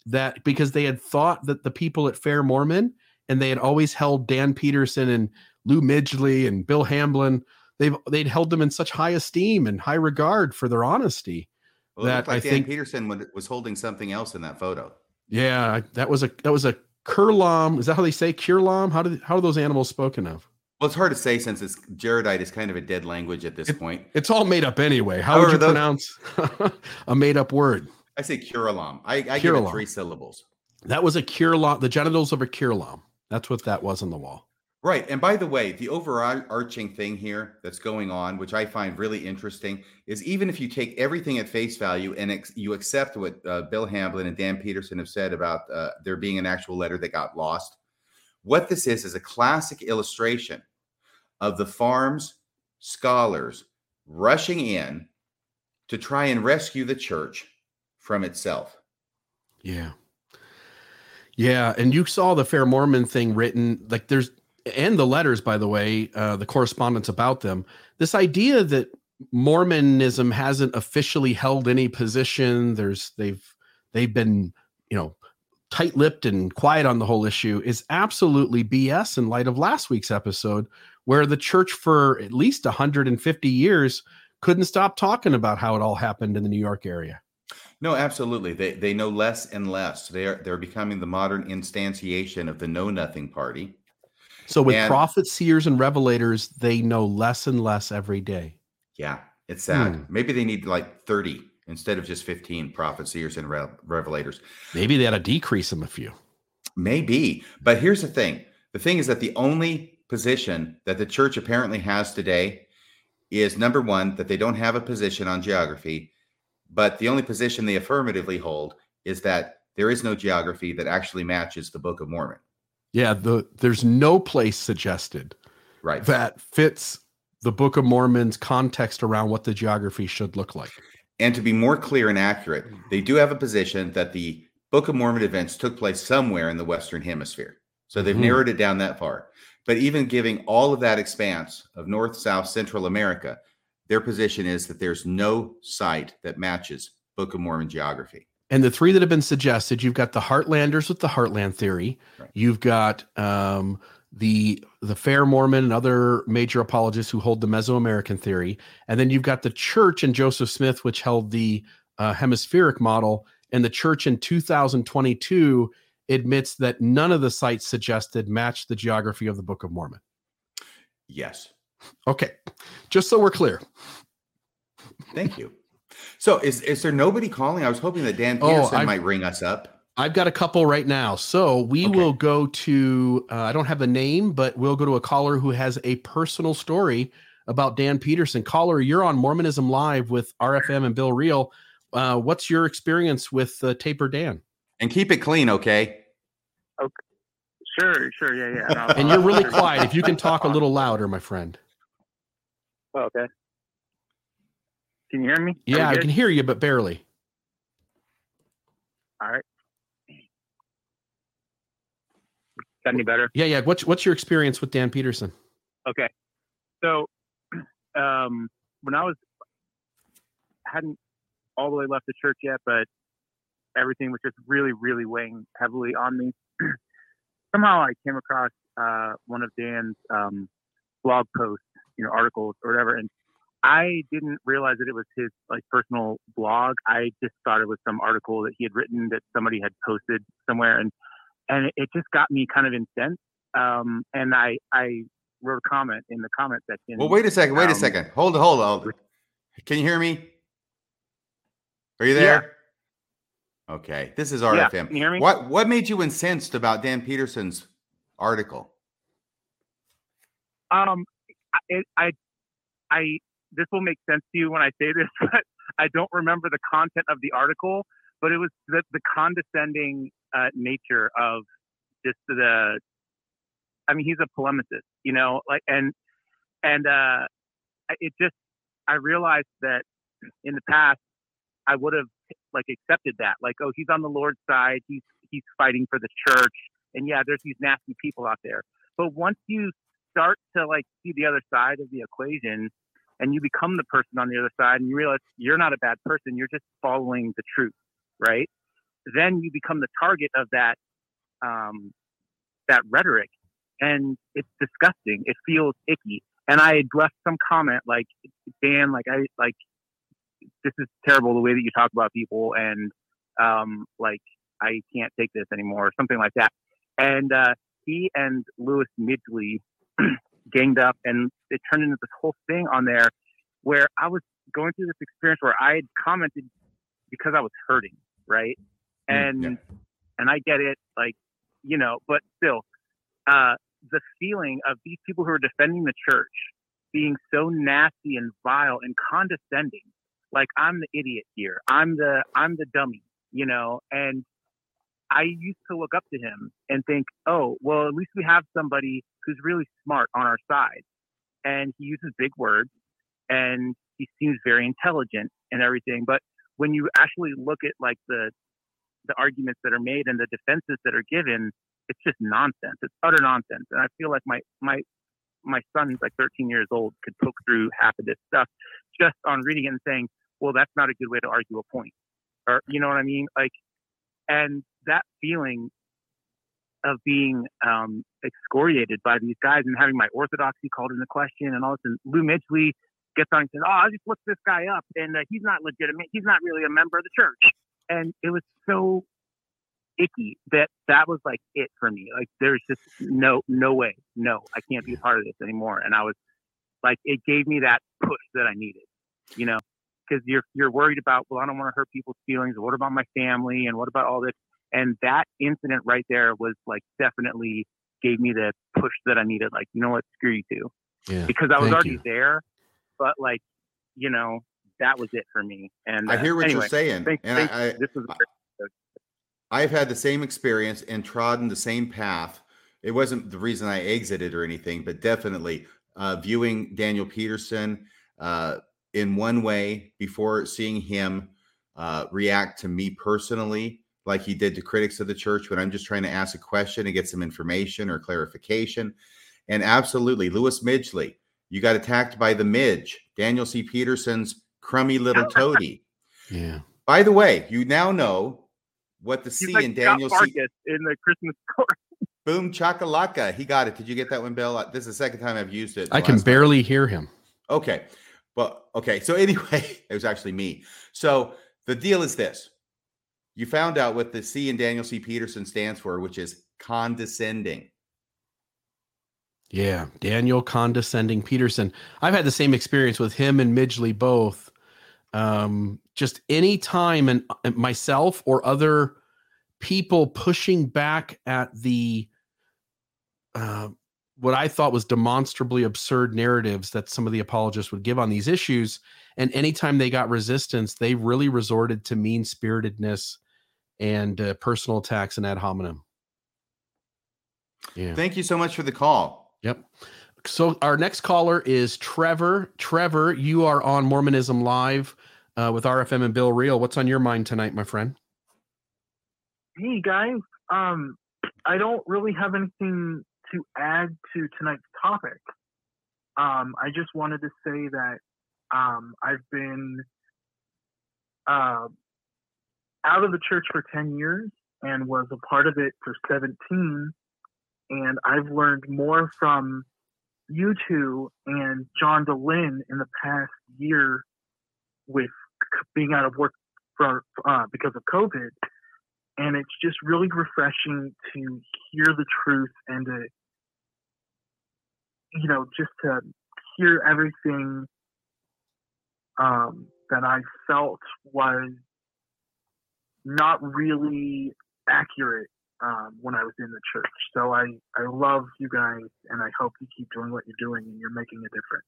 that because they had thought that the people at Fair Mormon and they had always held Dan Peterson and Lou Midgley and Bill Hamblin, they've they'd held them in such high esteem and high regard for their honesty. Well, that like I Dan think- Peterson was holding something else in that photo. Yeah, that was a that was a curlom. Is that how they say curlom? How do how are those animals spoken of? Well, it's hard to say since it's Jaredite is kind of a dead language at this point. It's all made up anyway. How would you those- pronounce a made up word? I say curulum. I, I give it three syllables. That was a curlom, the genitals of a curlom. That's what that was on the wall. Right. And by the way, the overarching thing here that's going on, which I find really interesting, is even if you take everything at face value and ex- you accept what uh, Bill Hamblin and Dan Peterson have said about uh, there being an actual letter that got lost, what this is is a classic illustration of the FARMS scholars rushing in to try and rescue the church from itself. Yeah. Yeah. And you saw the Fair Mormon thing written, like there's, and the letters, by the way, uh, the correspondence about them. This idea that Mormonism hasn't officially held any position, there's, they've, they've been, you know, tight lipped and quiet on the whole issue is absolutely BS in light of last week's episode, where the church for at least 150 years couldn't stop talking about how it all happened in the New York area. No, absolutely. They they know less and less. They are they're becoming the modern instantiation of the know nothing party. So with And- prophets, seers, and revelators, they know less and less every day. Yeah, it's sad. Hmm. Maybe they need like 30 instead of just 15 prophets, seers, and re- revelators. Maybe they had to decrease them a few. Maybe. But here's the thing the thing is that the only position that the church apparently has today is number one, that they don't have a position on geography. But the only position they affirmatively hold is that there is no geography that actually matches the Book of Mormon. Yeah, the there's no place suggested Right. that fits the Book of Mormon's context around what the geography should look like. And to be more clear and accurate, they do have a position that the Book of Mormon events took place somewhere in the Western Hemisphere. So they've Mhm. narrowed it down that far. But even giving all of that expanse of North, South, Central America, their position is that there's no site that matches Book of Mormon geography. And the three that have been suggested, you've got the Heartlanders with the Heartland theory. Right. You've got um, the the Fair Mormon and other major apologists who hold the Mesoamerican theory, and then you've got the Church and Joseph Smith, which held the uh, hemispheric model. And the Church in 2022 admits that none of the sites suggested match the geography of the Book of Mormon. Yes. Okay, just so we're clear. Thank you. So is, is there nobody calling? I was hoping that Dan Oh, Peterson I- might ring us up. I've got a couple right now. So we Okay. will go to, uh, I don't have the name, but we'll go to a caller who has a personal story about Dan Peterson. Caller, you're on Mormonism Live with RFM and Bill Reel. Uh, what's your experience with uh, Tapir Dan? And keep it clean, okay? Sure, sure, yeah, yeah. no, And you're really quiet. If you can talk a little louder, my friend. Oh, okay. Can you hear me? Yeah, I can hear you, but barely. All right. Got any better? Yeah, yeah. What's what's your experience with Dan Peterson? Okay. So, um, when I was hadn't all the way left the church yet, but everything was just really, really weighing heavily on me. Somehow I came across uh, one of Dan's um, blog posts, you know, articles or whatever, and I didn't realize that it was his like personal blog. I just thought it was some article that he had written that somebody had posted somewhere, and and it just got me kind of incensed. Um, and I I wrote a comment in the comment section. Well, wait a second. Wait a Um, second. Hold hold hold. Can you hear me? Are you there? Okay. This is Yeah, RFM. can you hear me? What what made you incensed about Dan Peterson's article? Um, I- it, I, I, this will make sense to you when I say this, but I don't remember the content of the article. But it was the, the condescending uh, nature of just the. I mean, he's a polemicist, you know, like and and uh, it just I realized that in the past I would have like accepted that, like, oh, he's on the Lord's side, he's he's fighting for the church, and yeah, there's these nasty people out there. But once you start to like see the other side of the equation and you become the person on the other side and you realize you're not a bad person you're just following the truth right? Then you become the target of that um, that rhetoric and it's disgusting. It feels icky. And i left some comment like dan like i like this is terrible the way that you talk about people and um like i can't take this anymore or something like that and uh he and lewis midgley ganged up and it turned into this whole thing on there where I was going through this experience where I had commented because I was hurting, right? Mm, And yeah. and I get it, like, you know, but still, uh, the feeling of these people who are defending the church being so nasty and vile and condescending, like I'm the idiot here. I'm the I'm the dummy, you know, and I used to look up to him and think, oh, well, at least we have somebody who's really smart on our side. And he uses big words and he seems very intelligent and everything. But when you actually look at like the the arguments that are made and the defenses that are given, it's just nonsense. It's utter nonsense. And I feel like my my my son's like 13 years old, could poke through half of this stuff just on reading it and saying, "Well, that's not a good way to argue a point," or you know what I mean? Like, and that feeling of being um, excoriated by these guys and having my orthodoxy called into question and all this. And Lou Midgley gets on and says, "Oh, I just looked this guy up, and uh, he's not legitimate. He's not really a member of the church." And it was so icky that that was like it for me. Like there's just no no way, no, I can't be a part of this anymore. And I was like, it gave me that push that I needed, you know, because you're you're worried about, well, I don't want to hurt people's feelings. What about my family? And what about all this? And that incident right there was like definitely gave me the push that I needed. Like, you know what, screw you too, Yeah. because I was Thank already you. there, but like, you know, that was it for me. And I uh, hear what anyway, you're saying, Thanks, and thanks. I, I this was I- I've had the same experience and trodden the same path. It wasn't the reason I exited or anything, but definitely uh, viewing Daniel Peterson uh, in one way before seeing him uh, react to me personally, like he did to critics of the church when I'm just trying to ask a question and get some information or clarification. And absolutely, Louis Midgley, you got attacked by the Midge, Daniel C. Peterson's crummy little toady. Yeah. By the way, you now know what the He's C like in Scut Daniel C. Farkus in the Christmas story. Boom chakalaka. He got it. Did you get that one, Bill? Uh, This is the second time I've used it. I can last time. barely hear him. Okay. But okay. So anyway, it was actually me. So the deal is this. You found out what the C in Daniel C. Peterson stands for, which is condescending. Yeah, Daniel condescending Peterson. I've had the same experience with him and Midgley both. Um, just any time and and myself or other people pushing back at the uh, what I thought was demonstrably absurd narratives that some of the apologists would give on these issues. And anytime they got resistance, they really resorted to mean spiritedness and uh, personal attacks and ad hominem. Yeah. Thank you so much for the call. Yep. So our next caller is Trevor. Trevor, you are on Mormonism Live uh, with RFM and Bill Reel. What's on your mind tonight, my friend? Hey guys, um, I don't really have anything to add to tonight's topic. Um, I just wanted to say that um, I've been uh, out of the church for 10 years and was a part of it for 17. And I've learned more from you two and John Dehlin in the past year with being out of work for uh, because of COVID. And it's just really refreshing to hear the truth and to, you know, just to hear everything um, that I felt was not really accurate um, when I was in the church. So I, I love you guys and I hope you keep doing what you're doing and you're making a difference.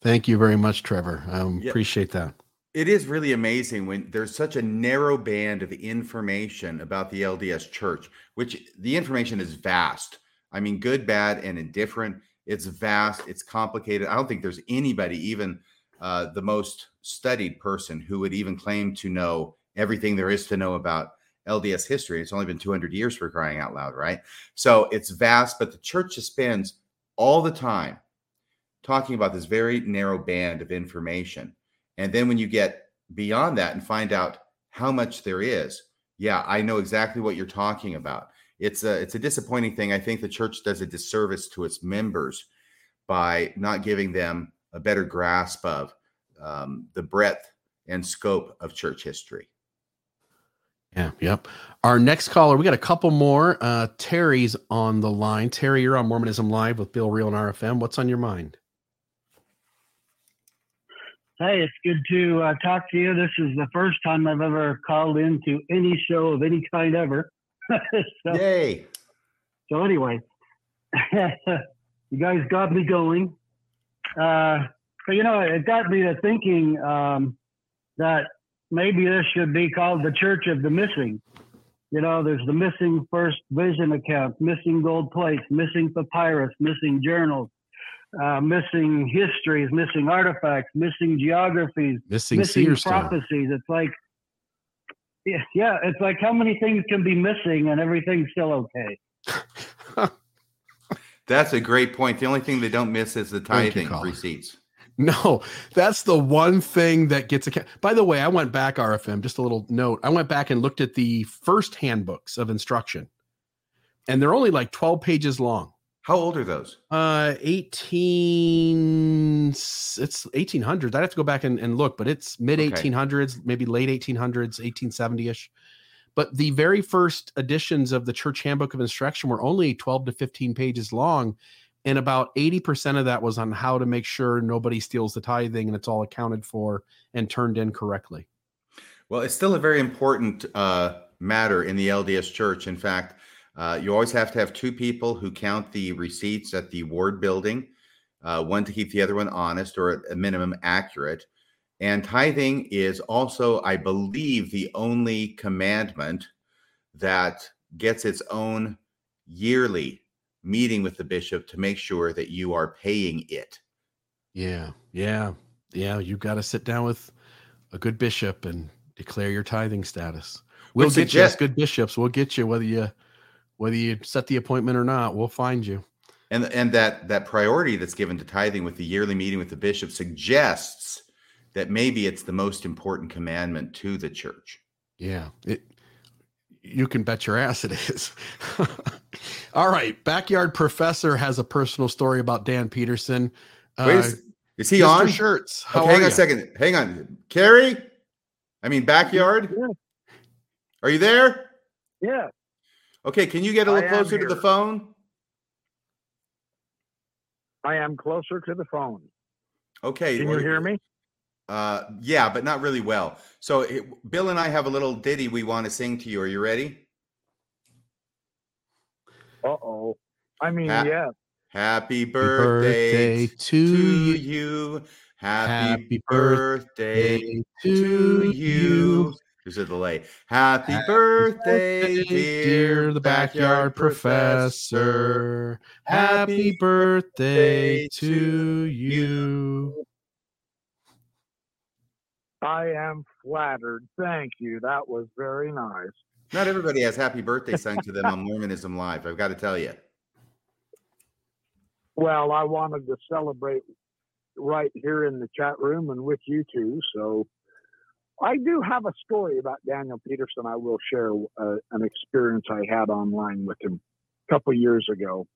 Thank you very much, Trevor. I um, Yeah. appreciate that. It is really amazing when there's such a narrow band of information about the LDS church, which the information is vast. I mean, good, bad, and indifferent. It's vast, it's complicated. I don't think there's anybody, even uh, the most studied person, who would even claim to know everything there is to know about LDS history. It's only been 200 years for crying out loud, right? So it's vast, but the church just spends all the time talking about this very narrow band of information. And then when you get beyond that and find out how much there is, yeah, I know exactly what you're talking about. It's a it's a disappointing thing. I think the church does a disservice to its members by not giving them a better grasp of um, the breadth and scope of church history. Yeah, yep. Our next caller, we got a couple more. Uh, Terry's on the line. Terry, you're on Mormonism Live with Bill Reel and RFM. What's on your mind? Hey, it's good to uh, talk to you. This is the first time I've ever called into any show of any kind ever. so, Yay! so anyway, you guys got me going. Uh, so you know, it got me to thinking um, that maybe this should be called the Church of the Missing. You know, there's the missing first vision account, missing gold plates, missing papyrus, missing journals, uh, missing histories, missing artifacts, missing geographies, Missing, missing Seer Stone. prophecies. It's like, yeah, yeah, it's like how many things can be missing and everything's still okay. That's a great point. The only thing they don't miss is the Thank you, tithing receipts. No, that's the one thing that gets a. By the way, I went back RFM. Just a little note. I went back and looked at the first handbooks of instruction, and they're only like twelve pages long. How old are those? Uh, eighteen. It's eighteen hundreds. I'd have to go back and, and look, but it's mid eighteen hundreds, maybe late eighteen hundreds, eighteen seventy ish. But the very first editions of the Church Handbook of Instruction were only twelve to fifteen pages long, and about eighty percent of that was on how to make sure nobody steals the tithing and it's all accounted for and turned in correctly. Well, it's still a very important uh, matter in the LDS Church. In fact, uh, you always have to have two people who count the receipts at the ward building, uh, one to keep the other one honest or at a minimum accurate. And tithing is also, I believe, the only commandment that gets its own yearly meeting with the bishop to make sure that you are paying it. Yeah, yeah, yeah. You've got to sit down with a good bishop and declare your tithing status. We'll get you as suggest- good bishops. We'll get you whether you whether you set the appointment or not. We'll find you. and and that that priority that's given to tithing with the yearly meeting with the bishop suggests that maybe it's the most important commandment to the church Yeah, it. You can bet your ass it is. All right, backyard professor has a personal story about Dan Peterson. Wait, Uh, is, is he Mr. on Shirts? How okay, hang on you? a second hang on carrie i mean backyard Yeah. are you there Yeah. Okay can you get a little am closer to the phone I am closer to the phone. okay Can you hear me? uh yeah but not really well so it, bill and i have a little ditty we want to sing to you are you ready Uh oh. I mean, Ha- yeah. Happy birthday birthday, to to you. you. Happy, Happy birthday, Day to you. There's a delay. Happy, birthday, dear, the backyard professor. Happy birthday to you. I am flattered. Thank you. That was very nice. Not everybody has happy birthday sung to them on Mormonism Live. I've got to tell you. Well, I wanted to celebrate right here in the chat room and with you two. So I do have a story about Daniel Peterson. I will share uh, an experience I had online with him a couple years ago.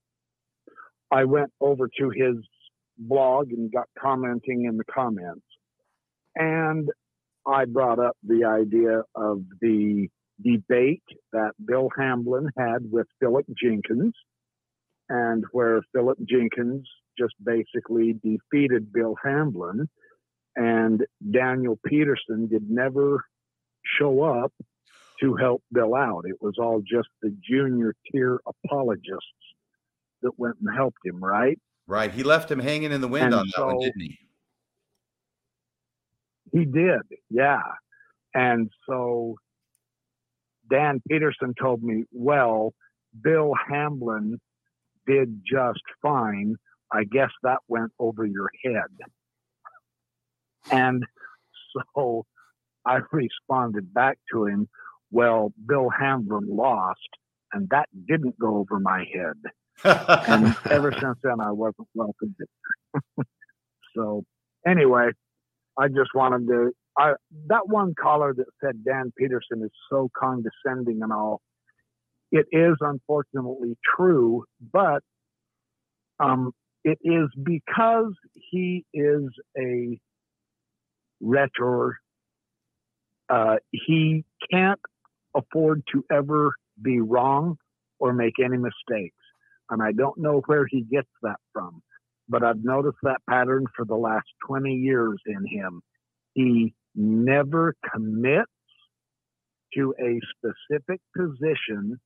I went over to his blog and got commenting in the comments. And I brought up the idea of the debate that Bill Hamblin had with Philip Jenkins, and where Philip Jenkins just basically defeated Bill Hamblin, and Daniel Peterson did never show up to help Bill out. It was all just the junior tier apologists that went and helped him, right? Right. He left him hanging in the wind And on that one, didn't he? He did, yeah. And so Dan Peterson told me, well, Bill Hamblin did just fine. I guess that went over your head. And so I responded back to him, well, Bill Hamblin lost, and that didn't go over my head. And ever since then, I wasn't welcome. so anyway, I just wanted to. I that one caller that said Dan Peterson is so condescending and all. It is unfortunately true, but um, it is because he is a rhetor. Uh, he can't afford to ever be wrong or make any mistakes, and I don't know where he gets that from but I've noticed that pattern for the last 20 years in him. He never commits to a specific position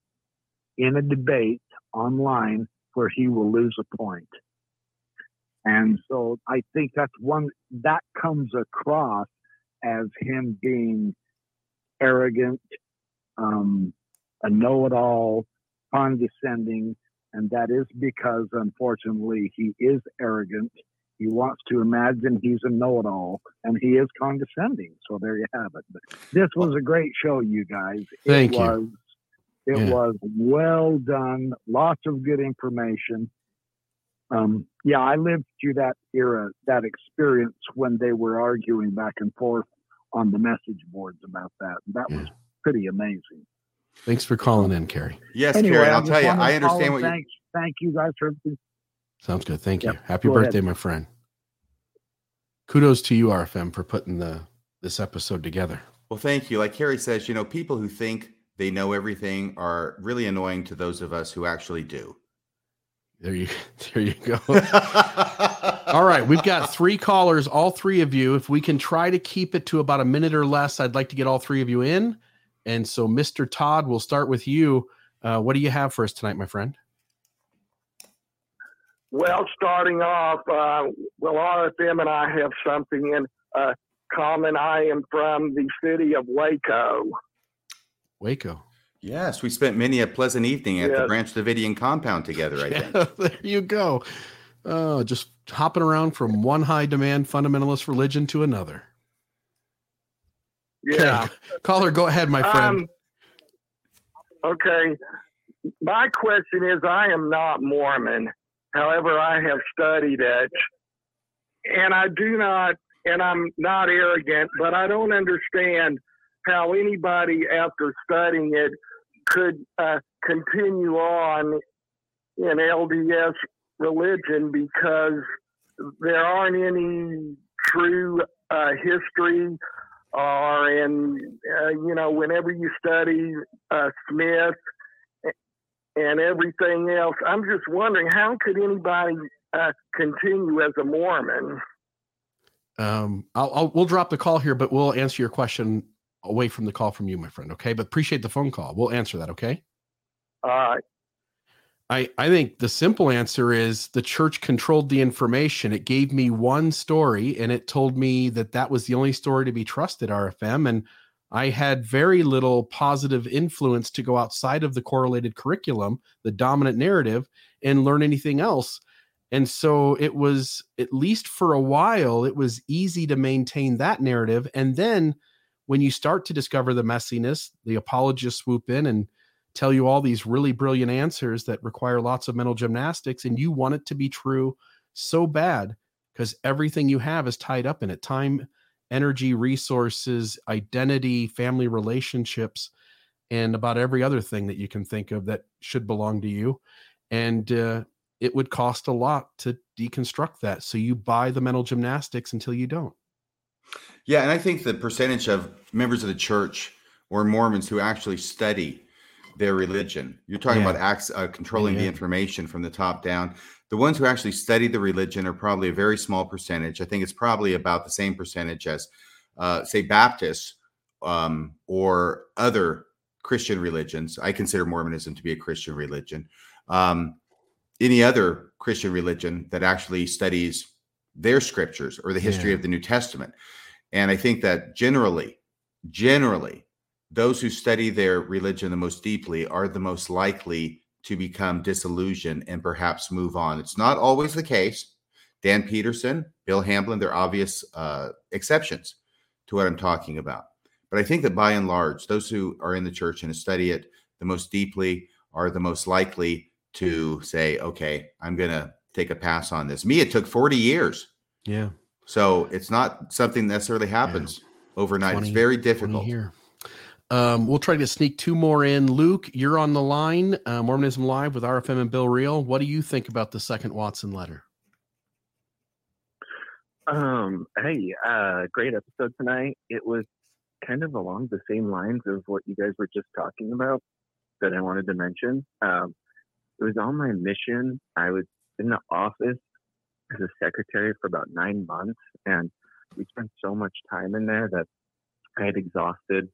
in a debate online where he will lose a point. And so I think that's one that comes across as him being arrogant, um, a know it all, condescending, and that is because, unfortunately, he is arrogant. He wants to imagine he's a know it all, and he is condescending. So there you have it. But this was a great show, you guys. Thank it you. was. It Yeah. was well done. Lots of good information. Um, yeah, I lived through that era, that experience when they were arguing back and forth on the message boards about that. That was pretty amazing. Thanks for calling in, Carrie. Yes, Anyway, Karen, I I'll tell you, I understand what you thank, thank you guys for everything. Sounds good. Thank you. Yep. Happy Go ahead. birthday, my friend. Kudos to you, RFM, for putting the this episode together. Well, thank you. Like Carrie says, you know, people who think they know everything are really annoying to those of us who actually do. There you there you go. all right, we've got three callers, all three of you. If we can try to keep it to about a minute or less, I'd like to get all three of you in. And so, Mr. Todd, we'll start with you. Uh, what do you have for us tonight, my friend? Well, starting off, uh, well, RFM and I have something in uh, common. I am from the city of Waco. Waco. Yes, we spent many a pleasant evening at the Branch Davidian compound together, I think. there you go. Oh, just hopping around from one high demand fundamentalist religion to another. Yeah. Okay. Caller, go ahead, my friend. Um, okay. My question is I am not Mormon. However, I have studied it. And I do not, and I'm not arrogant, but I don't understand how anybody, after studying it, could uh, continue on in LDS religion because there aren't any true uh, history or in uh, you know whenever you study uh, Smith and everything else. I'm just wondering how could anybody uh, continue as a Mormon? Um, I'll, I'll we'll drop the call here, but we'll answer your question away from the call from you, my friend. Okay, but appreciate the phone call. We'll answer that. Okay. All right. I, I think the simple answer is the church controlled the information. It gave me one story and it told me that that was the only story to be trusted, RFM. And I had very little positive influence to go outside of the correlated curriculum, the dominant narrative, and learn anything else. And so it was, at least for a while, it was easy to maintain that narrative. And then when you start to discover the messiness, the apologists swoop in and tell you all these really brilliant answers that require lots of mental gymnastics, and you want it to be true so bad because everything you have is tied up in it time, energy, resources, identity, family relationships, and about every other thing that you can think of that should belong to you. And uh, it would cost a lot to deconstruct that. So you buy the mental gymnastics until you don't. Yeah, and I think the percentage of members of the church or Mormons who actually study their religion. You're talking Yeah. about acts, uh, controlling the information from the top down. The ones who actually study the religion are probably a very small percentage. I think it's probably about the same percentage as, uh, say, Baptists um, or other Christian religions. I consider Mormonism to be a Christian religion. Um, any other Christian religion that actually studies their scriptures or the history Yeah. of the New Testament. And I think that generally, generally, those who study their religion the most deeply are the most likely to become disillusioned and perhaps move on. It's not always the case. Dan Peterson, Bill Hamblin, they're obvious uh, exceptions to what I'm talking about. But I think that by and large, those who are in the church and study it the most deeply are the most likely to say, okay, I'm going to take a pass on this. Me, it took 40 years. Yeah. So it's not something that necessarily happens overnight. 20 it's very 20 difficult. here. Um, we'll try to sneak two more in. Luke, you're on the line. Uh, Mormonism Live with RFM and Bill Reel. What do you think about the second Watson letter? Um, hey, uh, great episode tonight. It was kind of along the same lines of what you guys were just talking about that I wanted to mention. Um, it was on my mission. I was in the office as a secretary for about nine months, and we spent so much time in there that I had exhausted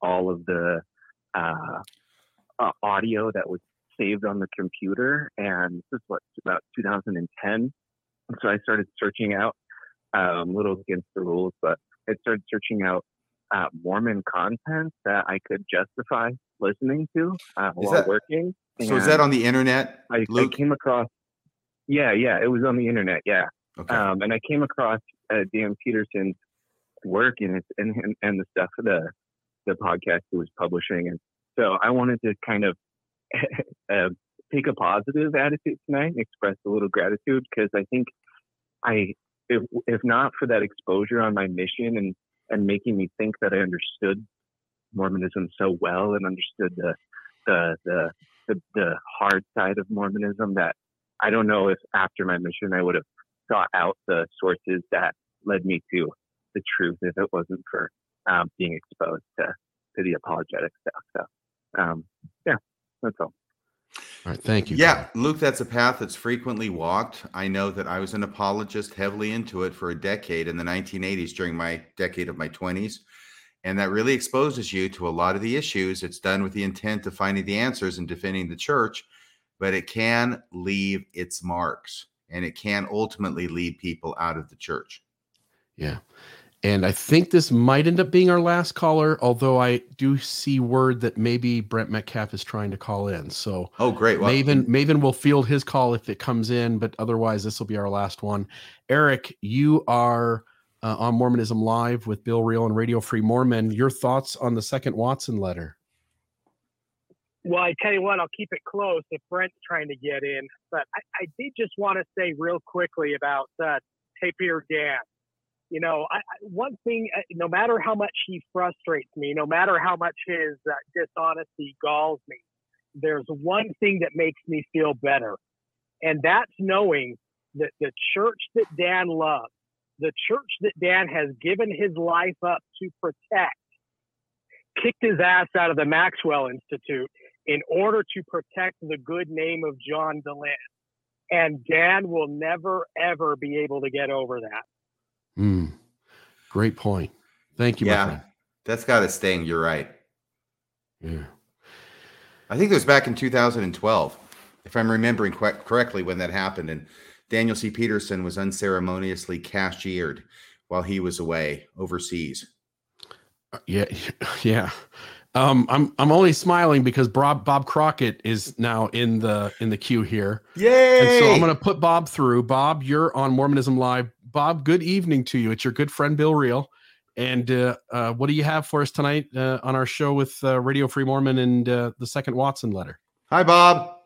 all of the uh, uh, audio that was saved on the computer. And this is what about 2010. And so I started searching out um, a little against the rules, but I started searching out uh, Mormon content that I could justify listening to uh, while that- working. So is that on the internet, I, I came across, yeah, yeah, it was on the internet, yeah. Okay. Um, and I came across uh, Dan Peterson's work and, and and the stuff the the podcast he was publishing, and so I wanted to kind of uh, take a positive attitude tonight and express a little gratitude because I think I if if not for that exposure on my mission and and making me think that I understood Mormonism so well and understood the the the the, the hard side of Mormonism that I don't know if after my mission I would have sought out the sources that led me to the truth if it wasn't for um, being exposed to to the apologetic stuff. So um, yeah, that's all. All right. Thank you. Yeah, Luke, that's a path that's frequently walked. I know that I was an apologist heavily into it for a decade in the 1980s during my decade of my 20s. And that really exposes you to a lot of the issues. It's done with the intent of finding the answers and defending the church, but it can leave its marks and it can ultimately lead people out of the church. Yeah. And I think this might end up being our last caller, although I do see word that maybe Brent Metcalfe is trying to call in. So Oh, great. Well, Maven Maven will field his call if it comes in, but otherwise this will be our last one. Eric, you are uh, on Mormonism Live with Bill Reel and Radio Free Mormon. Your thoughts on the second Watson letter? Well, I tell you what, I'll keep it close if Brent's trying to get in. But I, I did just want to say real quickly about uh, Tapir Dan. You know, I, one thing, uh, no matter how much he frustrates me, no matter how much his uh, dishonesty galls me, there's one thing that makes me feel better. And that's knowing that the church that Dan loves, the church that Dan has given his life up to protect, kicked his ass out of the Maxwell Institute in order to protect the good name of John Dehlin. And Dan will never, ever be able to get over that. Hmm. Great point. Thank you, yeah, friend. that's got to sting. You're right. Yeah. I think it was back in 2012, if I'm remembering que- correctly, when that happened. And Daniel C. Peterson was unceremoniously cashiered while he was away overseas. Yeah, yeah. Um, I'm I'm only smiling because Bob Bob Crockett is now in the in the queue here. Yay! And so I'm going to put Bob through. Bob, you're on Mormonism Live. Bob, good evening to you. It's your good friend Bill Reel, And uh, uh, what do you have for us tonight uh, on our show with uh, Radio Free Mormon and uh, the Second Watson letter? Hi, Bob.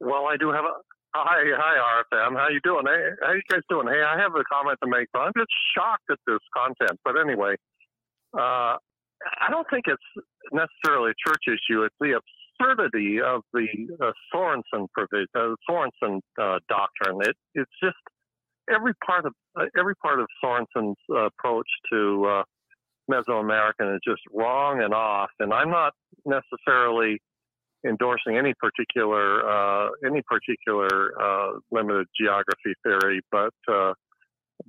Well, I do have a hi, hi, RFM. How you doing? Hey, how you guys doing? Hey, I have a comment to make. But I'm just shocked at this content. But anyway, uh, I don't think it's necessarily a church issue. It's the absurdity of the uh, Sorenson provision, uh, Sorenson uh, doctrine. It it's just every part of uh, every part of Sorenson's approach to uh, Mesoamerican is just wrong and off. And I'm not necessarily endorsing any particular uh, any particular uh, limited geography theory, but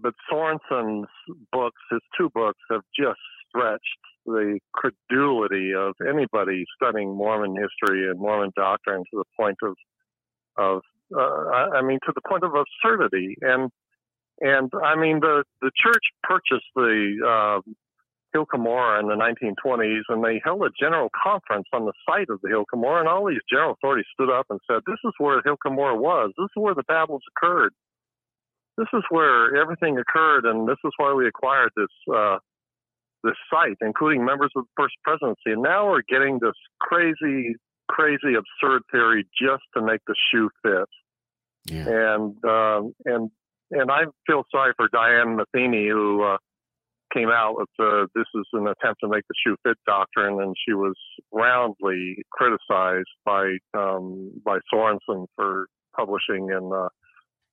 but Sorenson's books, his two books, have just stretched the credulity of anybody studying Mormon history and Mormon doctrine to the point of of uh, I mean to the point of absurdity and and I mean the the church purchased the uh, Hill Cumorah in the 1920s, and they held a general conference on the site of the Hill Cumorah, and all these general authorities stood up and said, "This is where Hill Cumorah was. This is where the battles occurred. This is where everything occurred, and this is why we acquired this uh, this site, including members of the First Presidency. And now we're getting this crazy, crazy, absurd theory just to make the shoe fit. Yeah. And um, and and I feel sorry for Deanne Matheny who." Uh, came out with uh, this is an attempt to make the shoe fit doctrine, and she was roundly criticized by um, by Sorenson for publishing in uh,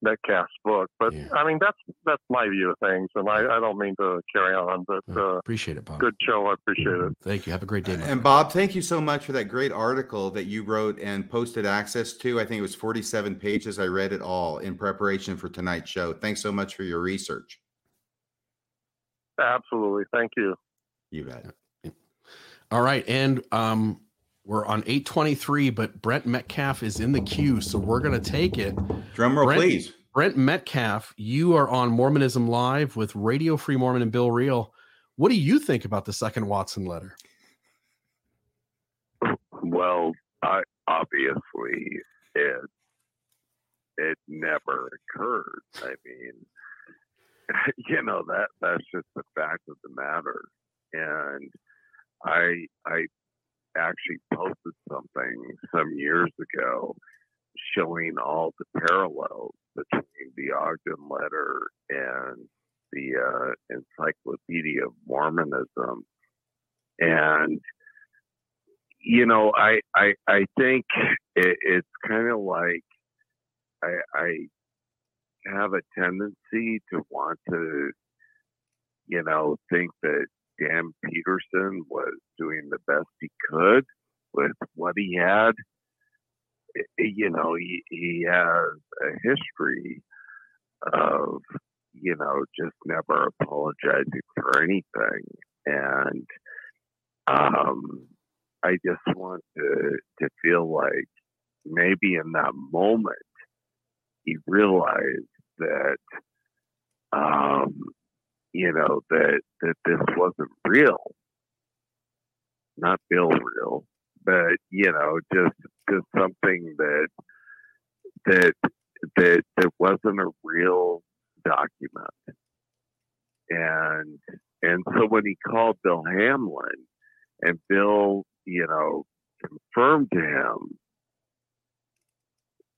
Metcalfe's book. But I mean, that's that's my view of things, and I, I don't mean to carry on, but uh, appreciate it, Bob. Good show, I appreciate it. Thank you. Have a great day. my And. Bob, thank you so much for that great article that you wrote and posted access to. I think it was 47 pages. I read it all in preparation for tonight's show. Thanks so much for your research. Absolutely, thank you. You bet. All right, and um, we're on 823, but Brent Metcalfe is in the queue, so we're gonna take it. Drum roll, Brent, please. Brent Metcalfe, you are on Mormonism Live with Radio Free Mormon and Bill Reel. What do you think about the second Watson letter? Well, I obviously it it never occurred. I mean, you know that that's just the fact of the matter. And I I actually posted something some years ago showing all the parallels between the Ogden letter and the uh, Encyclopedia of Mormonism. And you know, I I I think it, it's kind of like I I have a tendency to want to, you know, think that Dan Peterson was doing the best he could with what he had. You know, he, he has a history of, you know, just never apologizing for anything. And um, I just want to, to feel like maybe in that moment he realized that um, you know that that this wasn't real, not Bill Reel, but you know just just something that that that that wasn't a real document, and and so when he called Bill Hamblin, and Bill you know confirmed to him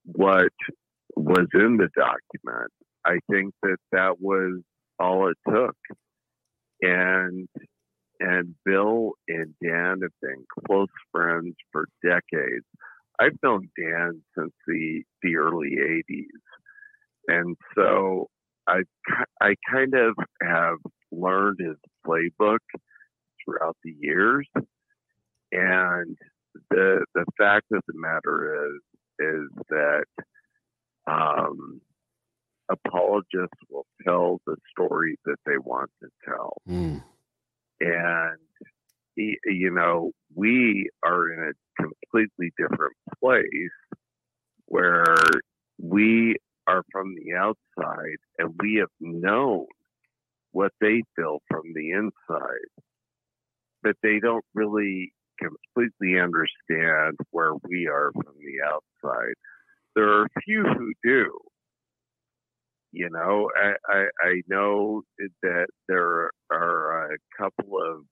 what was in the document. I think that that was all it took. And and Bill and Dan have been close friends for decades. I've known Dan since the the early '80s, and so I I kind of have learned his playbook throughout the years. And the the fact of the matter is is that um, apologists will tell the story that they want to tell. Mm. And, you know, we are in a completely different place where we are from the outside and we have known what they feel from the inside, but they don't really completely understand where we are from the outside. There are a few who do, you know, I, I, I know that there are a couple of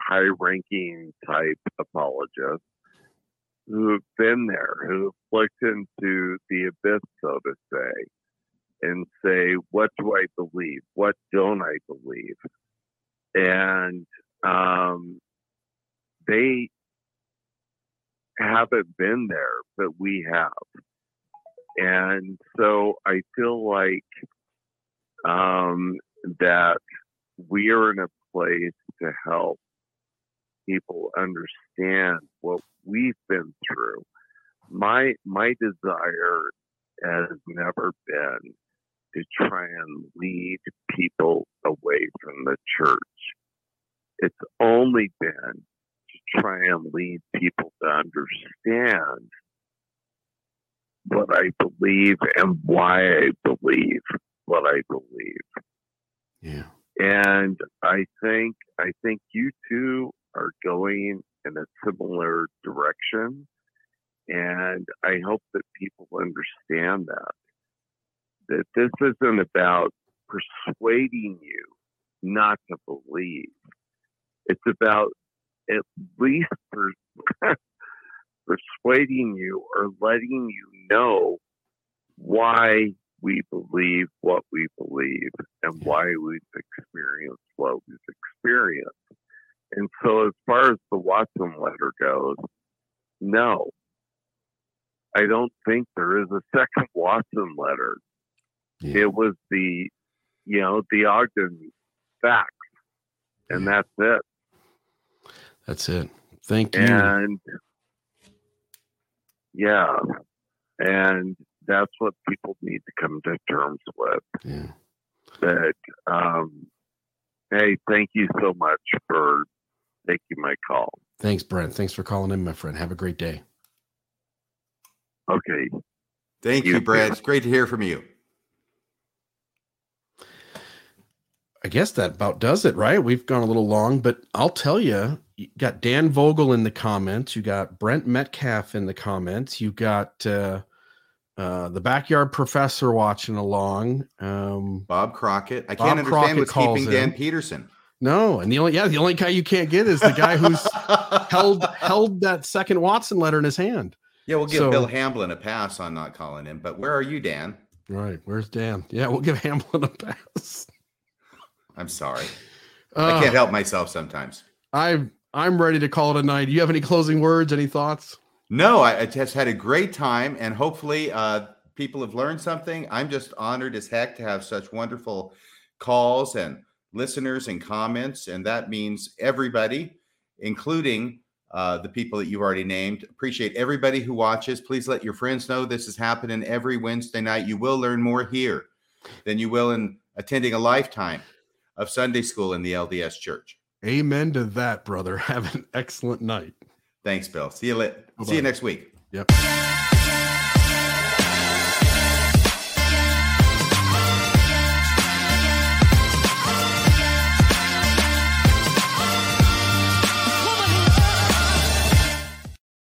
high ranking type apologists who've been there, who've looked into the abyss, so to say, and say, what do I believe? What don't I believe? And um, they haven't been there, but we have. And so I feel like um, that we are in a place to help people understand what we've been through. My my desire has never been to try and lead people away from the church. It's only been to try and lead people to understand what I believe and why I believe what I believe. Yeah. And I think I think you two are going in a similar direction. And I hope that people understand that. That this isn't about persuading you not to believe. It's about at least persuading you or letting you know why we believe what we believe and why we've experienced what we've experienced. And so, as far as the Watson letter goes, no, I don't think there is a second Watson letter. It was the, you know, the Ogden fax, and that's it. That's it. Thank you. And yeah, and that's what people need to come to terms with. Yeah. That, um, hey, thank you so much for taking my call. Thanks, Brent. Thanks for calling in, my friend. Have a great day. Okay. Thank you, Brad. It's great to hear from you. I guess that about does it, right? We've gone a little long, but I'll tell you, you got Dan Vogel in the comments. You got Brent Metcalfe in the comments. You got uh, uh, the backyard professor watching along. Um, Bob Crockett. I Bob can't understand Crockett what's keeping Dan in. Peterson. No, and the only yeah, the only guy you can't get is the guy who's held held that second Watson letter in his hand. Yeah, we'll give So- Bill Hamblin a pass on not calling him. But where are you, Dan? Right, where's Dan? Yeah, we'll give Hamblin a pass. I'm sorry. Uh, I can't help myself sometimes. I I'm ready to call it a night. Do you have any closing words? Any thoughts? No, I, I just had a great time, and hopefully, uh, people have learned something. I'm just honored as heck to have such wonderful calls and listeners and comments, and that means everybody, including uh, the people that you've already named. Appreciate everybody who watches. Please let your friends know this is happening every Wednesday night. You will learn more here than you will in attending a lifetime of Sunday school in the LDS Church. Amen to that, brother. Have an excellent night. Thanks, Bill. See you later. See you next week. Yep.